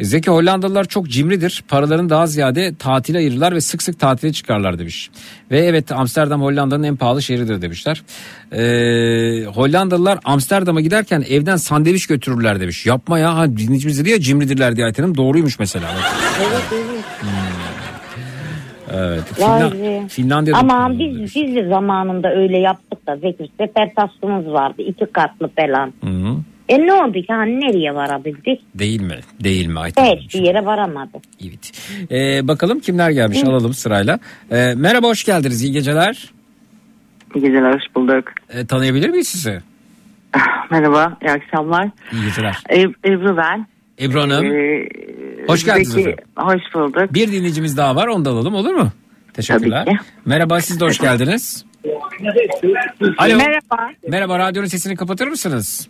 Zeki Hollandalılar çok cimridir. Paralarını daha ziyade tatile ayırırlar ve sık sık tatile çıkarlar demiş. Ve evet Amsterdam Hollanda'nın en pahalı şehridir demişler. Ee, Hollandalılar Amsterdam'a giderken evden sandviç götürürler demiş. Yapma ya. Ha, dinleyicimiz ya cimridirler diye Ayten Hanım. Doğruymuş mesela. Evet evet. Evet. Vay Finla- be. Finlandiya'da Ama biz biz de zamanında öyle yaptık da Zeki sefer taslımız vardı iki katlı falan. Hı hı. E ne oldu ki hani nereye varabildik? Değil mi? Değil mi Ayten Hanım? Hiçbir yere varamadık. Evet. Ee, bakalım kimler gelmiş alalım sırayla. Ee, merhaba hoş geldiniz. İyi geceler. İyi geceler, hoş bulduk. Ee, tanıyabilir miyiz sizi? *laughs* Merhaba, iyi akşamlar. İyi geceler. Eb- Ebru ben. Ebru Hanım. Ee, Hoş geldiniz Zeki-. Hoş bulduk. Bir dinleyicimiz daha var onu da alalım olur mu? Teşekkürler. Tabii ki. Merhaba siz de hoş geldiniz. Alo. Merhaba. Merhaba radyonun sesini kapatır mısınız?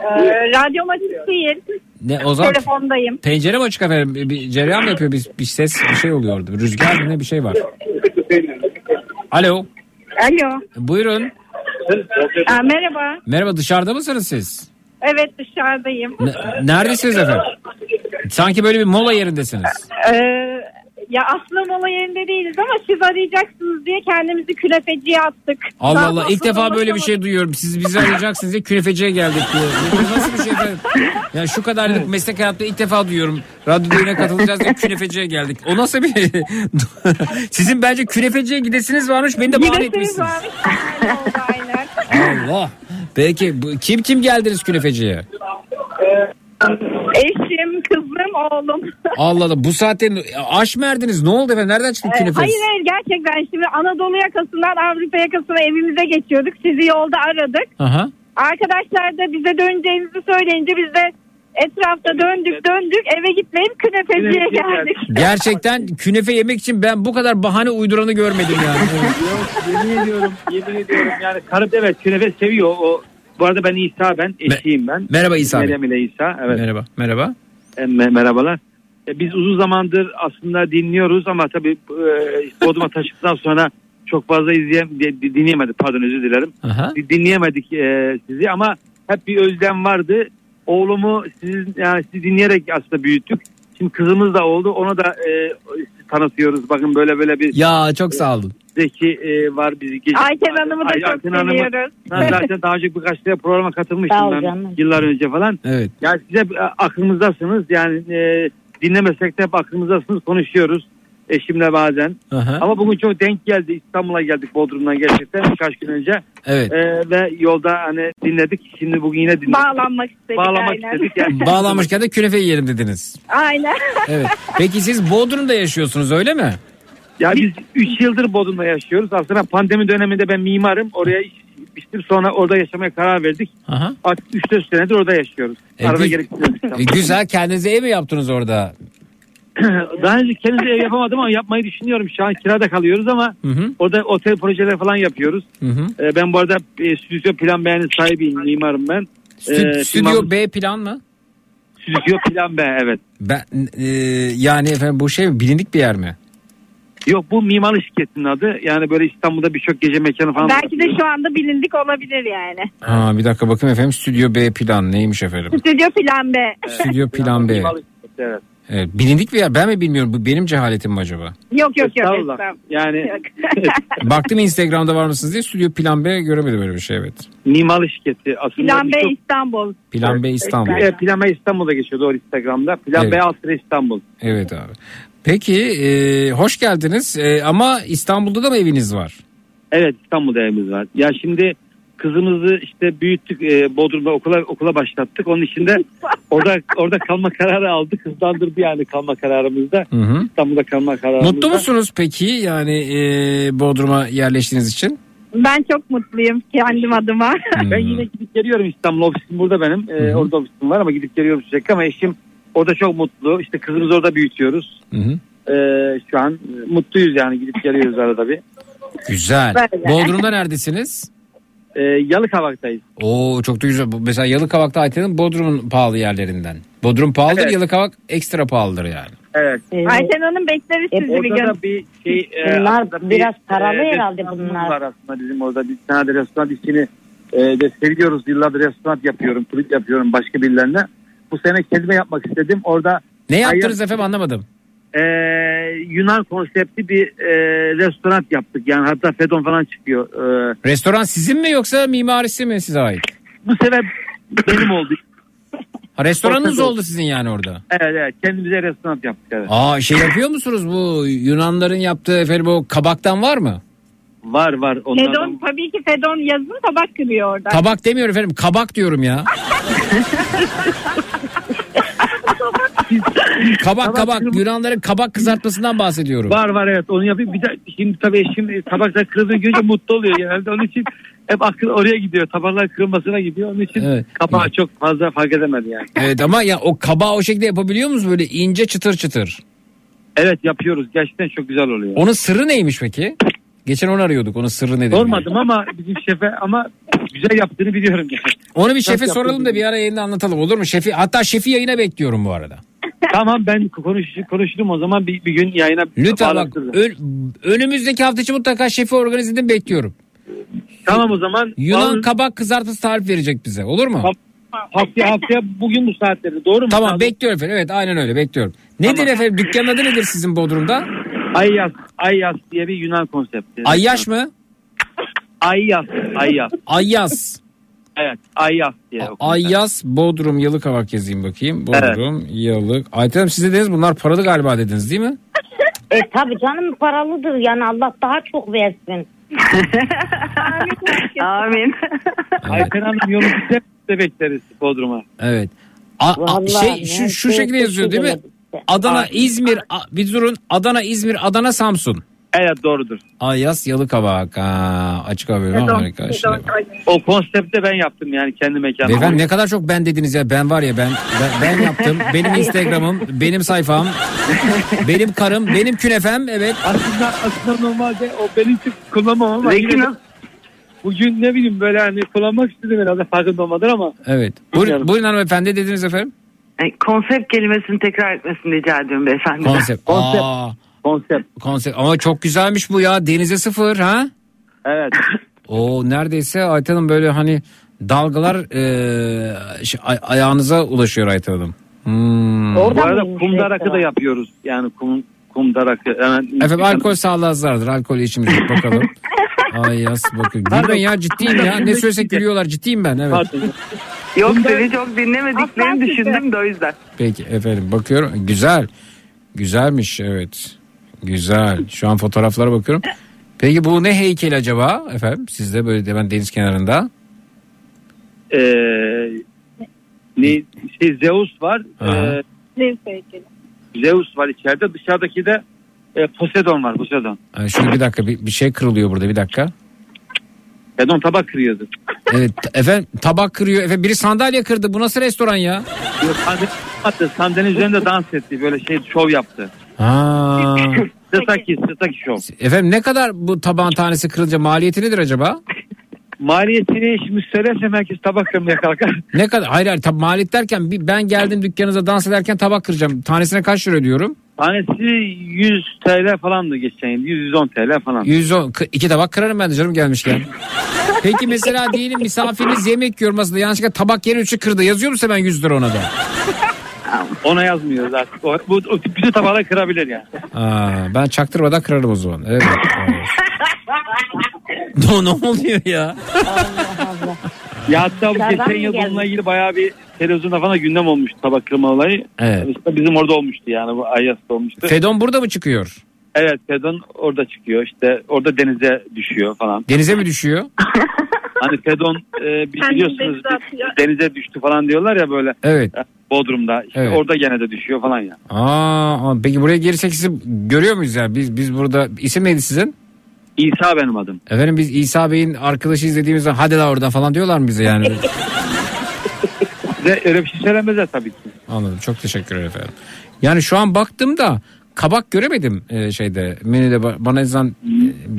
Ee, radyom açık değil. Ne o zaman Telefondayım. pencere mi açık efendim? Bir, bir cereyan mı yapıyor? Bir, bir ses bir şey oluyor orada. Bir Rüzgar mı ne bir şey var. Alo. Alo. Buyurun. Aa, merhaba. Merhaba dışarıda mısınız siz? Evet dışarıdayım. Ne- Neredesiniz efendim? Sanki böyle bir mola yerindesiniz. Ee, ya aslında mola yerinde değiliz ama siz arayacaksınız diye kendimizi künefeciye attık. Allah Daha Allah ilk defa böyle bir şey duyuyorum. Siz bizi arayacaksınız diye künefeciye geldik diyor. Bu nasıl bir şey efendim? Yani şu kadarlık meslek hayatta ilk defa duyuyorum. Radyo yayına katılacağız diye künefeciye geldik. O nasıl bir... *laughs* Sizin bence künefeciye gidesiniz varmış beni de bahane etmişsiniz. varmış. Allah. Peki bu- kim kim geldiniz künefeciye? Eşim, kızım, oğlum. *laughs* Allah Allah bu saatte aş mı erdiniz? Ne oldu efendim? Nereden çıktı Ee, künefe? hayır hayır gerçekten şimdi Anadolu yakasından Avrupa yakasına evimize geçiyorduk. Sizi yolda aradık. Aha. Arkadaşlar da bize döneceğimizi söyleyince biz de etrafta döndük döndük eve gitmeyip künefeciye geldik. *laughs* Gerçekten künefe yemek için ben bu kadar bahane uyduranı görmedim yani. Evet. yemin ediyorum, yemin ediyorum yani karım evet künefe seviyor. O bu arada ben İsa ben eşiyim ben. Merhaba İsa. Meryem ile İsa evet. Merhaba. Merhaba. E, me- merhabalar. E, biz uzun zamandır aslında dinliyoruz ama tabii e, Bodrum'a taşıdıktan sonra çok fazla di- dinleyemedik pardon özür dilerim. Aha. Di- Dinleyemedik e, sizi ama hep bir özlem vardı. Oğlumu sizin yani sizi dinleyerek aslında büyüttük. Şimdi kızımız da oldu. Onu da e, tanıtıyoruz. Bakın böyle böyle bir Ya çok sağ olun. Zeki e, var bizi. Gece, Ayten Hanım'ı da Ay- çok Ayten Hanım'ı- seviyoruz. Ben zaten daha önce birkaç kere programa katılmıştım ben canım. yıllar önce falan. Evet. Yani size e, aklımızdasınız. Yani e, dinlemesek de hep aklımızdasınız. Konuşuyoruz eşimle bazen. Aha. Ama bugün çok denk geldi. İstanbul'a geldik Bodrum'dan gerçekten birkaç gün önce. Evet. E, ve yolda hani dinledik. Şimdi bugün yine dinledik. Bağlanmak istedik Bağlamak aynen. istedik. Yani. *laughs* Bağlanmışken de künefe yiyelim dediniz. Aynen. *laughs* Evet. Peki siz Bodrum'da yaşıyorsunuz öyle mi? Ya biz 3 yıldır Bodrum'da yaşıyoruz. Aslında pandemi döneminde ben mimarım. Oraya iş bittim sonra orada yaşamaya karar verdik. Aha. Artık 3-4 senedir orada yaşıyoruz. E, Arada gü- gidiyoruz E, güzel kendinize ev mi yaptınız orada? *clears throat* Daha önce kendimize ev yapamadım ama yapmayı düşünüyorum. Şu an kirada kalıyoruz ama Hı hı. orada otel projeleri falan yapıyoruz. Hı hı. Ee, ben bu arada e, stüdyo plan beğeni sahibiyim, mimarım ben. Stü- Ee, stüdyo Timam- B plan mı? Stüdyo plan B evet. Ben e, yani efendim bu şey bilindik bir yer mi? Yok bu mimarlık şirketinin adı. Yani böyle İstanbul'da birçok gece mekanı falan. Belki de şu anda bilindik olabilir yani. Ha bir dakika bakayım efendim stüdyo B plan neymiş efendim? Stüdyo plan B. Stüdyo plan B. Evet. Evet, bilindik bir yer ben mi bilmiyorum bu benim cehaletim mi acaba? Yok yok yok. Estağfurullah. estağfurullah. Yani. *laughs* Baktım Instagram'da var mısınız diye stüdyo plan B göremedim böyle bir şey evet. mimarlık şirketi aslında. plan B birçok- İstanbul. Plan B İstanbul. Evet, plan B İstanbul'da geçiyor doğru Instagram'da. Plan Evet. B alt lira İstanbul. Evet abi. Peki e, hoş geldiniz E, ama İstanbul'da da mı eviniz var? Evet İstanbul'da evimiz var. Ya şimdi kızımızı işte büyüttük e, Bodrum'da okula okula başlattık. Onun için de *laughs* orada orada kalma kararı aldık. Hızlandırdı yani kalma kararımızda. Hı hı. İstanbul'da kalma kararımızda. Mutlu musunuz peki yani e, Bodrum'a yerleştiğiniz için? Ben çok mutluyum kendim adıma. Hmm. Ben yine gidip geliyorum İstanbul ofisim burada benim. E, hı. orada ofisim var ama gidip geliyorum sürekli ama eşim orada çok mutlu. İşte kızımızı orada büyütüyoruz. Hı hı. E, şu an mutluyuz yani gidip geliyoruz arada bir. Güzel. Böyle. Bodrum'da neredesiniz? E, Yalıkavak'tayız. Oo çok da güzel. Mesela Yalıkavak'ta Ayten'in Bodrum'un pahalı yerlerinden. Bodrum pahalıdır Evet. Yalıkavak ekstra pahalıdır yani. Evet. Ayten Hanım bekleriz E, sizi bir Orada gün. da bir şey e, Bunlar biraz bir, paralı e, herhalde bunlar. var aslında bizim orada bir tane de restoran işini e, de seviyoruz yıllardır restoran yapıyorum kulüp yapıyorum başka birilerine bu sene kendime yapmak istedim orada Ne yaptınız Hayır. efendim anlamadım. E, Yunan konseptli bir e, restoran yaptık yani hatta Fedon falan çıkıyor E, Restoran sizin mi yoksa mimarisi mi size ait? bu sefer benim oldu *laughs* Ha, restoranınız oldu sizin yani orada. evet, evet kendimize restoran yaptık evet. Aa şey yapıyor musunuz bu Yunanların yaptığı efendim o kabaktan var mı? var var onlardan Fedon tabii ki Fedon yazın tabak kırıyor orada. Kabak demiyorum efendim kabak diyorum ya. *laughs* *laughs* kabak kabak Yunanların kabak kızartmasından bahsediyorum. Var var evet onu yapayım. Bir de şimdi tabii eşim tabaklar kırıldığını görünce mutlu oluyor genelde. Onun için hep akıl oraya gidiyor. Tabaklar kırılmasına gidiyor. Onun için Evet. kapağı çok fazla fark edemedi yani. Evet ama ya o kabağı o şekilde yapabiliyor musunuz böyle ince çıtır çıtır? Evet yapıyoruz. Gerçekten çok güzel oluyor. Onun sırrı neymiş peki? Geçen onu arıyorduk. Onun sırrı nedir? Sormadım ama bizim şefe ama güzel yaptığını biliyorum yani. Onu bir şefe soralım da bir ara yayında anlatalım olur mu? Şefi hatta şefi yayına bekliyorum bu arada. tamam ben konuş, konuşurum o zaman bir, bir gün yayına Lütfen bak ön- önümüzdeki hafta için mutlaka şefi organize edin bekliyorum. Tamam o zaman. Yunan Vallahi- kabak kızartması tarif verecek bize olur mu? Tamam. Haftaya haftaya bugün bu saatleri doğru mu? Tamam bekliyorum efendim. Evet aynen öyle bekliyorum. Nedir efendim dükkanın adı nedir sizin Bodrum'da? Ayyas, Ayyas diye bir Yunan konsepti. Ayyaş mı? Ayyas, Ayyas. Ayyas. Evet, Ayyas diye. okunuyor. Ayyas Bodrum Yalıkavak yazayım bakayım. Bodrum Yalık. Ayten Hanım siz de dediniz bunlar paralı galiba dediniz değil mi? E tabi canım paralıdır yani Allah daha çok versin. *laughs* Amin. Ayten Hanım yolu bize de bekleriz Bodrum'a. Evet. A- a- Vallahi şey şu, ne şu şekilde yazıyor değil mi? Adana, İzmir, a- bir durun. Adana, İzmir, Adana, Samsun. Evet doğrudur. Ayas Yalıkavak. Ha, açık haberim harika. Şöyle. O konsepti ben yaptım yani kendi mekanımda. Beyefendi ne kadar çok ben dediniz ya. Ben var ya ben ben, ben yaptım. Benim Instagram'ım, benim sayfam, benim karım, benim künefem. Evet. Aslında, aslında normalde o benim için kullanmam ama Zeki bugün ne bileyim böyle hani kullanmak istedim herhalde farkında olmadan ama Evet. Buyurun, buyurun hanımefendi dediniz efendim. E, konsept kelimesini tekrar etmesini rica ediyorum beyefendi. Konsept. Konsept. Aa, konsept. konsept. Ama çok güzelmiş bu ya. Denize sıfır ha? Evet. *laughs* O neredeyse Ayten Hanım böyle hani dalgalar e, şey, ay- ayağınıza ulaşıyor Ayten Hanım. Hmm. Bu Orada arada kum mesela? darakı da yapıyoruz. Yani kum kum darakı. Hemen Efendim alkol sağlığa zarardır. Alkol içimiz yok bakalım. *laughs* Ay yas bakın. Gülmeyin ya ciddiyim ya. Ne söylesek gülüyorlar. Ciddiyim ben evet. Pardon. Yok seni çok dinlemediklerini düşündüm de o yüzden. Peki efendim bakıyorum. Güzel. Güzelmiş evet. Güzel. Şu an fotoğraflara bakıyorum. Peki bu ne heykel acaba efendim? Sizde böyle de ben deniz kenarında. Ee, ne, şey Zeus var. Ee, Zeus heykeli. Zeus var içeride. Dışarıdaki de e, Poseidon var. Poseidon. Ay, Şöyle bir dakika bir, bir şey kırılıyor burada bir dakika. Poseidon tabak kırıyordu. Evet efendim tabak kırıyor. Efendim biri sandalye kırdı. Bu nasıl restoran ya? Yok. Sandalyenin üzerinde dans etti. Böyle şey şov yaptı. Ha. *laughs* Sırtaki, sırtaki şov. Efendim ne kadar bu tabağın tanesi kırılınca maliyeti nedir acaba? *laughs* Maliyetini şimdi söylersem herkes tabak kırmaya kalkar. *laughs* Ne kadar? Hayır hayır tab- maliyet derken bir, ben geldim dükkanınıza dans ederken tabak kıracağım. Tanesine kaç lira ödüyorum? Tanesi 100 TL falandı geçen yıl. 110 TL falan. 110 kı- iki tabak kırarım ben de canım gelmişken. Peki mesela diyelim misafiriniz yemek yiyor masada yanlışlıkla tabak yeri üçü kırdı. Yazıyor musun hemen 100 lira ona da? Ona yazmıyoruz artık. O, bu, o bütün tabakları kırabilir yani. Aa, ben çaktırmadan kırarım o zaman. Evet. *laughs* ne, ne oluyor ya? Ya hatta bu geçen yıl bununla ilgili bayağı bir televizyonda falan gündem olmuştu tabak kırma olayı. Evet. İşte bizim orada olmuştu yani bu Ayyas'ta olmuştu. Fedon burada mı çıkıyor? evet Fedon orada çıkıyor işte orada denize düşüyor falan. Denize mi düşüyor? Hani Fedon e, biliyorsunuz denize düştü falan diyorlar ya böyle Evet. Bodrum'da. İşte Evet. orada gene de düşüyor falan ya. Aa, peki buraya gelirsek sizi görüyor muyuz ya? Biz biz burada isim neydi sizin? İsa benim adım. Efendim biz İsa Bey'in arkadaşı izlediğimizde hadi la oradan falan diyorlar mı bize yani? Size öyle bir şey söylemezler tabii ki. Anladım. Çok teşekkür ederim efendim. Yani şu an baktığımda kabak göremedim e, şeyde menüde ba- bana yazan e,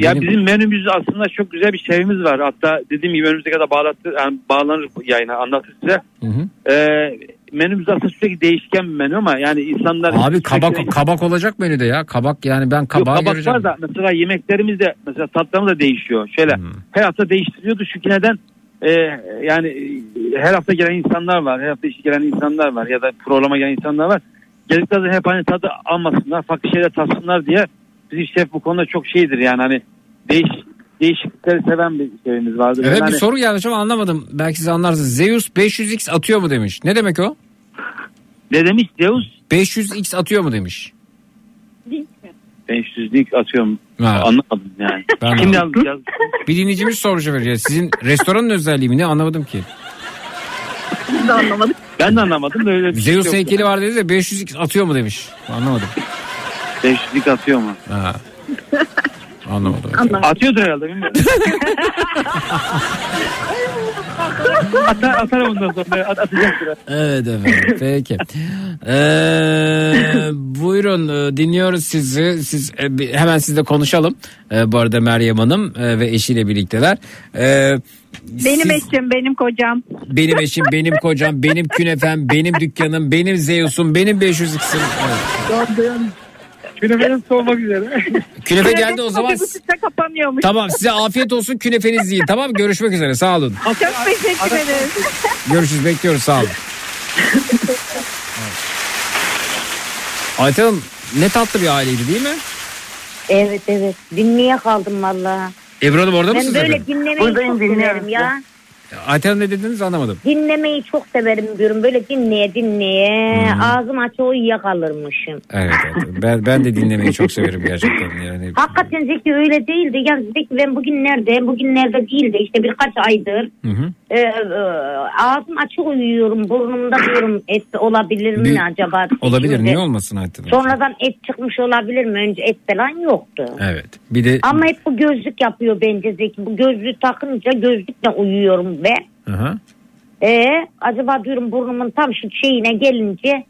Ya benim- bizim menümüz aslında çok güzel bir şeyimiz var. Hatta dediğim gibi önümüze kadar bağlattı, yani bağlanır yayına anlatır size. Hı hı. Ee, menümüz aslında sürekli değişken bir menü ama yani insanlar... Abi sürekli- kabak kabak olacak menüde ya. Kabak yani ben Yok, kabağı kabak göreceğim. var da mesela yemeklerimiz de mesela tatlarımız da değişiyor. Şöyle Hmm. her hafta değiştiriyordu çünkü neden? Ee, yani e, her hafta gelen insanlar var. Her hafta işe gelen insanlar var ya da programa gelen insanlar var. Geldiklerinde hep aynı tadı almasınlar, farklı şeyler tatsınlar diye bizim şef bu konuda çok şeydir yani hani değiş, değişiklikleri seven bir şeyimiz vardır. Evet Yani bir soru gelmiş ama anlamadım. Belki siz anlarsınız. Zeus 500x atıyor mu demiş. Ne demek o? Ne demiş Zeus? 500x atıyor mu demiş. 500'lik atıyorum. Ha. Anlamadım yani. Ben Kim yazdı? yazdı? Bir dinleyicimiz sormuş efendim. Ya Sizin restoranın özelliği mi ne anlamadım ki. Biz de anlamadık. Ben de anlamadım da öyle bir şey Zeus yok. heykeli var dedi de 500x atıyor mu demiş. Anlamadım. 500'lik atıyor mu? Ha. Anlamadım. Atıyordur herhalde bilmiyorum. *laughs* atar, atar ondan sonra at, atacaktır. Evet efendim peki. Ee, buyurun e, dinliyoruz sizi. Siz e, hemen sizle konuşalım. E, bu arada Meryem Hanım e, ve eşiyle birlikteler. E, Benim siz- eşim, benim kocam. benim eşim, benim kocam, benim künefem, benim dükkanım, benim Zeus'um, benim 500 x'im. Evet. Künefeden soğumak üzere. *laughs* Künefe geldi o zaman. Buçukta kapanıyormuş. Tamam size afiyet olsun künefenizi yiyin tamam? Görüşmek üzere sağ olun. Çok teşekkür ederiz. Görüşürüz bekliyoruz sağ olun. Ayten Hanım ne tatlı bir aileydi değil mi? Evet evet dinleye kaldım valla. Ebru Hanım orada Ben mısınız böyle efendim? dinlemeyi Buradayım, çok dinliyorum severim ya. Ayten ne dediniz anlamadım. Dinlemeyi çok severim diyorum. Böyle dinleye dinleye ağzım açık uyuyakalırmışım. Evet, evet. Ben, ben de dinlemeyi çok severim gerçekten. Yani Hakikaten Zeki öyle değildi. Ya Zeki ben bugün nerede? Bugün nerede değildi. İşte birkaç aydır. Hı hı. Ee, e, ağzım açık uyuyorum. Burnumda diyorum et olabilir mi Bir- acaba? olabilir Şimdi niye olmasın Ayten? Sonradan et çıkmış olabilir mi? Önce et falan yoktu. Evet. Bir de Ama hep bu gözlük yapıyor bence Zeki. Bu gözlüğü takınca gözlükle uyuyorum ve Hı hı. ee, acaba diyorum burnumun tam şu şeyine gelince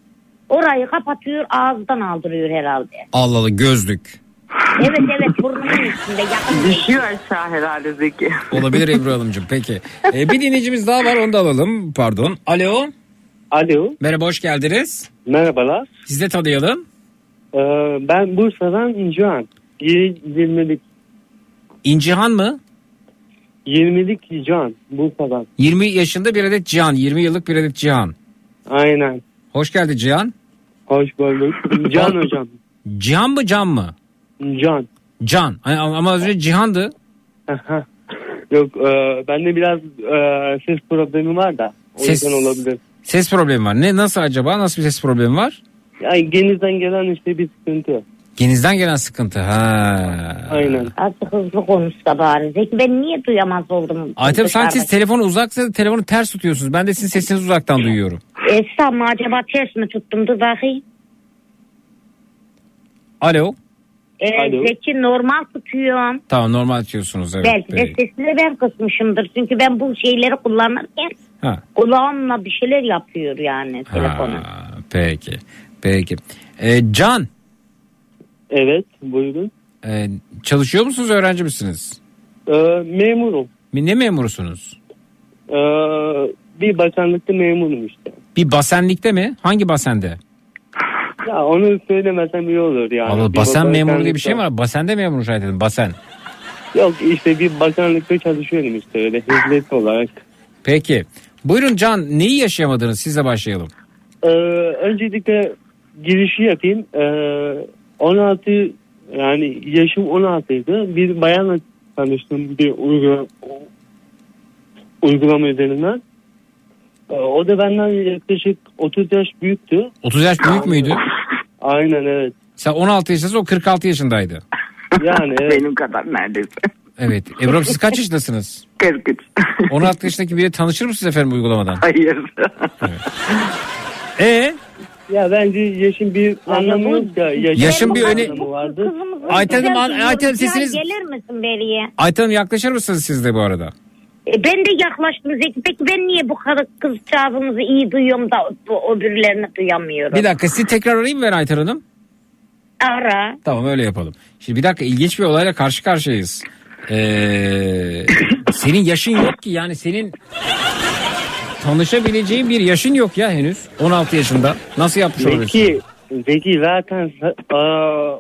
orayı kapatıyor ağızdan aldırıyor herhalde. Allah Allah gözlük. Evet evet burnumun üstünde yakın. Düşüyor aşağı herhalde Zeki. Olabilir Ebru Hanımcığım peki. Ee, bir dinleyicimiz daha var onu da alalım. Pardon. Alo. Alo. Merhaba hoş geldiniz. Merhabalar. Siz de tanıyalım. Ee, ben Bursa'dan İncuhan. 20'lik. İncihan mı? 20'lik Cihan Bursa'dan. 20 yaşında bir adet Cihan. 20 yıllık bir adet Cihan. Aynen. Hoş geldin Cihan. Hoş bulduk. Can hocam. Cihan mı Can mı? Can. Can. Ama az önce Cihan'dı. Yok e, bende biraz e, ses problemi var da. O Ses- yüzden olabilir. Ses problemi var. Ne nasıl acaba? Nasıl bir ses problemi var? Yani genizden gelen işte bir sıkıntı. Genizden gelen sıkıntı. Ha. Aynen. Azıcık hızlı konuşsa bari. Zeki ben niye duyamaz oldum? Aytem sanki siz telefonu uzaksa telefonu ters tutuyorsunuz. Ben de sizin sesinizi uzaktan duyuyorum. Esra mı acaba ters mi tuttum dur bakayım. Alo. Ee, Alo. Zeki normal tutuyorum. Tamam normal tutuyorsunuz. Evet. Belki de sesini ben kısmışımdır. Çünkü ben bu şeyleri kullanırken Ha. kulağımla bir şeyler yapıyor yani telefonu. Ha, peki. Peki. Ee, Can. Evet buyurun. e, çalışıyor musunuz öğrenci misiniz? E, memurum. Ne memurusunuz? E, bir bakanlıkta memurum işte. Bir basenlikte mi? Hangi basende? Ya onu söylemesem iyi olur yani. Allah Bir basen memuru diye bir şey mi var? Basende memuru şahit edin. Basen. Yok işte bir bakanlıkta çalışıyorum işte öyle hizmet olarak. Peki. Buyurun Can neyi yaşayamadınız? Sizle başlayalım. Ee, öncelikle girişi yapayım. Ee, 16 yani yaşım 16 idi. Bir bayanla tanıştım bir uygulama, uygulama üzerinden. O da benden yaklaşık 30 yaş büyüktü. 30 yaş büyük müydü? Aynen evet. Sen 16 yaşındasın o 46 yaşındaydı. Yani evet. Benim kadar neredeyse. Evet. Ebru siz kaç yaşındasınız? 43. 16 yaşındaki biriyle tanışır mısınız efendim uygulamadan? Hayır. E Ya bence yaşın bir anlamı yok ya. Yaşın bir öne- vardı. Ayten Hanım, Güzel Ayten Hanım, duyuyorum. sesiniz- Gelir misin beriye? Ayten Hanım yaklaşır mısınız siz de bu arada? E, ben de yaklaştım Zeki. Peki ben niye bu kadar kızcağızımızı iyi duyuyorum da o, öbürlerini duyamıyorum? Bir dakika sizi tekrar arayayım mı ben Ayten Hanım? Ara. Tamam öyle yapalım. Şimdi bir dakika ilginç bir olayla karşı karşıyayız. Ee, senin yaşın yok ki yani senin tanışabileceğin bir yaşın yok ya henüz. 16 yaşında. Nasıl yapmış? Zeki, Zeki zaten aa,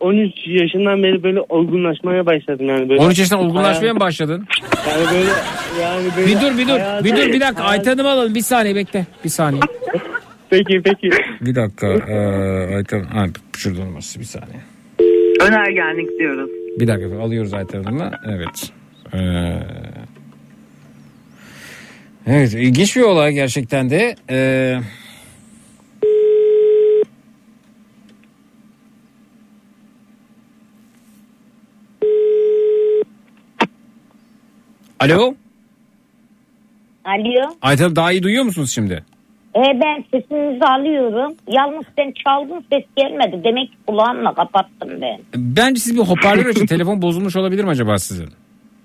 13 yaşından beri böyle olgunlaşmaya başladım yani böyle. 13 yaşından olgunlaşmaya mı başladın? Yani böyle yani böyle Bir dur bir dur. Bir dur bir dakika. Ayten Hanım'ı alalım. Bir saniye bekle. Bir saniye. *laughs* Peki peki. Bir dakika. Ee, Ayten ha, şurada olması bir saniye. Önergenlik diyoruz. Bir dakika alıyoruz Hanım'ı. Evet. Ee, evet ilginç bir olay gerçekten de. Ee, Alo. Alo. Hanım daha iyi duyuyor musunuz şimdi? E, ben sesinizi alıyorum. Yalnız sen çaldın ses gelmedi. Demek ki kulağımla kapattım ben. Bence siz bir hoparlör açın. *laughs* Telefon bozulmuş olabilir mi acaba sizin?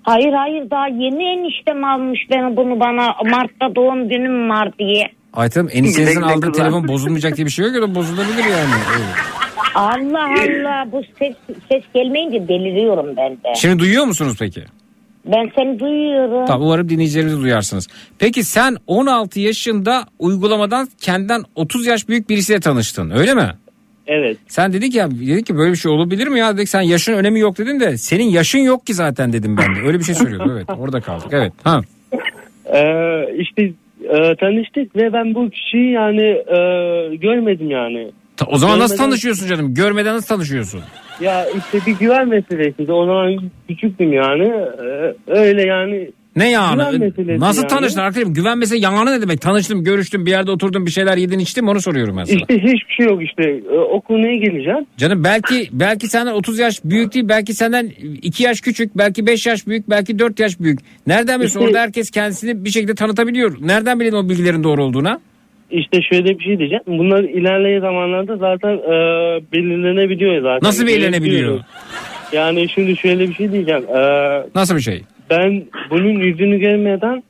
Hayır hayır daha yeni eniştem almış beni bunu bana. Mart'ta doğum günüm var diye. Ayten Hanım eniştenizin aldığı telefon bozulmayacak diye bir şey yok ya da bozulabilir yani. *laughs* Evet. Allah Allah bu ses ses gelmeyince deliriyorum ben de. Şimdi duyuyor musunuz peki? Ben seni duyuyorum. Tamam umarım dinleyicilerimiz duyarsınız. Peki sen 16 yaşında uygulamadan kendinden 30 yaş büyük birisiyle tanıştın öyle mi? Evet. Sen dedik ya dedik ki böyle bir şey olabilir mi ya dedik sen yaşın önemi yok dedin de senin yaşın yok ki zaten dedim ben de. Öyle bir şey söylüyordum evet orada kaldık evet. Ha. Ee, işte e, tanıştık ve ben bu kişiyi yani e, görmedim yani. Ta- O zaman nasıl Görmeden- tanışıyorsun canım? Görmeden nasıl tanışıyorsun? Ya işte bir güven meselesiydi. O zaman küçüktüm yani. Ee, öyle yani. Ne yani? Güven meselesi Nasıl yani. tanıştın arkadaşım? Güven mesela yalanı ne demek? Tanıştım, görüştüm, bir yerde oturdum, bir şeyler yedin, içtin mi? Onu soruyorum ben sana. İşte hiçbir şey yok işte. Ee, o konuya geleceğim. Canım belki belki senden 30 yaş büyük değil, belki senden 2 yaş küçük, belki 5 yaş büyük, belki 4 yaş büyük. Nereden biliyorsun? İşte- Orada herkes kendisini bir şekilde tanıtabiliyor. Nereden bilin o bilgilerin doğru olduğuna? İşte şöyle bir şey diyeceğim. Bunlar ilerleyen zamanlarda zaten e, belirlenebiliyor zaten. Nasıl belirlenebiliyor? Yani şimdi şöyle bir şey diyeceğim. Ee, Nasıl bir şey? ben bunun yüzünü görmeden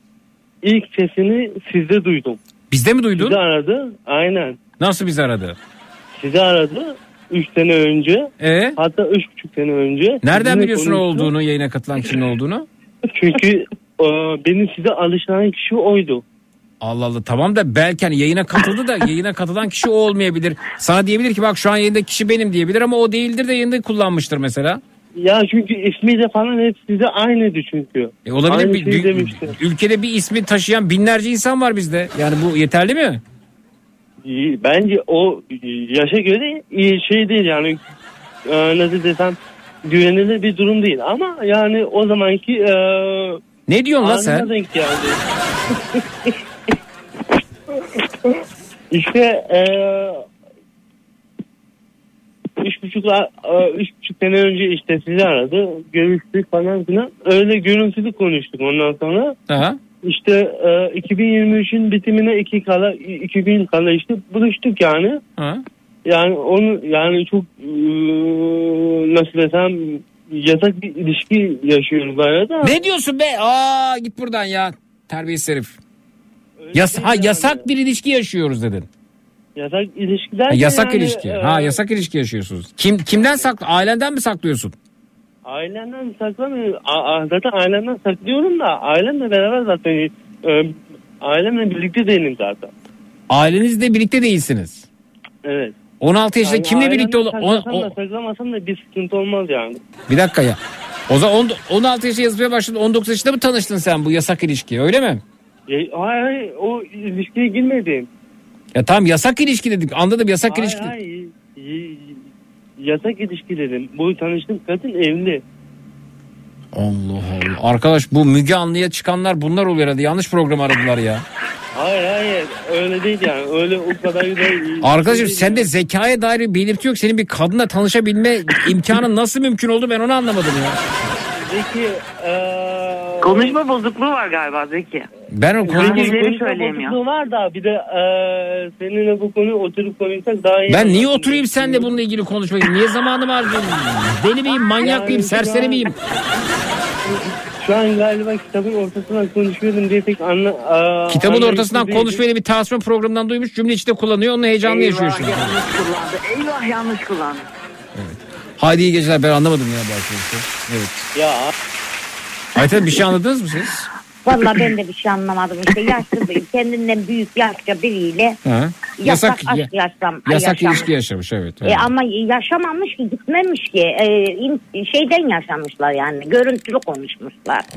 ilk sesini sizde duydum. Bizde mi duydun? Sizi aradı. Aynen. Nasıl bizi aradı? Sizi aradı. 3 sene önce. E? Hatta 3,5 sene önce. Nereden biliyorsun o konuştum. olduğunu, yayına katılan kişinin olduğunu? Çünkü e, benim size alışan kişi oydu. Allah Allah tamam da belki hani yayına katıldı da *laughs* yayına katılan kişi o olmayabilir. Sana diyebilir ki bak şu an yayında kişi benim diyebilir ama o değildir de yayında kullanmıştır mesela. Ya çünkü ismi de falan hep size aynıydı çünkü. E olabilir Aynı bir, bir- demişti. ülkede bir ismi taşıyan binlerce insan var bizde. Yani bu yeterli mi? Bence o yaşa göre iyi şey değil yani e, nasıl desem güvenilir bir durum değil ama yani o zamanki e, Ne diyorsun lan sen? denk geldi. *laughs* işte e, üç buçuk, e, üç buçuk sene önce işte sizi aradı. Görüştük falan filan. Öyle görüntülü konuştuk ondan sonra. Aha. İşte e, 2023'ün bitimine iki kala iki gün kala işte buluştuk yani. Ha. Yani onu yani çok e, nasıl desem yasak bir ilişki yaşıyoruz arada. Ne diyorsun be? Aa git buradan ya. Terbiyesiz herif. Yas ha, yasak bir ilişki yaşıyoruz dedin. Yasak ilişkiler. Ha, yasak yani, ilişki. e, Ha yasak ilişki yaşıyorsunuz. Kim kimden saklı? Ailenden mi saklıyorsun? Ailemden saklamıyorum. A- zaten ailemden saklıyorum da ailemle beraber zaten e, ailemle birlikte değilim zaten. Ailenizle birlikte değilsiniz. Evet. 16 yaşında Yani kimle birlikte ol? saklasam da o- saklamasam da bir sıkıntı olmaz yani. bir dakika ya. O zaman on- 16 yaşında yazmaya başladın. 19 yaşında mı tanıştın sen bu yasak ilişkiye öyle mi? Ya, hayır, o ilişkiye girmedim. Ya tamam yasak ilişki dedik. Anladım yasak Hayır, ilişki. hayır. Y- Yasak ilişki dedim. Bu tanıştığım kadın evli. Allah Allah. Arkadaş bu Müge Anlı'ya çıkanlar bunlar oluyor herhalde. Yanlış program aradılar ya. Hayır hayır öyle değil yani. Öyle o kadar güzel. Arkadaşım sende zekaya dair bir belirti yok. Senin bir kadınla tanışabilme imkanı nasıl mümkün oldu ben onu anlamadım ya. Zeki eee, Konuşma bozukluğu var galiba Zeki. Ben o konuşma Hangileri konuşma söyleyemiyor? bozukluğu var da bir de eee, seninle bu konuyu oturup konuşsak daha iyi. Ben niye oturayım seninle bununla ilgili konuşmayı? Niye zamanımı harcayayım? Deli miyim, manyak mıyım, serseri miyim? Şu an galiba kitabın ortasından konuşuyorum diye pek anla... eee, Kitabın ortasından konuşmayı bir tasvir programından duymuş cümle içinde kullanıyor. Onunla heyecanlı yaşıyor Eyvah şimdi. yanlış kullandı. Eyvah yanlış kullandı. Haydi iyi geceler ben anlamadım ya bu arkadaşı. Evet. Ya Ayten bir şey anladınız mı siz? Valla ben de bir şey anlamadım işte yaşlı bir kendinden büyük yaşça biriyle Ha? yasak, Yasak, aşk yaşam, yasak yaşam. ilişki yaşamış evet. E, evet. ama yaşamamış ki gitmemiş ki E, in- şeyden yaşamışlar yani görüntülü konuşmuşlar. *laughs*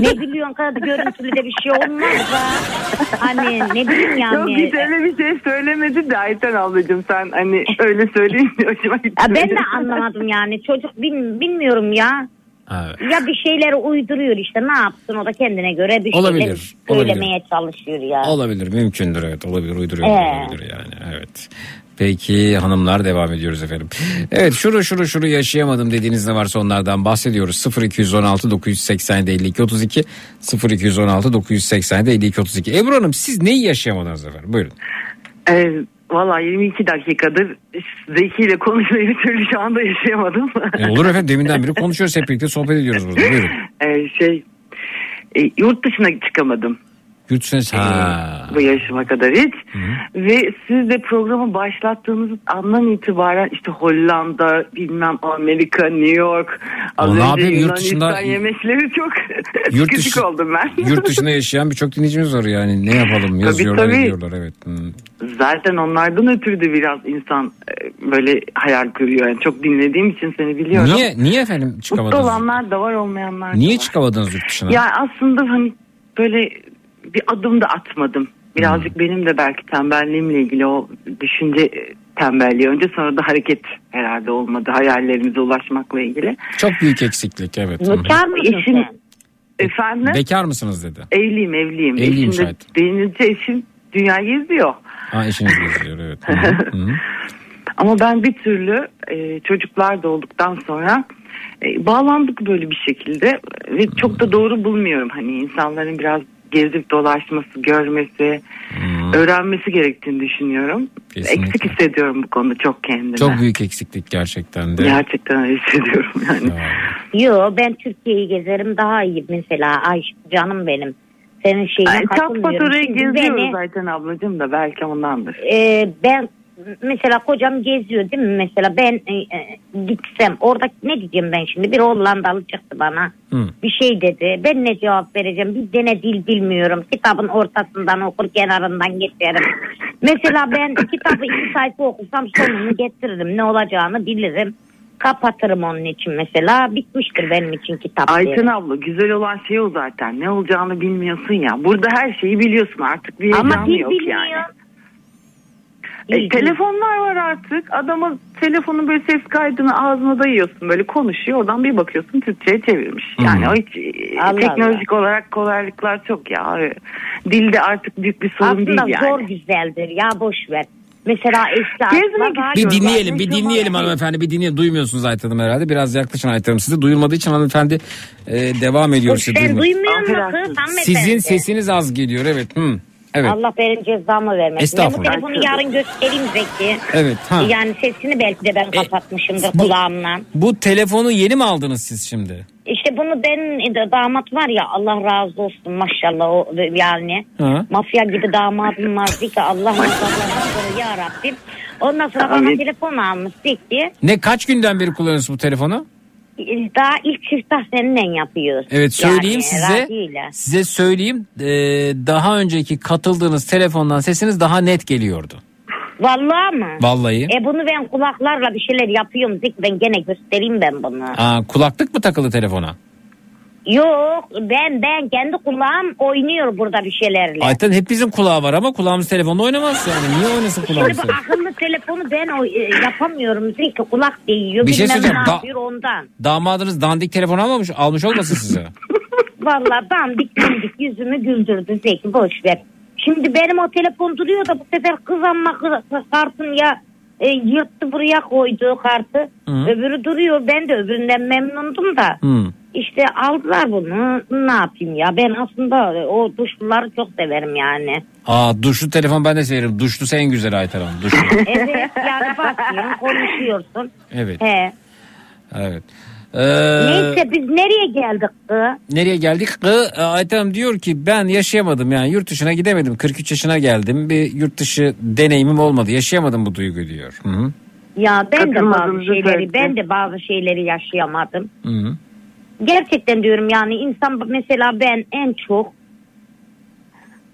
ne biliyorsun kadar görüntülü de bir şey olmaz da. Hani ne bileyim yani. Yok hiç öyle bir şey söylemedi de Ayten ablacığım sen hani öyle söyleyince hoşuma gitti. Ya ben de anlamadım yani çocuk bil- bilmiyorum ya. Evet. Ya bir şeyleri uyduruyor işte ne yapsın o da kendine göre bir Olabilir, şeyleri söylemeye çalışıyor ya. Olabilir mümkündür evet olabilir uyduruyor Ee. olabilir yani evet. Peki hanımlar devam ediyoruz efendim. Evet şunu şunu şunu yaşayamadım dediğiniz ne varsa onlardan bahsediyoruz. 0216 987 52 32 0216 987 52 32. Ebru Hanım siz neyi yaşayamadınız efendim buyurun. Ee, Valla 22 dakikadır Zeki ile konuşmayı bir türlü şu anda yaşayamadım. E, olur efendim deminden beri konuşuyoruz hep birlikte sohbet ediyoruz burada buyurun. Ee, *laughs* şey e, yurt dışına çıkamadım. Yurt dışına bu yaşıma kadar hiç. Ve siz de programı başlattığınız andan itibaren işte Hollanda, bilmem Amerika, New York, az ne önce yapayım, yurt dışında- yemekleri çok Yurt *laughs* dışı- oldum ben. Yurt dışında yaşayan birçok dinleyicimiz var yani. Ne yapalım yazıyorlar tabii. ediyorlar evet. Hmm. Zaten onlardan ötürü de biraz insan e, böyle hayal kuruyor. Yani çok dinlediğim için seni biliyorum. Niye niye efendim Mutlu çıkamadınız? olanlar da var olmayanlar da Niye var. çıkamadınız yurt dışına? Ya aslında hani böyle bir adım da atmadım. Birazcık benim de belki tembelliğimle ilgili o düşünce tembelliği. Önce sonra da hareket herhalde olmadı hayallerimize ulaşmakla ilgili. Çok büyük eksiklik evet. Bekar mısın Eşim, efendim Bekar mısınız dedi. evliyim evliyim. Evliyim şahit. deyince eşim dünyayı geziyor. Ha eşiniz geziyor evet. Hı hı. *laughs* Ama ben bir türlü e, çocuklar da olduktan sonra e, bağlandık böyle bir şekilde ve çok da doğru bulmuyorum. Hani insanların biraz gezip dolaşması, görmesi, öğrenmesi gerektiğini düşünüyorum. Kesinlikle. Eksik hissediyorum bu konuda çok kendime. Çok büyük eksiklik gerçekten de. Gerçekten hissediyorum yani. Yo ben Türkiye'yi gezerim daha iyi mesela. Ay canım benim. Senin şeyine Ay, katılmıyorum. oraya Şimdi geziyoruz beni- zaten ablacığım da belki ondandır. e, ben mesela kocam geziyor değil mi? Mesela ben e, e, gitsem orada ne diyeceğim ben şimdi? Bir Hollandalı çıktı bana. Hı. bir şey dedi. Ben ne cevap vereceğim? Bir dene dil bilmiyorum. Kitabın ortasından okur kenarından geçerim. *laughs* Mesela ben kitabı iki sayfa okusam sonunu getiririm. Ne olacağını bilirim. Kapatırım onun için mesela. Bitmiştir benim için kitap Ayten abla güzel olan şey o zaten. Ne olacağını bilmiyorsun ya. Burada her şeyi biliyorsun. Artık. Bir dil yok bilmiyor. yani. E, telefonlar var artık. Adama telefonun böyle ses kaydını ağzına dayıyorsun. Böyle konuşuyor. Oradan bir bakıyorsun Türkçe'ye çevirmiş. Yani o hiç e, Allah teknolojik olarak kolaylıklar çok ya. Dilde artık büyük bir sorun Aslında değil yani. zor güzeldir ya boş ver. Mesela eski Gezmek. Bir dinleyelim, bir dinleyelim hanımefendi. Bir dinleyelim. Duymuyorsunuz Hanım herhalde. Biraz yaklaşın Hanım. Sizi duyulmadığı için hanımefendi e, devam ediyor. sizi Sen duymuyor. musun? Sizin sesiniz az geliyor evet. Hı. Evet. Allah benim cezamı vermesin. Ben bu Estağfurullah. telefonu yarın göstereyim Zeki. Evet. Ha. Yani sesini belki de ben kapatmışımdır bu- kulağımla. Bu telefonu yeni mi aldınız siz şimdi? İşte bunu ben de damat var ya Allah razı olsun maşallah o yani. Ha. Mafya gibi damadım var Zeki Allah razı ya Rabbim. Ondan sonra bana Amin. telefon almış Zeki. Ne kaç günden beri kullanıyorsunuz bu telefonu? Daha ilk siftah seninle yapıyoruz. Evet söyleyeyim Yani size. radyoyla. Size söyleyeyim. Ee, daha önceki katıldığınız telefondan sesiniz daha net geliyordu. Vallahi mı? Vallahi. E bunu ben kulaklarla bir şeyler yapıyorum Zik ben gene göstereyim ben bunu. Aa, kulaklık mı takılı telefona? Yok ben ben kendi kulağım oynuyor burada bir şeylerle. Ayten hepimizin kulağı var ama kulağımız telefonda oynamaz yani. Niye oynasın Şimdi kulağımız? bu akıllı telefonu ben o, e, yapamıyorum Zik kulak değiyor. Bir şey söyleyeceğim. Da- ondan. Damadınız dandik telefon almamış, almış olmasın size? *laughs* *laughs* Vallahi dandik dandik yüzümü güldürdü Zeki boş ver. Şimdi benim o telefon duruyor da bu sefer kızanma kız, kartın ya e, yırttı buraya koydu kartı. Hı. Öbürü duruyor ben de öbüründen memnundum da. Hı. İşte aldılar bunu ne yapayım ya ben aslında o duşluları çok severim yani. Aa duşlu telefon ben de severim. Duşlusu en güzel Ayten Hanım. Duşlu. *laughs* Evet yani bakıyorsun konuşuyorsun. Evet. He. Evet. Ee, Neyse biz nereye geldik kız? Nereye geldik? Kı, Ayten Hanım diyor ki ben yaşayamadım yani yurt dışına gidemedim. 43 yaşına geldim. Bir yurt dışı deneyimim olmadı. Yaşayamadım bu duygu diyor. Hı hı. Ya ben de bazı şeyleri ben de bazı şeyleri yaşayamadım. Hı hı. Gerçekten diyorum yani insan mesela ben en çok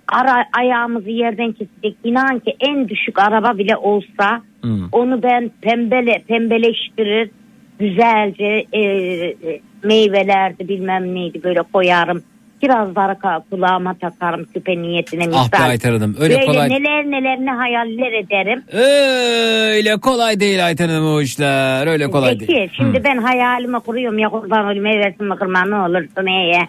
ara ayağımızı yerden kesecek inan ki en düşük araba bile olsa Hı. onu ben pembele pembeleştirir güzelce e, e, meyvelerdi bilmem neydi böyle koyarım. Biraz daha ka- kulağıma takarım küpe niyetine misal. Ah be Ayten Hanım öyle Böyle kolay. neler neler ne hayaller ederim. Öyle kolay değil Ayten Hanım o işler. Öyle kolay Peki değil. şimdi ben hayalimi kuruyorum ya kurban olayım eversin mi kırma ne olursun eye.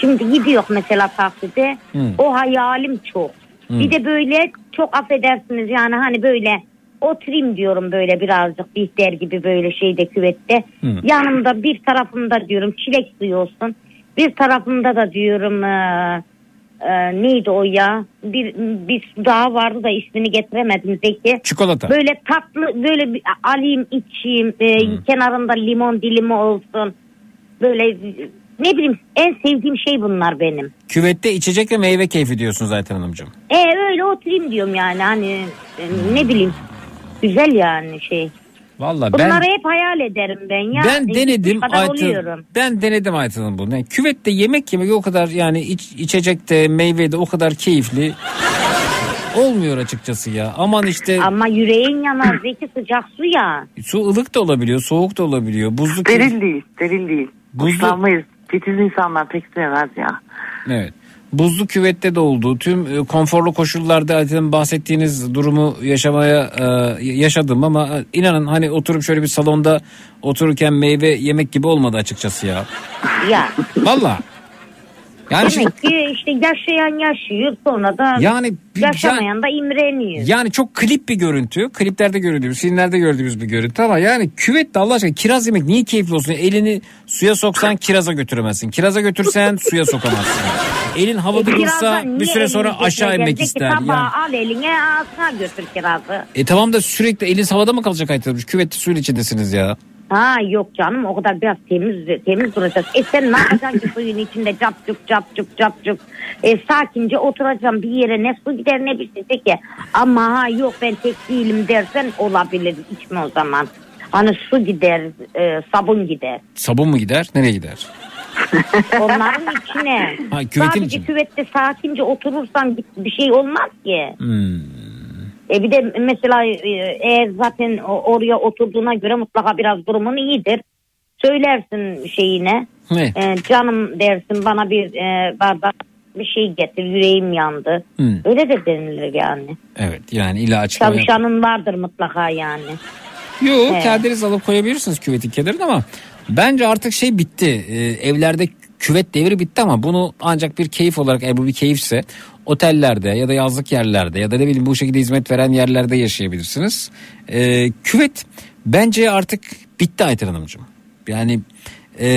Şimdi gidiyor mesela takside Hı. o hayalim çok. Hı. Bir de böyle çok affedersiniz yani hani böyle oturayım diyorum böyle birazcık bihter gibi böyle şeyde küvette. Hı. Yanımda bir tarafımda diyorum çilek suyu olsun. Bir tarafımda da diyorum eee, eee, neydi o ya? Bir, bir daha vardı da ismini getiremedim Zeki. Çikolata. Böyle tatlı böyle bir alayım içeyim e, kenarında limon dilimi olsun. Böyle ne bileyim en sevdiğim şey bunlar benim. Küvette içecek ve meyve keyfi diyorsunuz Ayten Hanımcığım. E öyle oturayım diyorum yani hani e, ne bileyim güzel yani şey. Valla Bunları ben hep hayal ederim ben ya. ben E, denedim oluyorum. Ben denedim Ayten Hanım bunu. Yani küvette yemek yemek o kadar yani iç, içecek de meyve de o kadar keyifli *laughs* olmuyor açıkçası ya. Aman işte Ama yüreğin yanar *clears throat* zeki sıcak su ya. su ılık da olabiliyor, soğuk da olabiliyor. Buzlu Steril değil, steril değil. Buzlu- Hoşlanmayız. Titiz insanlar pek sevmez ya. Evet. Buzlu küvette de olduğu tüm e, konforlu koşullarda zaten bahsettiğiniz durumu yaşamaya e, yaşadım ama e, inanın hani oturup şöyle bir salonda otururken meyve yemek gibi olmadı açıkçası ya. Ya. Valla. Yani şimdi- Demek ki işte yaşayan yaşıyor sonra da Yani yaşamayan da imreniyor. Yani çok klip bir görüntü. Kliplerde gördüğümüz, filmlerde gördüğümüz bir görüntü ama yani küvette Allah aşkına kiraz yemek niye keyifli olsun? Elini suya soksan kiraza götüremezsin. Kiraza götürsen suya sokamazsın. Elin havada E, dursa bir süre sonra aşağı inmek ister. Tabağı Yani. al eline ağzına götür kirazı. E tamam da sürekli eliniz havada mı kalacak Aytan Küvette suyun içindesiniz ya. Ha yok canım o kadar biraz temiz temiz duracağız. E sen ne yapacaksın ki suyun içinde cap cuk cap cuk cap cuk. E, sakince oturacağım bir yere ne su gider ne bir şey ki. Ama ha yok ben tek değilim dersen olabilir içme o zaman. Hani su gider e, sabun gider. Sabun mu gider? Nereye gider? *laughs* Onların içine. Ha, küvetin Sadece içine. küvette sakince oturursan bir- bir şey olmaz ki. Hmm. E bir de mesela e, eğer zaten oraya oturduğuna göre mutlaka biraz durumun iyidir. Söylersin şeyine. Ne? E, canım dersin bana bir e, bardak bir şey getir yüreğim yandı. Hmm. Öyle de denilir yani. Evet yani yap- Çalışanın vardır mutlaka yani. Yok Evet. kendiniz alıp koyabilirsiniz küvetin kenarına ama bence artık şey bitti. Ee, evlerde küvet devri bitti ama bunu ancak bir keyif olarak eğer bu bir keyifse otellerde ya da yazlık yerlerde ya da ne bileyim bu şekilde hizmet veren yerlerde yaşayabilirsiniz. Ee, küvet bence artık bitti Ayten Hanımcığım. Yani e,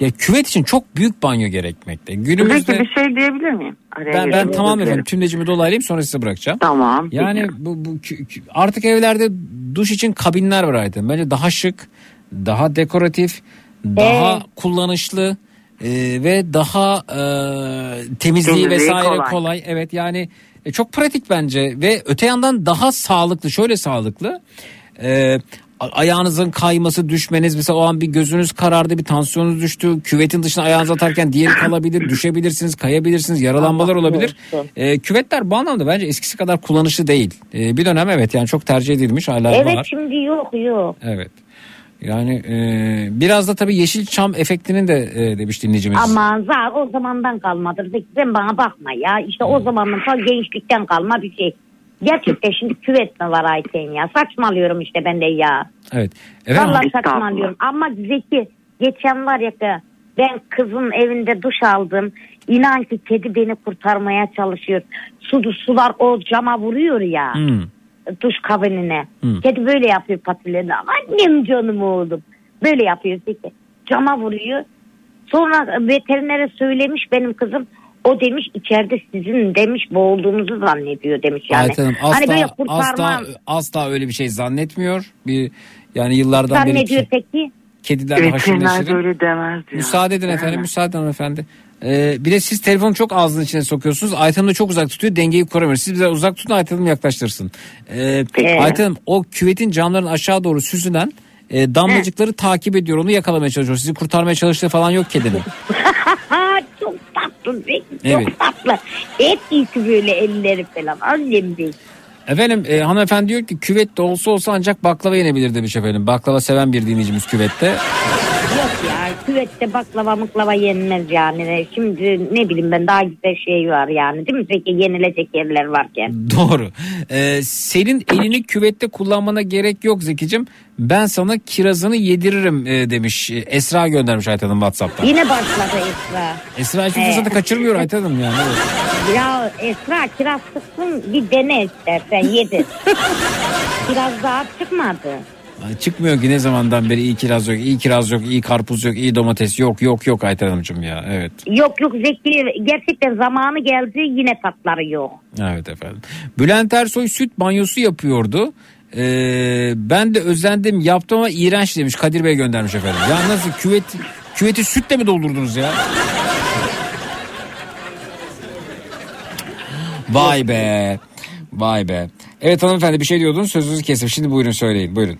ya küvet için çok büyük banyo gerekmekte. Günümüzde Peki bir şey diyebilir miyim? Araya ben, ben tamam efendim tümlecimi dolaylayayım sonra size bırakacağım. Tamam. Yani bu, bu artık evlerde duş için kabinler var Ayten. Bence daha şık, daha dekoratif, daha Evet. kullanışlı e, ve daha e, temizliği Temizliği vesaire kolay. kolay. Evet yani e, çok pratik bence ve öte yandan daha sağlıklı. Şöyle sağlıklı. E, ayağınızın kayması düşmeniz mesela o an bir gözünüz karardı bir tansiyonunuz düştü küvetin dışına ayağınızı atarken diğeri kalabilir *coughs* düşebilirsiniz kayabilirsiniz yaralanmalar olabilir e, küvetler bu anlamda bence eskisi kadar kullanışlı değil. E, bir dönem evet yani çok tercih edilmiş hala Evet var. şimdi yok yok. Evet. Yani e, biraz da tabii Yeşilçam efektinin de e, demiş dinleyicimiz. Ama zar o zamandan kalmadır. Sen bana bakma ya. İşte o zamanın ta gençlikten kalma bir şey. Gerçekten şimdi küvet mi var Ayten ya? Saçmalıyorum işte ben de ya. Evet. Efendim, Vallahi saçmalıyorum. Ama Zeki geçen var ya ben kızın evinde duş aldım. İnan ki kedi beni kurtarmaya çalışıyor. Su, sular o cama vuruyor ya. Hmm. Duş kabinine. Hmm. Kedi böyle yapıyor patilerini. Annem canım oğlum. Böyle yapıyor Zeki. Cama vuruyor. Sonra veterinere söylemiş benim kızım. O demiş içeride sizin demiş boğulduğunuzu zannediyor demiş yani. Ayten Hanım asla, hani böyle kurtarma asla, asla öyle bir şey zannetmiyor. Bir yani yıllardan beri zannediyor ki- peki. kedilerle haşır ya. Müsaade edin efendim, Evet. müsaade edin hanımefendi. Ee, bir de siz telefonu çok ağzının içine sokuyorsunuz. Ayten da çok uzak tutuyor, dengeyi kuramıyor. Siz bize uzak tutun, Ayten Hanım yaklaştırsın. Ee, Peki. Ayten Hanım o küvetin camların aşağı doğru süzülen e, damlacıkları takip ediyor. Onu yakalamaya çalışıyor. Sizi kurtarmaya çalıştığı falan yok kedinin. *laughs* çok tatlı çok Evet. tatlı. Hep iyi ki böyle elleri falan annem değil. Efendim e, hanımefendi diyor ki küvette olsa olsa ancak baklava yenebilir demiş efendim. Baklava seven bir dinleyicimiz küvette. Yok ya küvette baklava mıklava yenmez yani. Şimdi ne bileyim ben daha güzel şey var yani değil mi? Peki yenilecek yerler varken. Doğru. Ee, senin elini küvette kullanmana gerek yok Zekicim. Ben sana kirazını yediririm e, demiş. E, Esra göndermiş Ayten Hanım Whatsapp'tan. Yine başladı Esra. Esra hiçbir Ee. fırsatı kaçırmıyor Ayten Hanım yani. Evet. Ya Esra kiraz sıksın bir dene istersen yedir. *laughs* kiraz daha çıkmadı. Çıkmıyor ki ne zamandan beri iyi kiraz yok, iyi kiraz yok, iyi karpuz yok, iyi domates yok, yok yok Ayten Hanımcığım ya. Evet. Yok yok Zeki gerçekten zamanı geldi yine tatları yok. Evet efendim. Bülent Ersoy süt banyosu yapıyordu. Ee, ben de özendim yaptım ama iğrenç demiş Kadir Bey göndermiş efendim. Ya nasıl küvet Küveti sütle mi doldurdunuz ya? Vay be. Vay be. Evet hanımefendi bir şey diyordunuz sözünüzü kestim. Şimdi buyurun söyleyin buyurun.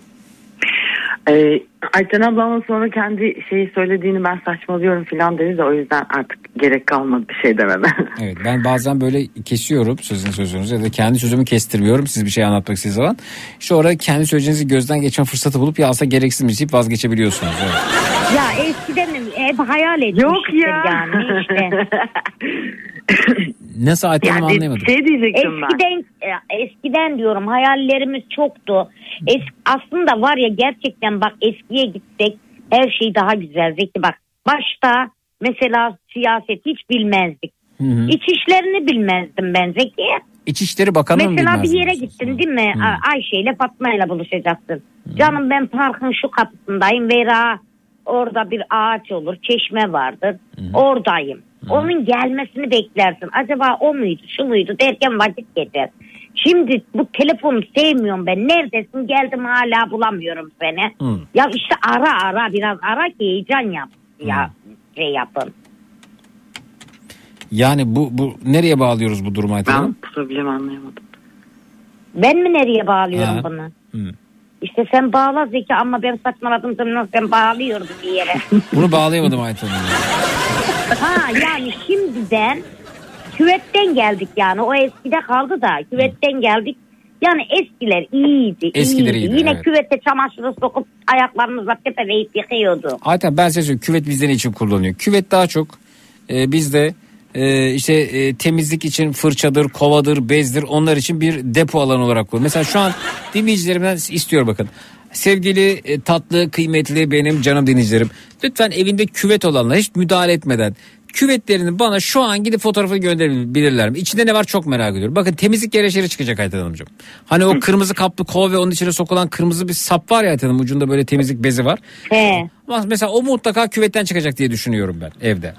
Ee, Ayten ablamın sonra kendi şeyi söylediğini ben saçmalıyorum falan dedi de o yüzden artık gerek kalmadı bir şey dememe. *laughs* Evet ben bazen böyle kesiyorum sözün sözünüzü ya da kendi sözümü kestirmiyorum siz bir şey anlatmak istediğiniz zaman. İşte orada kendi söyleyeceğinizi gözden geçirme fırsatı bulup ya aslında gereksizmiş deyip vazgeçebiliyorsunuz. Evet. Ya eskiden hep hayal etmiştik Yok ya. yani işte. Nasıl Ayten Hanım anlayamadım. şey diyecektim ben. Eskiden eskiden diyorum hayallerimiz çoktu. Es, aslında var ya gerçekten bak eskiye gitsek her şey daha güzel. Zeki bak başta mesela siyaset hiç bilmezdik. Hı hı. İç işlerini bilmezdim ben Zeki. İçişleri Bakanı mı Mesela bir bilmez yere gittin değil mi? A- Ayşe ile Fatma ile buluşacaksın. Canım ben parkın şu kapısındayım veya orada bir ağaç olur, çeşme vardır. Oradayım. Onun gelmesini beklersin. Acaba o muydu, şu muydu derken vakit geçer. Şimdi bu telefonu sevmiyorum ben. Neredesin? Geldim hala bulamıyorum seni. Hı. Ya işte ara ara biraz ara ki heyecan yap. Ya şey yapın. Yani bu, bu nereye bağlıyoruz bu durumu Ayten Ben Hanım? problemi anlayamadım. Ben mi nereye bağlıyorum Ha. bunu? Hı. İşte sen bağla Zeki ama ben saçmaladım zaman sen bağlıyordun bir yere. *laughs* Bunu bağlayamadım Ayten Hanım. ha yani şimdiden küvetten geldik yani o eskide kaldı da küvetten geldik. Yani eskiler iyiydi. Eskiler iyiydi. iyiydi, Yine evet. küvete çamaşırı sokup ayaklarımızla tepeleyip yıkıyordu. Ayten ben size söyleyeyim küvet bizde ne için kullanıyor? Küvet daha çok e, bizde e, işte e, temizlik için fırçadır, kovadır, bezdir onlar için bir depo alanı olarak kullanıyor. Mesela şu an dinleyicilerimden istiyor bakın. Sevgili e, tatlı kıymetli benim canım dinleyicilerim. Lütfen evinde küvet olanlar hiç müdahale etmeden küvetlerini bana şu an gidip fotoğrafını gönderebilirler mi? İçinde ne var çok merak ediyorum. Bakın temizlik gereçleri çıkacak Ayten Hanımcığım. Hani o kırmızı kaplı kova ve onun içine sokulan kırmızı bir sap var ya Ayten Hanım ucunda böyle temizlik bezi var. He. Mesela o mutlaka küvetten çıkacak diye düşünüyorum ben evde.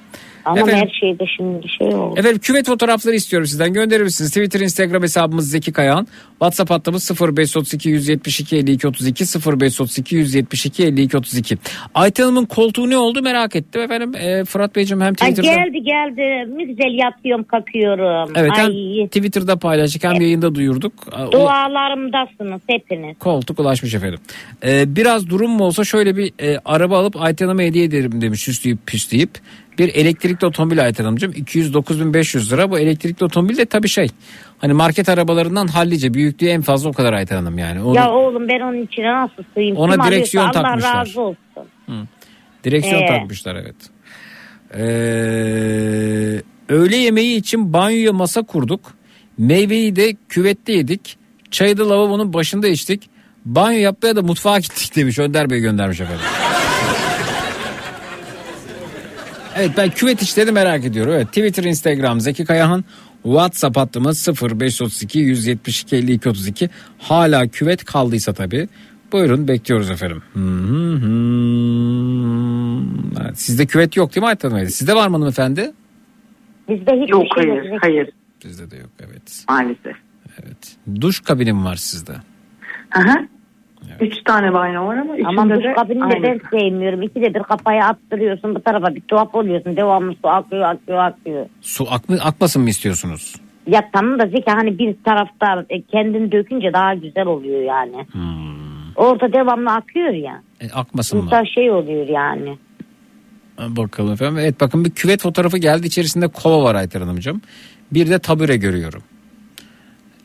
Ama Efendim? her şeyde şimdi şey oldu. Efendim küvet fotoğrafları istiyorum sizden gönderir misiniz? Twitter, Instagram hesabımız Zeki Kayağan. WhatsApp hattımız 0532 172 52 32 0532 172 52 32. Ayten Hanım'ın koltuğu ne oldu merak ettim efendim. Ee, Fırat Beyciğim hem Ay, Twitter'da... geldi geldi ne güzel yatıyorum kalkıyorum. Evet hem Ay, Twitter'da paylaştık hem yayında duyurduk. Dualarımdasınız hepiniz. koltuk ulaşmış efendim. Ee, biraz durum mu olsa şöyle bir e, araba alıp Ayten Hanım'a hediye ederim demiş süsleyip püsleyip. Bir elektrikli otomobil Ayten Hanımcığım 209.500 lira. Bu elektrikli otomobil de tabii şey hani market arabalarından hallice büyüklüğü en fazla o kadar Ayten Hanım yani. Onu, Ya oğlum ben onun içine nasıl sığayım? Ona Kim direksiyon arıyorsa Allah takmışlar. razı olsun. direksiyon Ee. takmışlar evet. Ee, öğle yemeği için banyoya masa kurduk. Meyveyi de küvette yedik. Çayı da lavabonun başında içtik. Banyo yapmaya da mutfağa gittik demiş. Önder Bey göndermiş efendim. Evet ben küvet işleri merak ediyorum. Evet Twitter, Instagram Zeki Kayahan. WhatsApp hattımız 0532 172 52 32. Hala küvet kaldıysa tabii. Buyurun bekliyoruz efendim. Hı hı hı. Evet, sizde küvet yok değil mi Ayten Hanım? Sizde var mı hanımefendi? Bizde hiçbir Yok şey hayır yok. hayır Sizde de yok evet. maalesef. Evet. Duş kabini mi var sizde? Aha. Üç tane banyo var ama Ama içinde duş de kabini de ben sevmiyorum. İkide bir kafaya attırıyorsun bu tarafa bir tuhaf oluyorsun. Devamlı su akıyor akıyor akıyor. Su akma, akmasın mı istiyorsunuz? Ya tamam da Zeki hani bir tarafta e, kendini dökünce daha güzel oluyor yani. Orada devamlı akıyor ya. E, akmasın mı? İnsan şey oluyor yani. Bakalım efendim. Evet bakın bir küvet fotoğrafı geldi. İçerisinde kova var Ayten Hanımcığım. Bir de tabure görüyorum.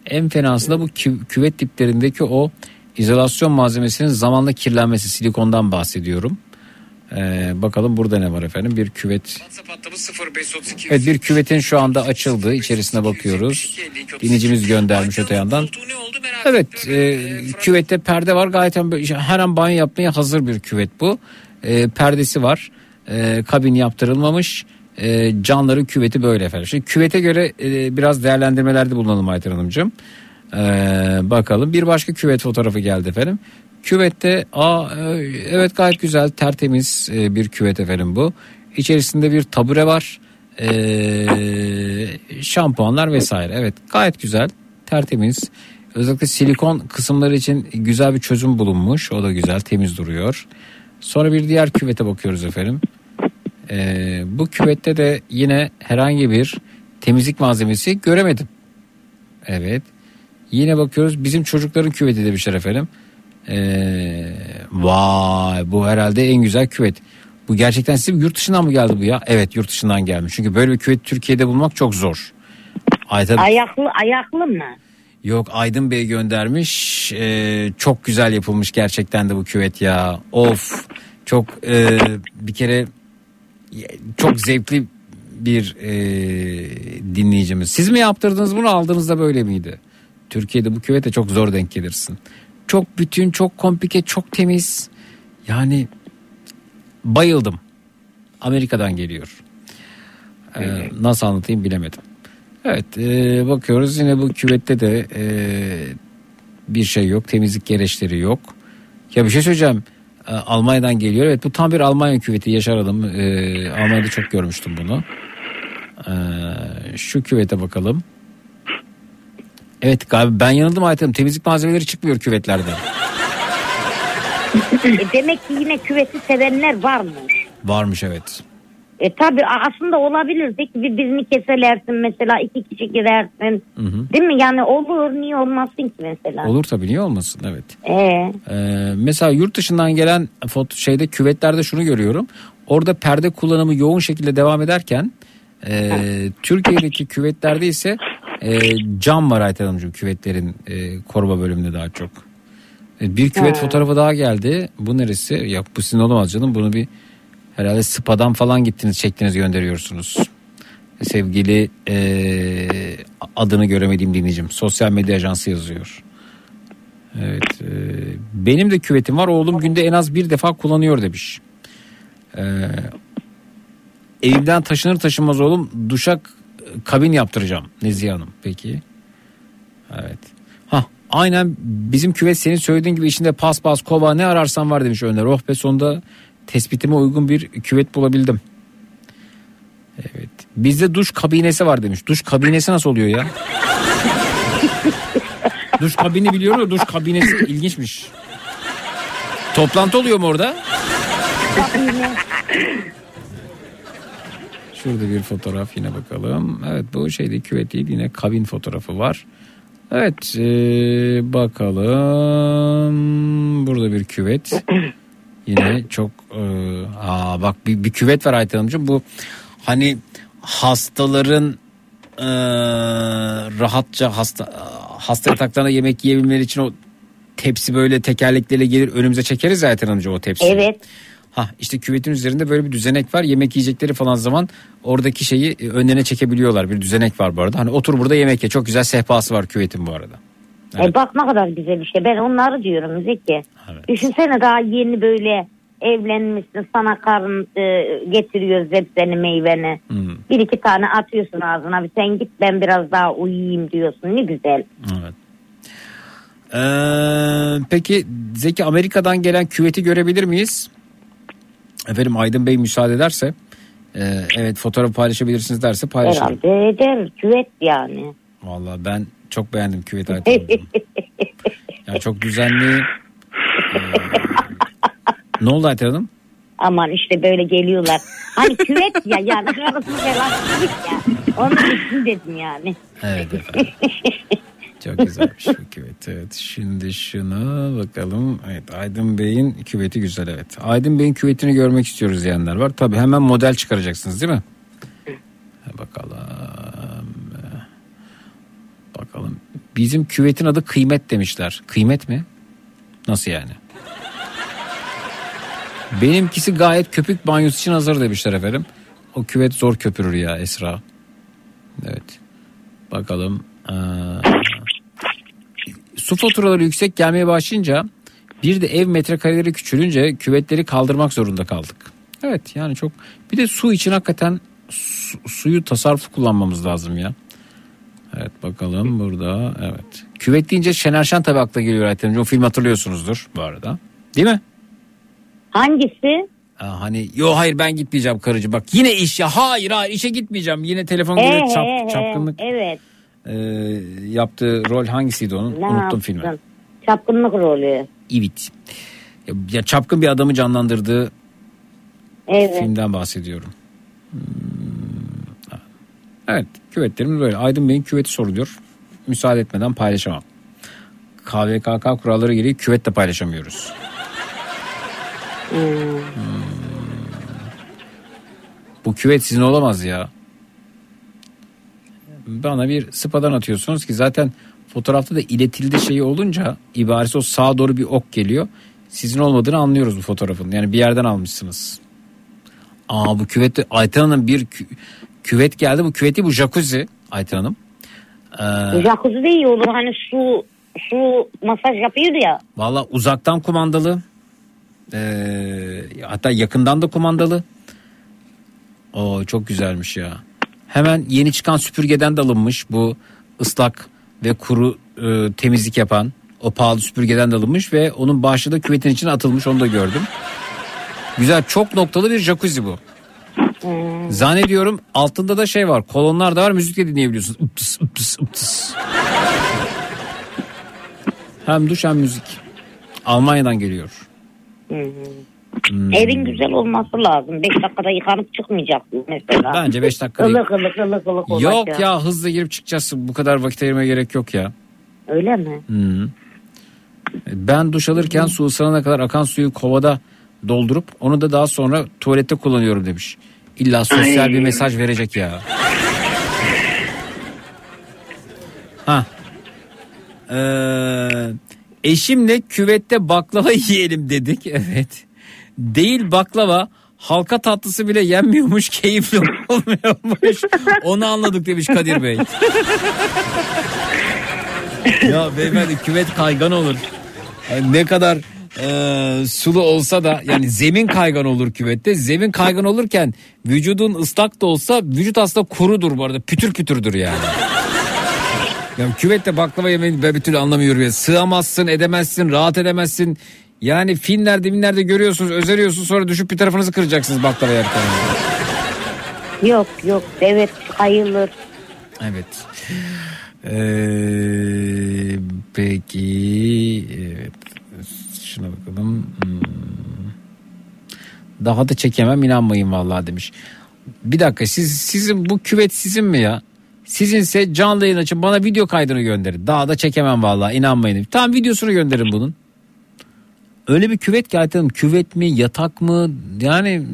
En fenası da bu kü- küvet tiplerindeki o izolasyon malzemesinin zamanla kirlenmesi. Silikondan bahsediyorum. Ee, bakalım burada ne var efendim? Bir küvet. Evet bir küvetin şu anda açıldığı içerisine bakıyoruz. Dinleyicimiz göndermiş öte yandan. Evet e, küvette perde var gayet her an banyo yapmaya hazır bir küvet bu. E, perdesi var. E, kabin yaptırılmamış. E, canları küveti böyle efendim. Şimdi küvete göre e, biraz değerlendirmelerde bulunalım Ayten Hanımcığım. E, bakalım bir başka küvet fotoğrafı geldi efendim. Küvette aa, evet gayet güzel tertemiz e, bir küvet efendim bu. İçerisinde bir tabure var. E, şampuanlar vesaire. Evet gayet güzel tertemiz. Özellikle silikon kısımları için güzel bir çözüm bulunmuş. O da güzel temiz duruyor. Sonra bir diğer küvete bakıyoruz efendim. Ee, bu küvette de yine herhangi bir temizlik malzemesi göremedim. Evet. Yine bakıyoruz bizim çocukların küveti demişler efendim. Ee, vay bu herhalde en güzel küvet. Bu gerçekten sizin yurt dışından mı geldi bu ya? Evet yurt dışından gelmiş. Çünkü böyle bir küvet Türkiye'de bulmak çok zor. Ayta, Ayaklı ayaklı mı? Yok Aydın Bey göndermiş. Ee, çok güzel yapılmış gerçekten de bu küvet ya. Of çok e, bir kere çok zevkli bir e, dinleyicimiz. Siz mi yaptırdınız bunu aldığınızda böyle miydi? Türkiye'de bu küvete çok zor denk gelirsin. Çok bütün, çok komplike, çok temiz. Yani bayıldım. Amerika'dan geliyor. Ee, nasıl anlatayım bilemedim. Evet e, bakıyoruz yine bu küvette de e, bir şey yok. Temizlik gereçleri yok. Ya bir şey söyleyeceğim. E, Almanya'dan geliyor. Evet bu tam bir Almanya küveti Yaşar Hanım. E, Almanya'da çok görmüştüm bunu. E, şu küvete bakalım. Evet galiba ben yanıldım Ayten. Temizlik malzemeleri çıkmıyor küvetlerden. E, demek ki yine küveti sevenler varmış. Varmış evet. E tabi aslında olabilir. Peki bir birini keselersin mesela iki kişi girersin. Hı hı. Değil mi? Yani olur niye olmasın ki mesela? Olur tabii niye olmasın evet. Ee, Ee, mesela yurt dışından gelen foto şeyde küvetlerde şunu görüyorum. Orada perde kullanımı yoğun şekilde devam ederken e, Türkiye'deki küvetlerde ise e, cam var Ayten Hanımcığım küvetlerin e, koruma bölümünde daha çok. E, bir küvet Ha. fotoğrafı daha geldi. Bu neresi? Ya bu sizin olamaz canım. Bunu bir herhalde spadan falan gittiniz çektiniz gönderiyorsunuz. Sevgili e, adını göremediğim dinleyicim. Sosyal medya ajansı yazıyor. Evet. e, benim de küvetim var. Oğlum günde en az bir defa kullanıyor demiş. E, evimden taşınır taşınmaz oğlum duşak kabin yaptıracağım Nezihe Hanım. Peki. Evet. Ha aynen bizim küvet senin söylediğin gibi içinde paspas kova ne ararsan var demiş Önder. Oh be sonunda tespitime uygun bir küvet bulabildim. Evet. Bizde duş kabinesi var demiş. Duş kabinesi nasıl oluyor ya? *laughs* duş kabini biliyorum da duş kabinesi ilginçmiş. Toplantı oluyor mu orada? Şurada bir fotoğraf yine bakalım. Evet bu şeyde küvet değil yine kabin fotoğrafı var. Evet ee, bakalım. Burada bir küvet. Yine çok ee, aa bak bir, bir küvet var Ayten Hanımcığım. Bu hani hastaların ee, rahatça hasta hasta yataklarına yemek yiyebilmeleri için o tepsi böyle tekerleklerle gelir önümüze çekeriz Ayten Hanımcığım o tepsiyi. evet. Ha işte küvetin üzerinde böyle bir düzenek var. Yemek yiyecekleri falan zaman oradaki şeyi e, önlerine çekebiliyorlar. Bir düzenek var bu arada. Hani otur burada yemek ye. Çok güzel sehpası var küvetin bu arada. E bak ne kadar güzel şey. Ben onları diyorum Zeki. Düşünsene daha yeni böyle evlenmişsin sana karın e, getiriyor zepseni meyveni. Hmm. Bir iki tane atıyorsun ağzına. Bir sen git ben biraz daha uyuyayım diyorsun. Ne güzel. Evet. Ee, peki Zeki Amerika'dan gelen küveti görebilir miyiz? Efendim Aydın Bey müsaade ederse e, evet fotoğraf paylaşabilirsiniz derse paylaşırım. Herhalde eder. Küvet yani. Vallahi ben çok beğendim Ayten Hanımcığım. Yani çok düzenli. Ee, ne oldu Ayten Hanım? Aman işte böyle geliyorlar. Hani küvet ya yani arasında lastik ya. Onun için dedim yani. Evet efendim. Çok güzelmiş bu küvet. Evet. Şimdi şuna bakalım. Evet Aydın Bey'in küveti güzel evet. Aydın Bey'in küvetini görmek istiyoruz diyenler var. Tabii hemen model çıkaracaksınız değil mi? Bakalım. Bakalım. Bizim küvetin adı kıymet demişler. Kıymet mi? Nasıl yani? Benimkisi gayet köpük banyosu için hazır demişler efendim. O küvet zor köpürür ya Esra. Evet. Bakalım. Ee, su faturaları yüksek gelmeye başlayınca bir de ev metrekareleri küçülünce küvetleri kaldırmak zorunda kaldık. Evet yani çok bir de su için hakikaten su- suyu tasarruf kullanmamız lazım ya. Evet bakalım burada evet. Küvet deyince Şener Şen tabii akla geliyor Ayten Hanım. O film hatırlıyorsunuzdur bu arada. Değil mi? Hangisi? Aa, hani yo hayır ben gitmeyeceğim karıcı bak yine iş ya hayır hayır işe gitmeyeceğim yine telefon geliyor Ee, çap, ee, çapkınlık Evet. Ee, yaptığı rol hangisiydi onun Ne unuttum yaptın? filmi. Çapkınlık rolü. Evet. Ya, ya çapkın bir adamı canlandırdığı Evet. Filmden bahsediyorum. Hmm, Evet küvetlerimiz böyle. Aydın Bey'in küveti soruluyor. Müsaade etmeden paylaşamam. KVKK kuralları gereği küvet de paylaşamıyoruz. Hmm. Bu küvet sizin olamaz ya. Bana bir spadan atıyorsunuz ki zaten fotoğrafta da iletildi şeyi olunca ibaresi o sağa doğru bir ok geliyor. Sizin olmadığını anlıyoruz bu fotoğrafın. Yani bir yerden almışsınız. Aa bu küvette Ayten Hanım bir kü- küvet geldi. Bu küveti bu jacuzzi Ayten Hanım. Ee, Jacuzzi de iyi olur. Hani su su masaj yapıyordu ya. Valla uzaktan kumandalı. Ee, hatta yakından da kumandalı. O çok güzelmiş ya. Hemen yeni çıkan süpürgeden de alınmış bu ıslak ve kuru e, temizlik yapan o pahalı süpürgeden de alınmış ve onun başlığı da küvetin içine atılmış onu da gördüm. Güzel çok noktalı bir jacuzzi bu. Zannediyorum altında da şey var kolonlar da var müzik de dinleyebiliyorsunuz. Uptıs, uptıs, uptıs. Hem duş hem müzik. Almanya'dan geliyor. Hmm. Evin güzel olması lazım. 5 dakikada yıkanıp çıkmayacaksın mesela. Bence beş dakikada Ilık ılık ılık ılık olacak. Yok ya hızlı girip çıkacağız. Bu kadar vakit ayırmaya gerek yok ya. Öyle mi? Hı. Ben duş alırken su ısınana kadar akan suyu kovada doldurup onu da daha sonra tuvalette kullanıyorum demiş. İlla sosyal Ay. bir mesaj verecek ya. Ha. Ee, eşimle küvette baklava *laughs* yiyelim dedik. Evet. Değil baklava halka tatlısı bile yenmiyormuş *laughs* keyifli olmuyormuş. Onu anladık demiş Kadir Bey. ya beyefendi küvet kaygan olur. Yani ne kadar e, sulu olsa da yani zemin kaygan olur küvette. Zemin kaygan olurken vücudun ıslak da olsa vücut aslında kurudur bu arada. Pütür pütürdür yani. Ya küvette baklava yemeyi ben bir türlü anlamıyorum ya. Sığamazsın, edemezsin, rahat edemezsin. Yani filmlerde, filmlerde görüyorsunuz, özeriyorsunuz sonra düşüp bir tarafınızı kıracaksınız baklava yerken. Yok yok evet kayılır. Evet. Ee, peki evet. Şuna bakalım. Hmm. Daha da çekemem inanmayın vallahi demiş. Bir dakika siz sizin bu küvet sizin mi ya? Sizinse canlı yayın açın bana video kaydını gönderin. Daha da çekemem vallahi inanmayın. Tamam videosunu gönderin bunun. Öyle bir küvet ki Ayten Hanım, küvet mi yatak mı yani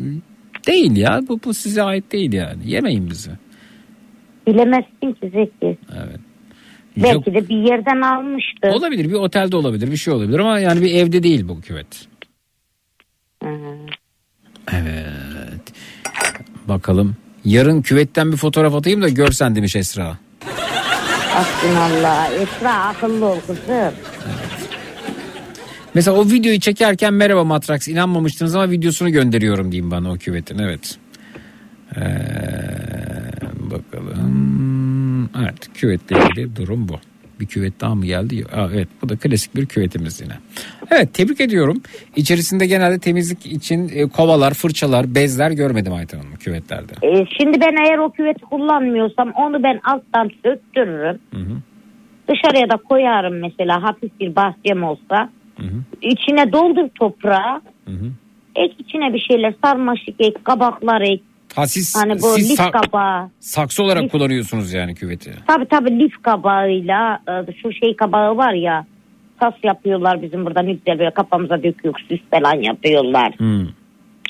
değil ya bu, bu size ait değil yani yemeyin bizi. Bilemezsin ki Zeki. Evet. Belki de bir yerden almıştı. Olabilir bir otelde olabilir bir şey olabilir ama yani bir evde değil bu küvet. Evet. Bakalım. Yarın küvetten bir fotoğraf atayım da görsen demiş Esra. Hasbunallah. Esra akıllı ol kızım. Mesela o videoyu çekerken merhaba Matrax inanmamıştınız ama videosunu gönderiyorum diyeyim bana o küvetin evet. Ee, bakalım. Evet küvetle ilgili durum bu. Bir küvet daha mı geldi? Aa, evet bu da klasik bir küvetimiz yine. Evet tebrik ediyorum. İçerisinde genelde temizlik için e, kovalar, fırçalar, bezler görmedim Ayten Hanım küvetlerde. Ee, şimdi ben eğer o küveti kullanmıyorsam onu ben alttan söktürürüm. Dışarıya da koyarım mesela hafif bir bahçem olsa. İçine doldur toprağı. Ek içine bir şeyler sarmaşık ek, kabaklar ek. Ha siz, Hani bu siz lif sa- kabağı. saksı olarak kullanıyorsunuz yani küveti. Tabii tabii lif kabağıyla e, şu şey kabağı var ya. Tas yapıyorlar bizim burada güzel böyle kafamıza döküyor süs falan yapıyorlar. Hmm.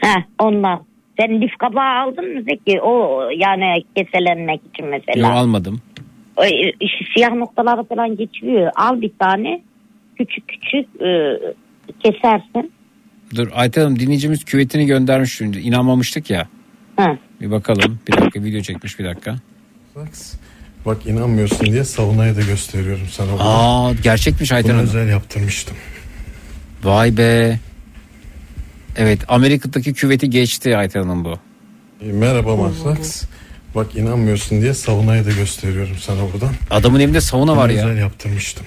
Heh onlar. Sen lif kabağı aldın mı Zeki? O yani keselenmek için mesela. Yok almadım. O, e, siyah noktaları falan geçiyor. Al bir tane küçük küçük e, kesersin. Dur Ayten Hanım dinleyicimiz küvetini göndermiş şimdi. İnanmamıştık ya. Hı. Bir bakalım. Bir dakika video çekmiş bir dakika. Bak inanmıyorsun diye saunayı da gösteriyorum sana. bunu. Aa gerçekmiş Ayten Bunu Hanım. özel yaptırmıştım. Vay be. Evet Amerika'daki küveti geçti Ayten Hanım bu. E, merhaba Matrax. Bak inanmıyorsun diye saunayı da gösteriyorum sana buradan. Adamın evinde sauna var Bunu ya. özel yaptırmıştım.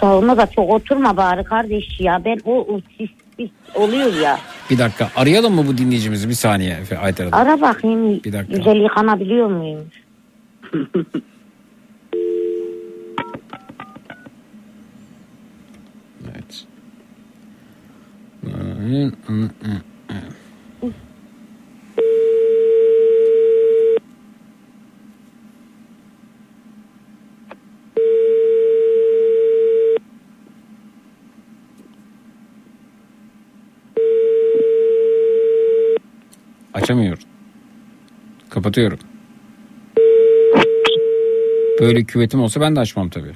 Salona da çok oturma bari kardeş ya. Ben o, o sis, sis oluyor ya. Bir dakika arayalım mı bu dinleyicimizi bir saniye Ayten Hanım. Ara bakayım Bir dakika. güzel yıkanabiliyor muyum? *laughs* Evet. Açamıyorum. Kapatıyorum. Böyle küvetim olsa ben de açmam tabii.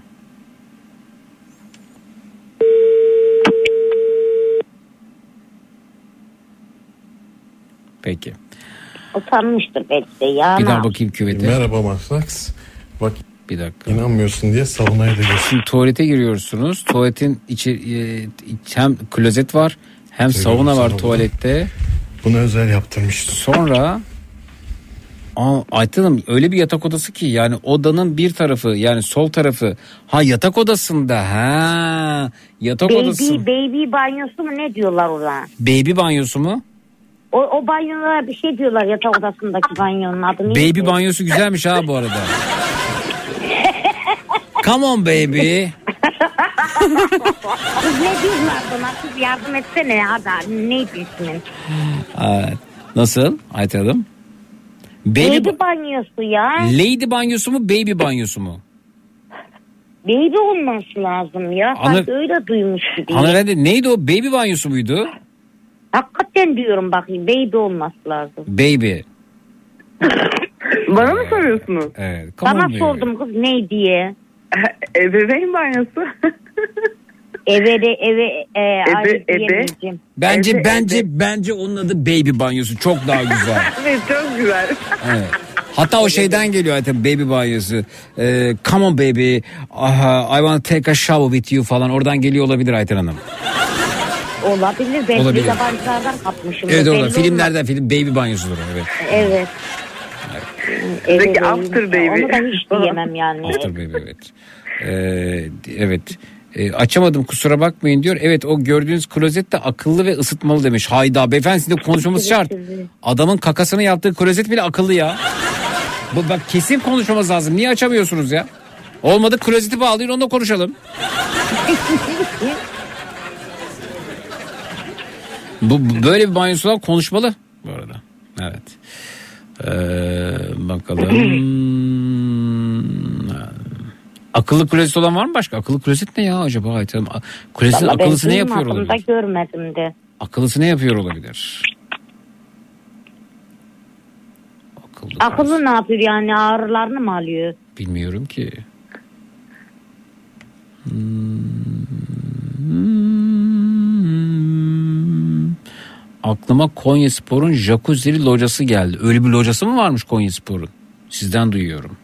Peki. Utanmıştır belki de ya. Bir daha bakayım küvete. Merhaba Maslax. Bak Bir dakika. inanmıyorsun diye savunaya da göster. Şimdi tuvalete giriyorsunuz. Tuvaletin içi e, hem klozet var hem Söylüyorum sauna var tuvalette. Bunu özel yaptırmıştım. Sonra Aa, Ayten Hanım öyle bir yatak odası ki yani odanın bir tarafı yani sol tarafı ha yatak odasında ha yatak Baby, odası baby banyosu mu ne diyorlar ona? baby banyosu mu? O, o banyolara bir şey diyorlar yatak odasındaki banyonun adı neydi? Baby banyosu güzelmiş ha bu arada. *laughs* Come on baby. Kız ne diyorlar buna? Kız yardım etsene ya da neydi ismin? Evet. Nasıl Ayten Hanım? Baby, Baby banyosu ya. Lady banyosu mu baby banyosu mu? Baby olması lazım ya. Ana- Sanki öyle duymuş gibi. Hanımefendi neydi o baby banyosu muydu? Hakikaten diyorum bakayım baby olması lazım. Baby. *laughs* Bana mı soruyorsunuz? Evet. Baby. sordum kız ne diye. *laughs* Ebeveyn banyosu. *laughs* Eve de eve e, ebe. diyemeyeceğim. Bence Evde- bence bence onun adı baby banyosu çok daha güzel. *laughs* evet çok güzel. Evet. Hatta o şeyden geliyor zaten baby banyosu. Ee, come on baby. Aha, I want to take a shower with you falan oradan geliyor olabilir Ayten Hanım. Olabilir. Belki Olabilir. yabancılardan kapmışım. Evet orada filmlerden film baby banyosudur evet. Evet. Evet, Peki after baby. Onu da hiç diyemem yani. After baby evet. Ee, evet. Ee, açamadım kusura bakmayın diyor. Evet o gördüğünüz klozet de akıllı ve ısıtmalı demiş. Hayda beyefendi sizin de konuşmamız şart. Adamın kakasını yaptığı klozet bile akıllı ya. Bu, bak kesin konuşmamız lazım. Niye açamıyorsunuz ya? Olmadı klozeti bağlayın onunla konuşalım. bu bu- böyle bir banyosular konuşmalı bu arada. Evet. Ee, bakalım. *clears throat* Akıllı klozet olan var mı başka? Akıllı klozet ne ya acaba Hanım? Klozetin Vallahi akıllısı ne yapıyor olabilir? görmedim de. Akıllısı ne yapıyor olabilir? Akıllı ne yapıyor yani ağrılarını mı alıyor? Bilmiyorum ki. Hmm. Aklıma Konya Spor'un jacuzzi'li locası geldi. Öyle bir locası mı varmış Konya Spor'un? Sizden duyuyorum.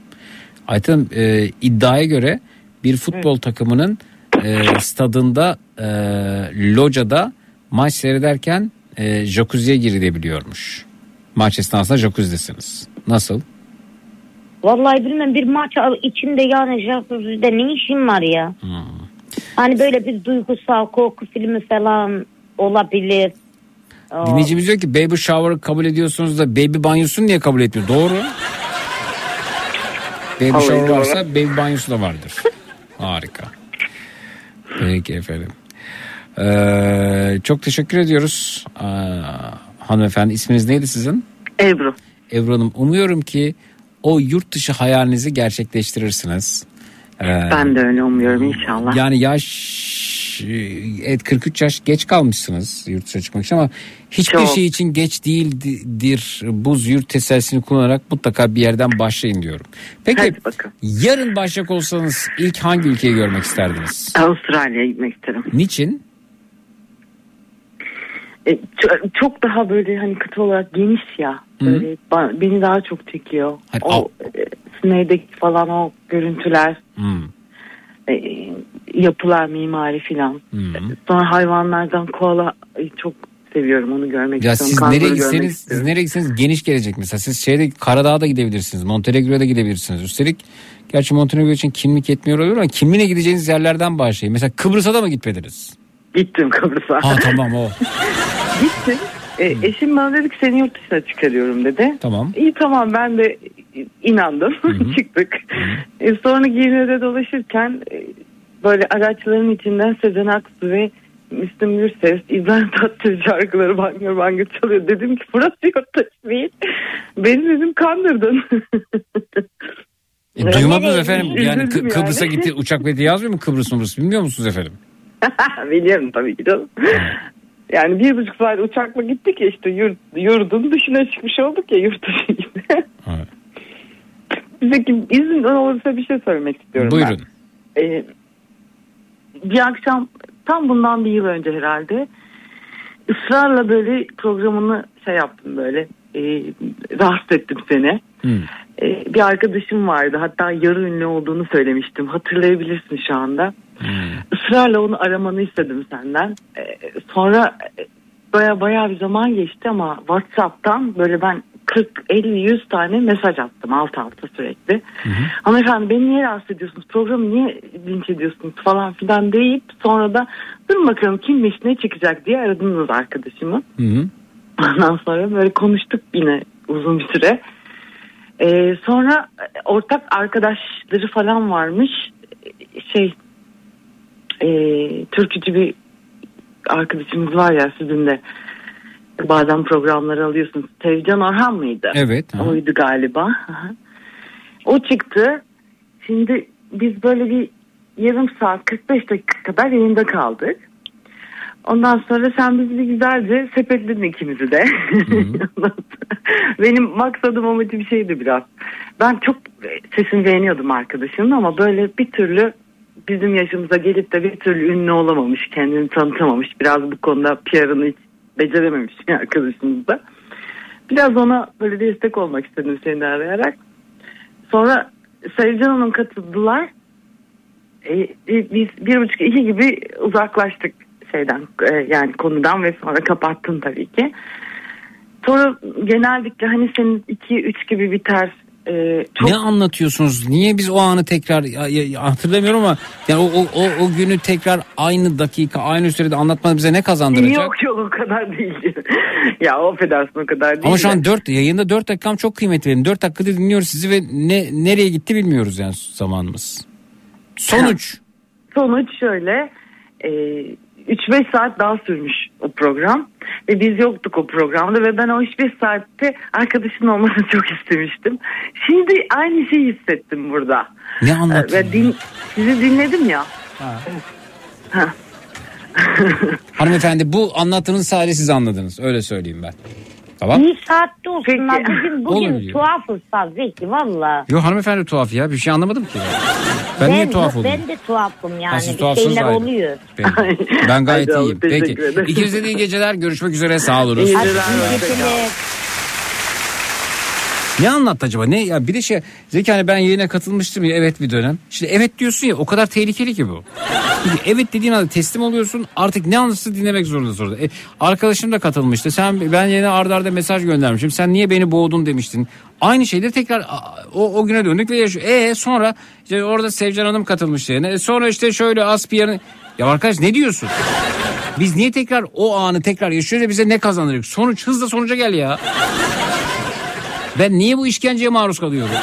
Ayten e, iddiaya göre bir futbol takımının e, stadında e, locada maç seyrederken e, jacuzziye girilebiliyormuş. Maç esnasında jacuzzi'desiniz. Nasıl? Vallahi bilmem bir maç içinde yani jacuzzi'de ne işin var ya? Hani böyle bir duygusal korku filmi falan olabilir. Dinleyicimiz diyor ki baby shower'ı kabul ediyorsunuz da baby banyosunu niye kabul etmiyor? Doğru. Baby Vallahi shower doğru. varsa baby banyosu da vardır. Harika. Peki efendim. Ee, çok teşekkür ediyoruz. Ee, hanımefendi isminiz neydi sizin? Ebru. Ebru Hanım umuyorum ki o yurt dışı hayalinizi gerçekleştirirsiniz. Ee, Ben de öyle umuyorum inşallah. yani yaş evet 43 yaş geç kalmışsınız yurt dışına çıkmak için ama hiçbir Çok. şey için geç değildir. Buz yurt tesellisini kullanarak mutlaka bir yerden başlayın diyorum. Peki yarın başlayacak olsanız ilk hangi ülkeyi görmek isterdiniz? Avustralya'ya gitmek isterim. Niçin? E, ço- çok daha böyle hani kıta olarak geniş ya. Böyle beni daha çok çekiyor. Hani o e, Sineğdeki falan o görüntüler, e, yapılar, mimari filan. Sonra hayvanlardan koala e, çok seviyorum onu görmek Ya istiyorum. siz nereye gitseniz, siz nereye gitseniz geniş gelecek mesela. Siz şeyde Karadağ'a da gidebilirsiniz. Montenegro'ya da gidebilirsiniz. Üstelik gerçi Montenegro için kimlik yetmiyor olabilir ama kimliğine gideceğiniz yerlerden başlayın. Mesela Kıbrıs'a da mı gitmediniz? Gittim Kıbrıs'a. Ha tamam o. *laughs* Gittim. E, eşim bana dedi ki seni yurt dışına çıkarıyorum dedi. Tamam. İyi tamam ben de inandım. *laughs* Çıktık. E, sonra Girne'de dolaşırken e, böyle araçların içinden Sezen Aksu ve Müslüm Gürses, İbrahim Tatlıses şarkıları bangır bangır çalıyor. Dedim ki burası yurt dışı değil. Beni dedim kandırdın. E, duymadınız efendim. Yani Kı- yani. Kıbrıs'a gitti uçak bileti yazmıyor mu Kıbrıs Kıbrıs bilmiyor musunuz efendim? *laughs* Biliyorum tabii ki canım. Yani bir buçuk saat uçakla gittik ya işte yurt, yurdun dışına çıkmış olduk ya yurt dışı gibi. Peki izin olursa bir şey söylemek istiyorum Buyurun. ben. Ee, bir akşam tam bundan bir yıl önce herhalde ısrarla böyle programını şey yaptım böyle e, rahatsız ettim seni. Ee, bir arkadaşım vardı hatta yarı ünlü olduğunu söylemiştim hatırlayabilirsin şu anda. Israrla onu aramanı istedim senden. Ee, sonra e, baya baya bir zaman geçti ama WhatsApp'tan böyle ben 40 50 100 tane mesaj attım alt alta sürekli. Hanımefendi beni niye rahatsız ediyorsunuz? Programı niye linç ediyorsunuz falan filan deyip sonra da dur bakalım kimmiş ne çıkacak diye aradınız arkadaşımı. Ondan sonra böyle konuştuk yine uzun bir süre. Ee, sonra ortak arkadaşları falan varmış. Şey e, türkücü bir arkadaşımız var ya sizin de bazen programları alıyorsunuz. Sevcan Orhan mıydı? Evet. Oydu galiba. O çıktı. Şimdi biz böyle bir yarım saat 45 dakika kadar yayında kaldık. Ondan sonra sen bizi bir güzelce sepetledin ikimizi de. Ondan *laughs* sonra Benim maksadım amacım bir şeydi biraz. Ben çok sesini beğeniyordum arkadaşımın ama böyle bir türlü bizim yaşımıza gelip de bir türlü ünlü olamamış, kendini tanıtamamış. Biraz bu konuda PR'ını hiç becerememiş arkadaşımız da. Biraz ona böyle destek olmak istedim seni arayarak. Sonra Sevcan Hanım katıldılar. E, e, biz bir buçuk iki gibi uzaklaştık şeyden e, yani konudan ve sonra kapattım tabii ki. Sonra genellikle hani senin iki üç gibi biter. E, çok Ne anlatıyorsunuz? Niye biz o anı tekrar ya- ya- hatırlamıyorum ama yani o, o, o, o günü tekrar aynı dakika aynı sürede anlatmanız bize ne kazandıracak? Yok yok o kadar değil. *laughs* ya o affedersin o kadar değil. Ama şu an 4 yayında 4 dakikam çok kıymetli benim. 4 dakikada dinliyoruz sizi ve ne nereye gitti bilmiyoruz yani zamanımız. Sonuç. *laughs* Sonuç şöyle. E, 3-5 saat daha sürmüş o program. Ve biz yoktuk o programda ve ben o 3-5 saatte arkadaşımın olmasını *laughs* çok istemiştim. Şimdi aynı şeyi hissettim burada. Ne anlatıyorsun? Ve din, sizi dinledim ya. Ha. Hanımefendi bu anlattığınız sadece siz anladınız. Öyle söyleyeyim ben. Tamam. İyi saatte olsunlar. Bugün, Olur bugün diyor. tuhafız Zeki valla. Yok hanımefendi tuhaf ya. Bir şey anlamadım ki. Ben, niye tuhaf oldum? Ben de tuhafım yani. Ha, siz bir tuhafsınız şeyler ayrı. oluyor. Peki. Ben gayet iyiyim. Peki. İkinize de iyi geceler. Görüşmek üzere. Sağ olun. Hadi iyi geceler. Ne anlattı acaba? Ne ya bir de şey Zeki hani ben yayına katılmıştım ya evet bir dönem. Şimdi evet diyorsun ya o kadar tehlikeli ki bu. Çünkü evet dediğin anda teslim oluyorsun artık ne anlatsa dinlemek zorunda sonra. E, arkadaşım da katılmıştı. Sen ben yine ardarda arda mesaj göndermişim. Sen niye beni boğdun demiştin. Aynı şeyleri tekrar o, o güne döndük ve yaşıyor. E sonra işte orada Sevcan Hanım katılmıştı yine. E, sonra işte şöyle Aspiyer'in ya arkadaş ne diyorsun? Biz niye tekrar o anı tekrar yaşıyoruz ya bize ne kazandırıyor? Sonuç hızla sonuca gel ya. Ben niye bu işkenceye maruz kalıyorum?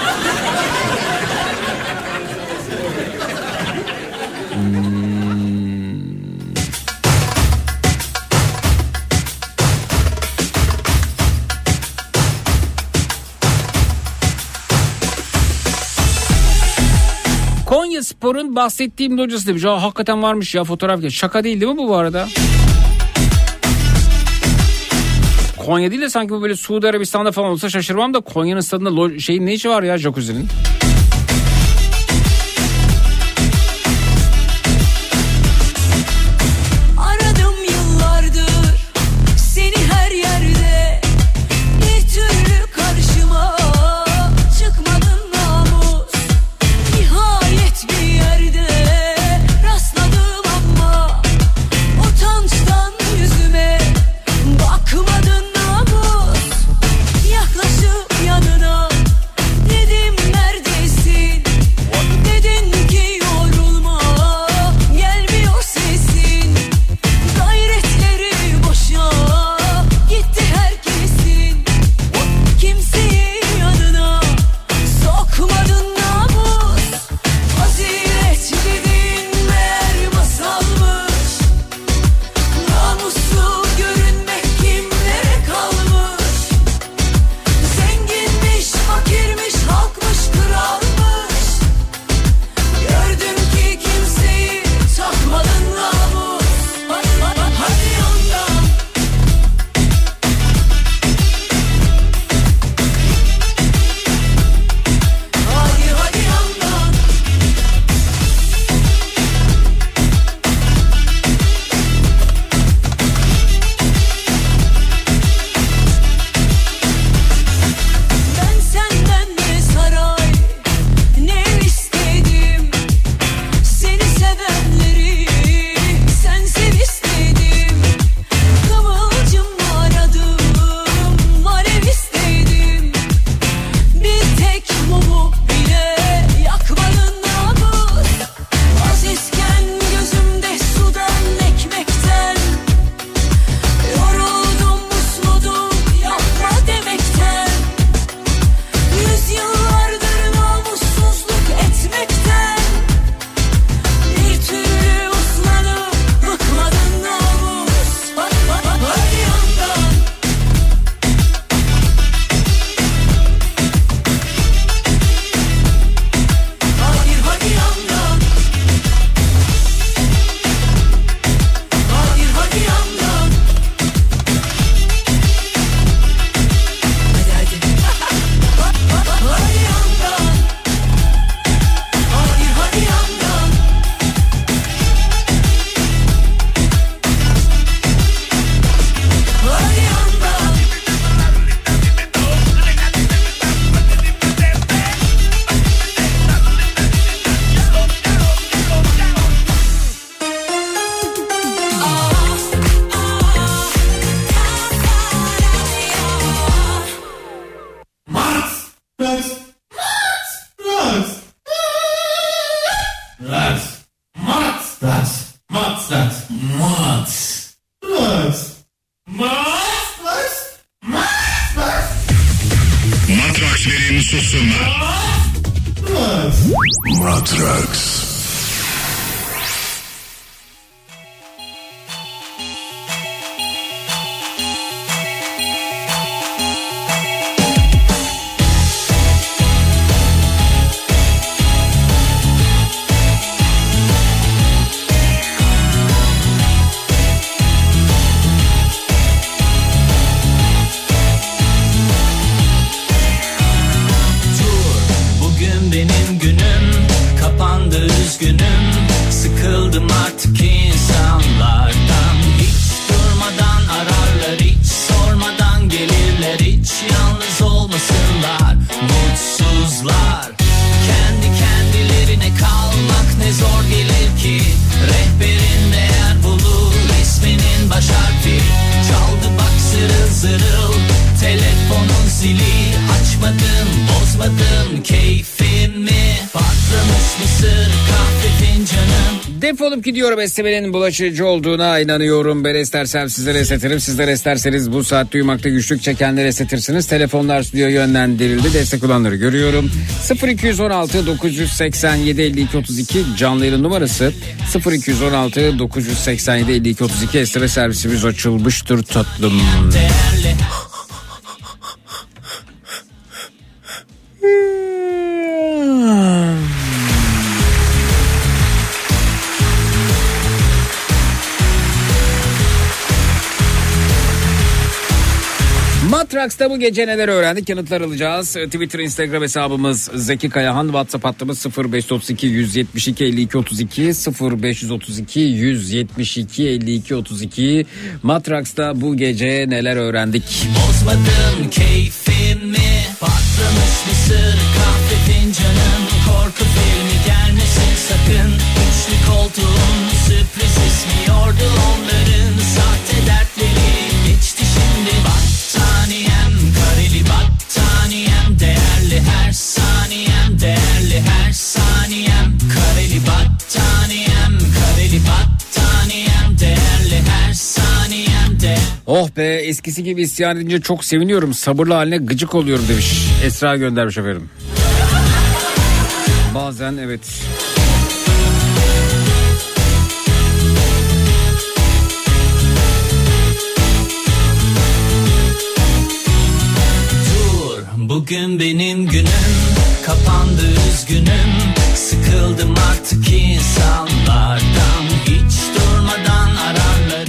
Konya Spor'un bahsettiğim locası demiş. Aa, hakikaten varmış ya fotoğraf. Şaka değil değil mi bu bu arada? Konya değil de sanki bu böyle Suudi Arabistan'da falan olsa şaşırmam da Konya'nın stadında şeyin ne işi var ya jacuzzi'nin? Gidiyorum esnemenin bulaşıcı olduğuna inanıyorum. Ben istersem sizlere esnetirim. Sizler isterseniz bu saat duymakta güçlük çekenleri esnetirsiniz. Telefonlar stüdyo yönlendirildi. Destek olanları görüyorum. 0216 987 52 32 canlı yayın numarası 0216 987 52 32 esneme servisimiz açılmıştır tatlım. değerli Matrax'ta bu gece neler öğrendik yanıtlar alacağız. Ee, Twitter, Instagram hesabımız Zeki Kayahan. WhatsApp hattımız 0532 172 52 32 0532 172 52 32. Matrax'ta bu gece neler öğrendik? Bozmadım keyfimi patlamış mısır kahve fincanım korku filmi gelmesin sakın. Üçlü koltuğum sürpriz ismi yordu 15 Oh be eskisi gibi isyan edince çok seviniyorum. Sabırlı haline gıcık oluyorum demiş. Esra göndermiş efendim. Bazen evet. Dur bugün benim günüm kapandı üzgünüm sıkıldım artık insanlardan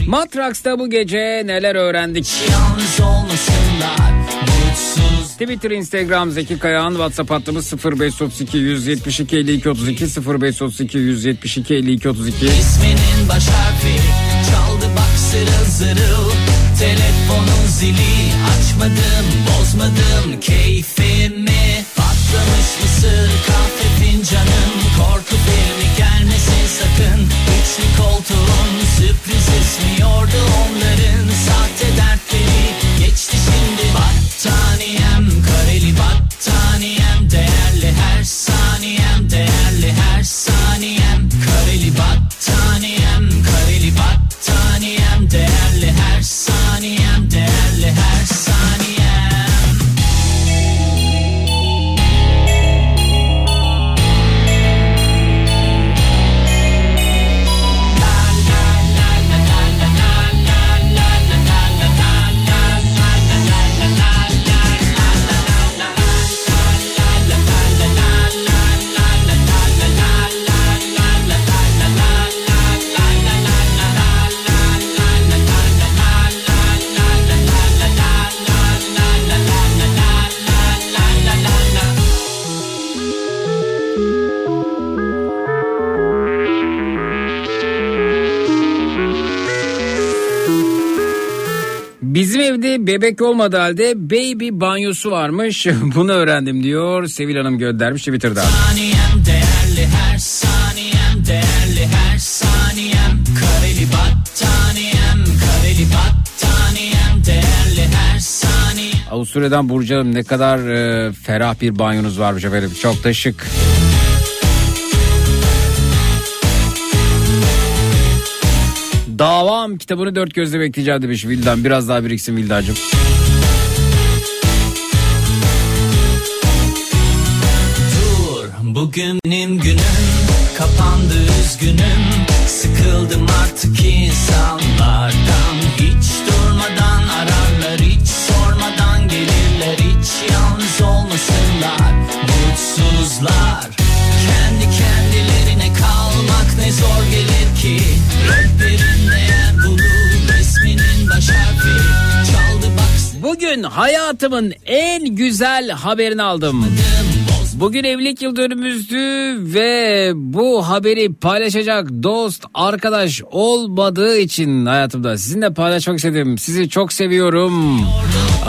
Matraks'ta bu gece neler öğrendik? Twitter, Instagram Zeki Kayağan, WhatsApp hattımız 0532 172 52 32 0532 172 52 32. isminin baş harfi çaldı bak zırıl zırıl. Telefonun zili açmadım bozmadım. Keyfimi patlamış mısır kahve fincanım. Korku filmi gelmesin sakın. Üçlü koltuğun sürpriz ismiyordu onların Bizim evde bebek olmadığı halde baby banyosu varmış. *laughs* Bunu öğrendim diyor. Sevil Hanım göndermiş Twitter'da. saniyem değerli her saniyem değerli her saniyem kareli battaniyem kareli battaniyem değerli her saniyem Avusturya'dan Burcu Hanım ne kadar e, ferah bir banyonuz varmış efendim. Çok da şık. Davam kitabını dört gözle bekleyeceğim demiş Vildan. Biraz daha biriksin Vildancığım. Dur bugünüm günüm kapandı üzgünüm Sıkıldım artık insanlardan Bugün hayatımın en güzel haberini aldım. Bugün evlilik yıl dönümümüzdü ve bu haberi paylaşacak dost, arkadaş olmadığı için hayatımda sizinle paylaşmak istedim. Sizi çok seviyorum.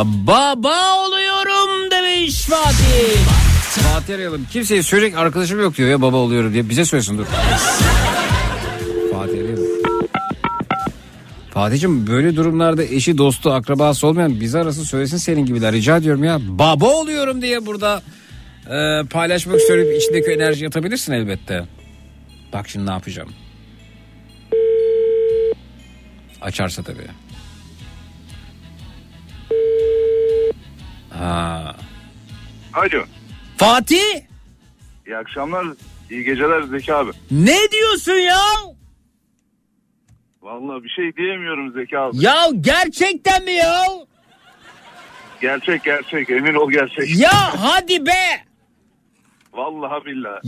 Baba oluyorum demiş Fatih. Fatih arayalım. Kimseye söyleyecek arkadaşım yok diyor ya baba oluyorum diye. Bize söylesin dur. Fatih arayalım. Fatih'cim böyle durumlarda eşi dostu akrabası olmayan bizi arasın söylesin senin gibiler rica ediyorum ya. Baba oluyorum diye burada e, paylaşmak istiyorum içindeki enerji atabilirsin elbette. Bak şimdi ne yapacağım. Açarsa tabii. Ha. Alo. Fatih İyi akşamlar. iyi geceler Zeki abi. ne diyorsun ya? Vallahi bir şey diyemiyorum Zeki abi. Ya gerçekten mi ya? Gerçek gerçek emin ol gerçek. Ya hadi be. Vallahi billahi.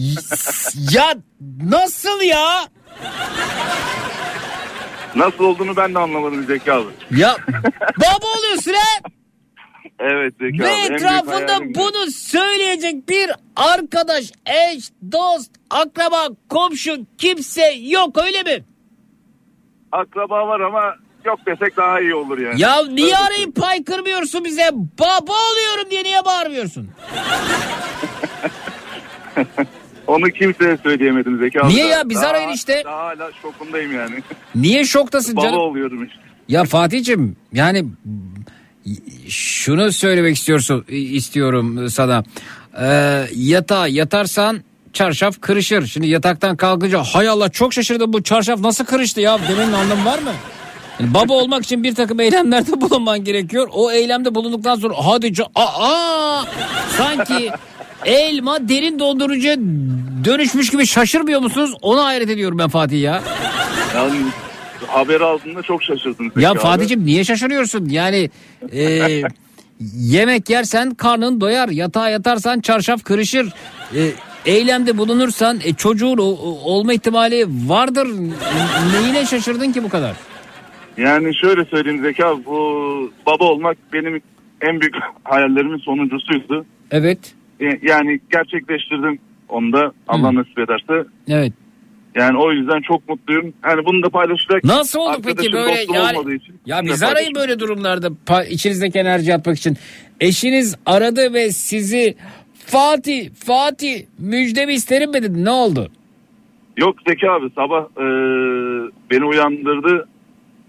Ya nasıl ya? Nasıl olduğunu ben de anlamadım Zeki abi. Ya baba oluyorsun ha? Evet Zeki Ve abi. etrafında bunu söyleyecek bir arkadaş, eş, dost, akraba, komşu kimse yok öyle mi? Akraba var ama yok desek daha iyi olur yani. Ya niye arayıp pay kırmıyorsun bize? Baba oluyorum diye niye bağırmıyorsun? *laughs* Onu kimseye söyleyemedim Zeki abi. Niye ya? Biz daha- arayın işte. Daha hala şokundayım yani. *laughs* Niye şoktasın Baba canım? oluyorum işte. Ya Fatih'cim yani şunu söylemek istiyorsun istiyorum sana. Ee, yatağa yatarsan çarşaf kırışır. Şimdi yataktan kalkınca hay Allah çok şaşırdım bu çarşaf nasıl kırıştı ya demenin anlamı var mı? Yani baba olmak için bir takım eylemlerde *laughs* bulunman gerekiyor. O eylemde bulunduktan sonra hadi ca- aa, sanki elma derin dondurucuya dönüşmüş gibi şaşırmıyor musunuz? Ona hayret ediyorum ben Fatih ya. Yani haber aldığında çok şaşırdım Ya abi. Fatih'im niye şaşırıyorsun? Yani e, yemek yersen karnın doyar. Yatağa yatarsan çarşaf kırışır. E, eylemde bulunursan e, çocuğun o- olma ihtimali vardır. Neyine şaşırdın ki bu kadar? Yani şöyle söyleyeyim Zeki abi bu baba olmak benim en büyük *laughs* hayallerimin sonuncusuydu. Evet. E, Yani gerçekleştirdim onu da Allah nasip ederse. Evet. Yani o yüzden çok mutluyum. Yani bunu da paylaşacak. Nasıl oldu peki böyle yani? için Ya biz arayın böyle durumlarda içinizdeki enerji atmak için. Eşiniz aradı ve sizi Fatih, Fatih müjdemi isterim mi dedi. Ne oldu? Yok Zeki abi sabah e, beni uyandırdı.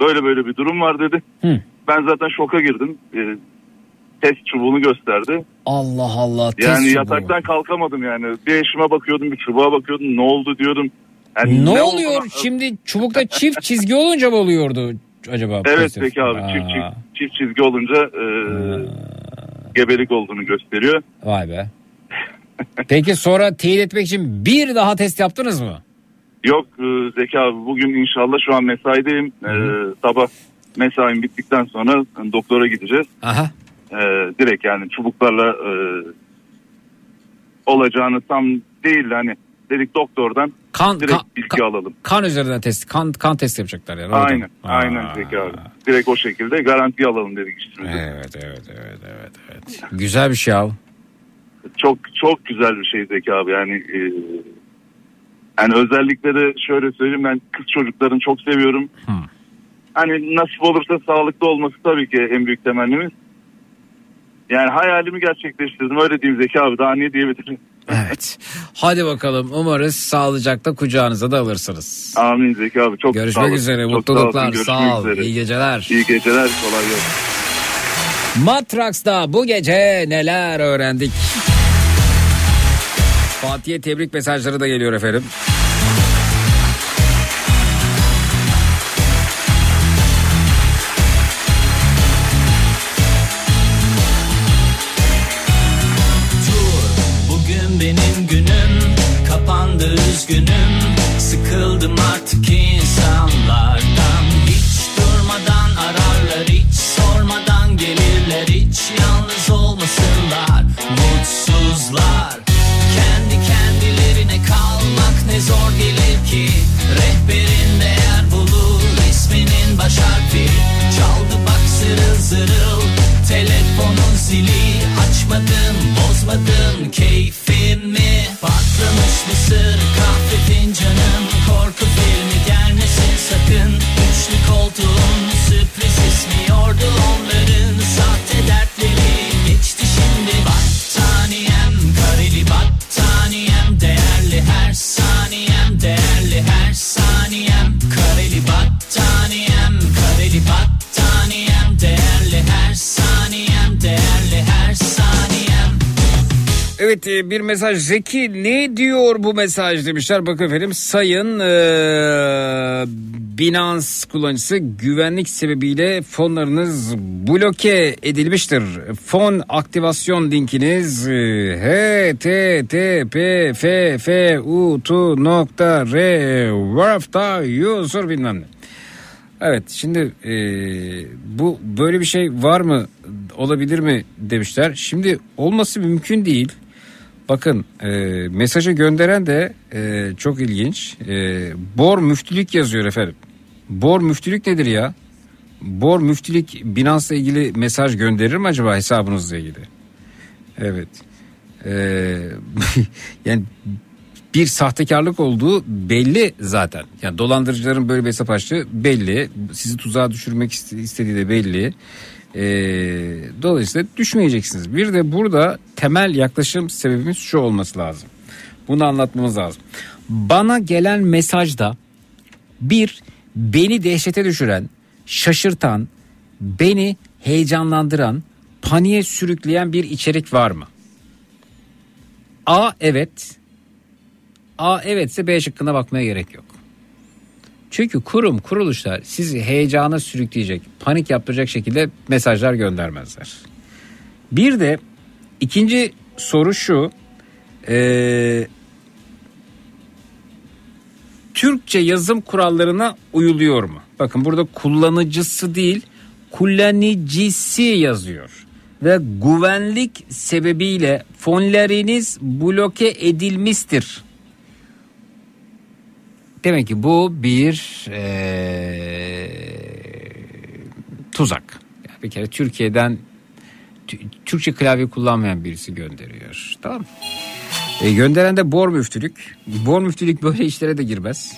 Böyle böyle bir durum var dedi. Hı. Ben zaten şoka girdim. E, test çubuğunu gösterdi. Allah Allah. test Yani çubuğu. yataktan kalkamadım yani. Bir eşime bakıyordum bir çubuğa bakıyordum. Ne oldu diyordum. Yani Ne, ne oluyor? olduğunu- Şimdi çubukta çift çizgi olunca mı oluyordu acaba? Evet peki abi Aa, çift, çift, çift çizgi olunca e, gebelik olduğunu gösteriyor. Vay be. Peki sonra teyit etmek için bir daha test yaptınız mı? Yok e, Zeki abi bugün inşallah şu an mesaideyim. E, sabah mesaim bittikten sonra doktora gideceğiz. Aha. E, direkt yani çubuklarla e, olacağını tam değil hani dedik doktordan Kan, direkt kan, bilgi alalım. kan üzerinden test, kan, kan test yapacaklar yani. oradan. Aynen aynen Zeki abi. Direkt o şekilde garanti alalım dedik işimizi. Evet evet evet evet evet. Güzel bir şey abi. Çok çok güzel bir şey Zeki abi yani e, yani özellikle de şöyle söyleyeyim ben kız çocuklarını çok seviyorum. Hani nasip olursa sağlıklı olması tabii ki en büyük temennimiz. Yani hayalimi gerçekleştirdim öyle diyeyim Zeki abi daha ne diyebilirim. Evet. Hadi bakalım umarız sağlıcakla kucağınıza da alırsınız. Amin Zeki abi çok sağ Görüşmek olun. üzere Çok mutluluklar görüşmek sağ ol üzere. iyi geceler. İyi geceler kolay gelsin. Matraks'ta bu gece neler öğrendik? Fatih'e tebrik mesajları da geliyor efendim. Üçlü Evet e, bir mesaj Zeki ne diyor bu mesaj demişler. Bakın efendim sayın e, Binance kullanıcısı güvenlik sebebiyle fonlarınız bloke edilmiştir. Fon aktivasyon linkiniz e, http://fu.r warf'ta user bilmem ne. Evet şimdi e, bu böyle bir şey var mı olabilir mi demişler. Şimdi olması mümkün değil. Bakın e, mesajı gönderen de e, çok ilginç. E, Bor müftülük yazıyor efendim. Bor müftülük nedir ya? Bor müftülük Binance'la ilgili mesaj gönderir mi acaba hesabınızla ilgili? Evet. E, *laughs* yani bir sahtekarlık olduğu belli zaten. Yani dolandırıcıların böyle bir hesap açtığı belli. Sizi tuzağa düşürmek iste- istediği de belli. Ee, dolayısıyla düşmeyeceksiniz. Bir de burada temel yaklaşım sebebimiz şu olması lazım. Bunu anlatmamız lazım. Bana gelen mesajda bir beni dehşete düşüren, şaşırtan, beni heyecanlandıran, paniğe sürükleyen bir içerik var mı? A evet. A evetse B şıkkına bakmaya gerek yok. Çünkü kurum, kuruluşlar sizi heyecana sürükleyecek, panik yaptıracak şekilde mesajlar göndermezler. Bir de ikinci soru şu. Ee, Türkçe yazım kurallarına uyuluyor mu? Bakın burada kullanıcısı değil, kullanıcısı yazıyor. Ve güvenlik sebebiyle fonlarınız bloke edilmiştir. Demek ki bu bir eee, tuzak. Yani bir kere Türkiye'den Tü- Türkçe klavye kullanmayan birisi gönderiyor. Tamam mı? E, gönderen de Bor Müftülük. Bor Müftülük böyle işlere de girmez.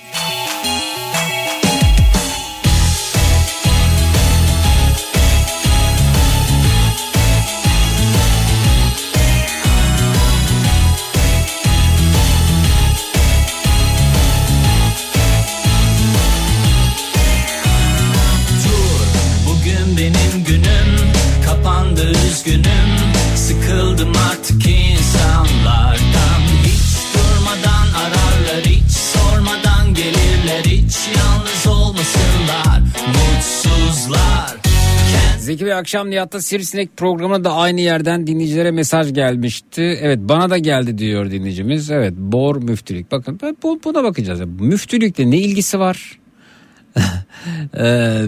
Zeki ve Akşam Nihat'ta Sivrisinek programına da aynı yerden dinleyicilere mesaj gelmişti. Evet bana da geldi diyor dinleyicimiz. Evet Bor Müftülük. Bakın bu- buna bakacağız. Müftülükle ne ilgisi var? *laughs* ee,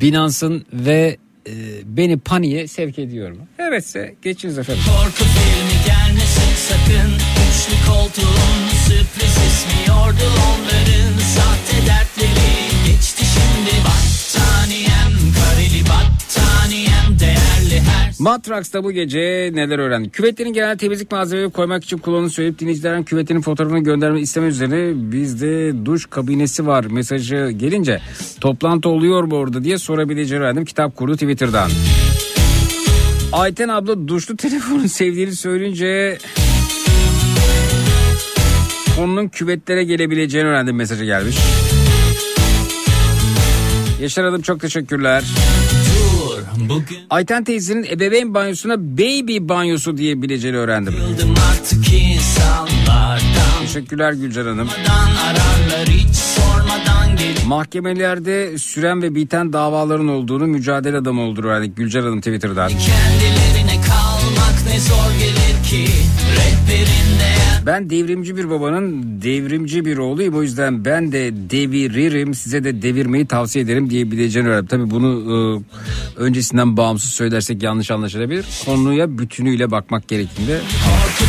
Binance'ın ve e, beni paniğe sevk ediyor mu? Evetse geçiniz efendim. Korku filmi gelmesin sakın Üçlü koltuğun sürpriz ismiyordu onların Sahte dertleri geçti şimdi Battaniyem Matrax'ta bu gece neler öğrendik? Küvetlerin genel temizlik malzemeleri koymak için kullanıldığını söyleyip dinleyicilerden küvetlerin fotoğrafını gönderme isteme üzerine bizde duş kabinesi var mesajı gelince toplantı oluyor mu orada diye sorabileceğini öğrendim. Kitap kurdu Twitter'dan. Ayten abla duşlu *laughs* telefonu sevdiğini söyleyince konunun küvetlere gelebileceğini öğrendim mesajı gelmiş. Yaşar Hanım çok teşekkürler. Bugün Ayten teyzenin ebeveyn banyosuna baby banyosu diyebileceğini öğrendim. Teşekkürler Gülcan Hanım. Mahkemelerde süren ve biten davaların olduğunu mücadele adamı olduğunu öğrendik Gülcan Hanım Twitter'dan. Kalmak ne zor gelir ki Rehberinde Ben devrimci bir babanın devrimci bir oğluyum. O yüzden ben de deviririm. Size de devirmeyi tavsiye ederim diyebileceğini öğrendim. Tabii bunu e, öncesinden bağımsız söylersek yanlış anlaşılabilir. Konuya bütünüyle bakmak gerektiğinde Korku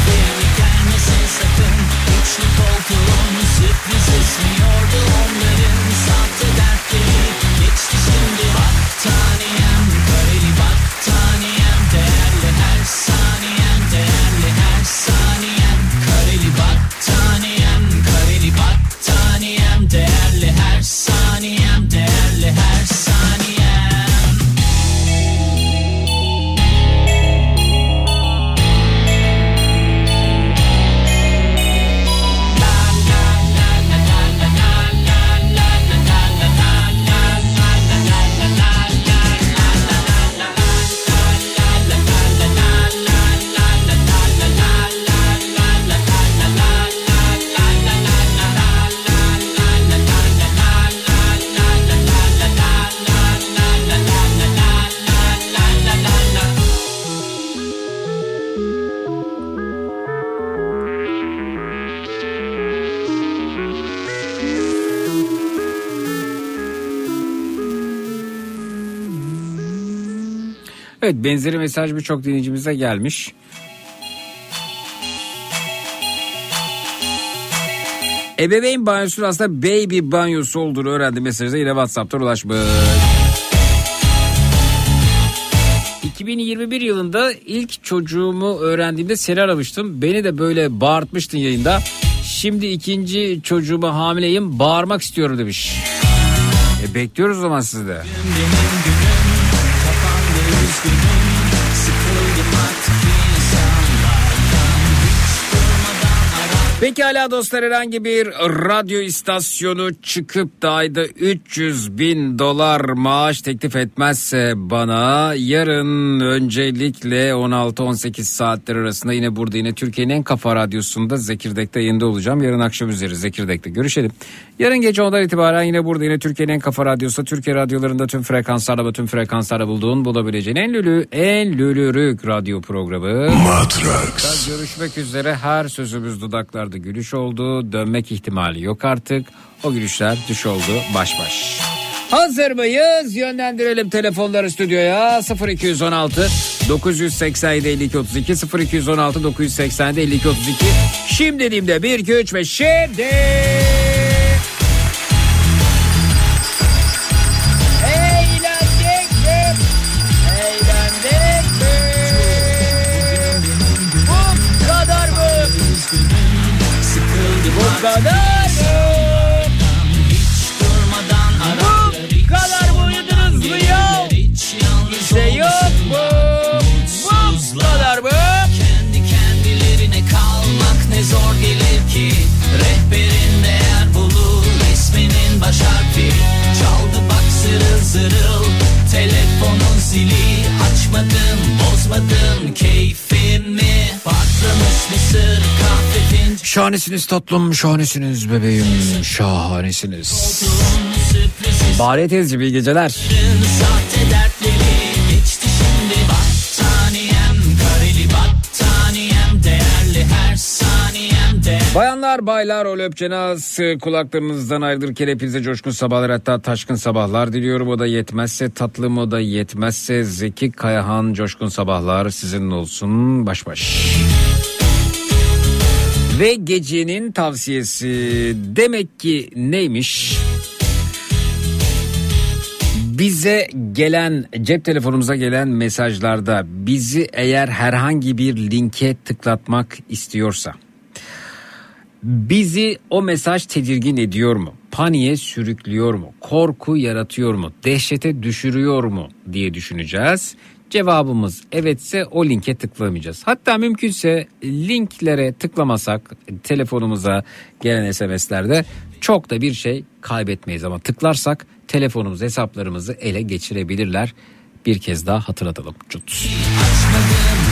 Evet benzeri mesaj birçok dinleyicimize gelmiş. Ebeveyn banyosunun aslında baby banyosu olduğunu öğrendi mesajda yine WhatsApp'tan ulaşmış. 2021 yılında ilk çocuğumu öğrendiğimde seni aramıştım. Beni de böyle bağırtmıştın yayında. Şimdi ikinci çocuğuma hamileyim bağırmak istiyorum demiş. E bekliyoruz o zaman sizi de. Kafamda arar Pekala dostlar herhangi bir radyo istasyonu çıkıp da ayda 300 bin dolar maaş teklif etmezse bana yarın öncelikle 16-18 saatler arasında yine burada yine Türkiye'nin en kafa radyosunda Zekirdek'te yayında olacağım. Yarın akşam üzeri Zekirdek'te görüşelim. Yarın gece ondan itibaren yine burada yine Türkiye'nin en kafa radyosu Türkiye radyolarında tüm frekanslarda ve tüm frekanslarda bulduğun bulabileceğin en lülü en lülürük radyo programı. Matrax. Görüşmek üzere her sözümüz dudaklarda gülüş oldu. Dönmek ihtimali yok artık. O gülüşler düş oldu baş baş. Hazır mıyız? Yönlendirelim telefonları stüdyoya 0216 987 52 32 0216 987 52 32 Şimdi dediğimde 1 2 3 ve şimdi Şahanesiniz tatlım, şahanesiniz bebeğim, şahanesiniz. Bari teyzeciğim iyi geceler. Bayanlar baylar o löpçenaz kulaklarınızdan ayrılırken hepinize coşkun sabahlar hatta taşkın sabahlar diliyorum. O da yetmezse tatlım o da yetmezse Zeki Kayahan coşkun sabahlar sizin olsun baş baş. Ve gecenin tavsiyesi demek ki neymiş? Bize gelen cep telefonumuza gelen mesajlarda bizi eğer herhangi bir linke tıklatmak istiyorsa Bizi o mesaj tedirgin ediyor mu? Paniğe sürüklüyor mu? Korku yaratıyor mu? Dehşete düşürüyor mu diye düşüneceğiz. Cevabımız evetse o linke tıklamayacağız. Hatta mümkünse linklere tıklamasak telefonumuza gelen SMS'lerde çok da bir şey kaybetmeyiz ama tıklarsak telefonumuz hesaplarımızı ele geçirebilirler. Bir kez daha hatırlatalım. Cut. Açmadım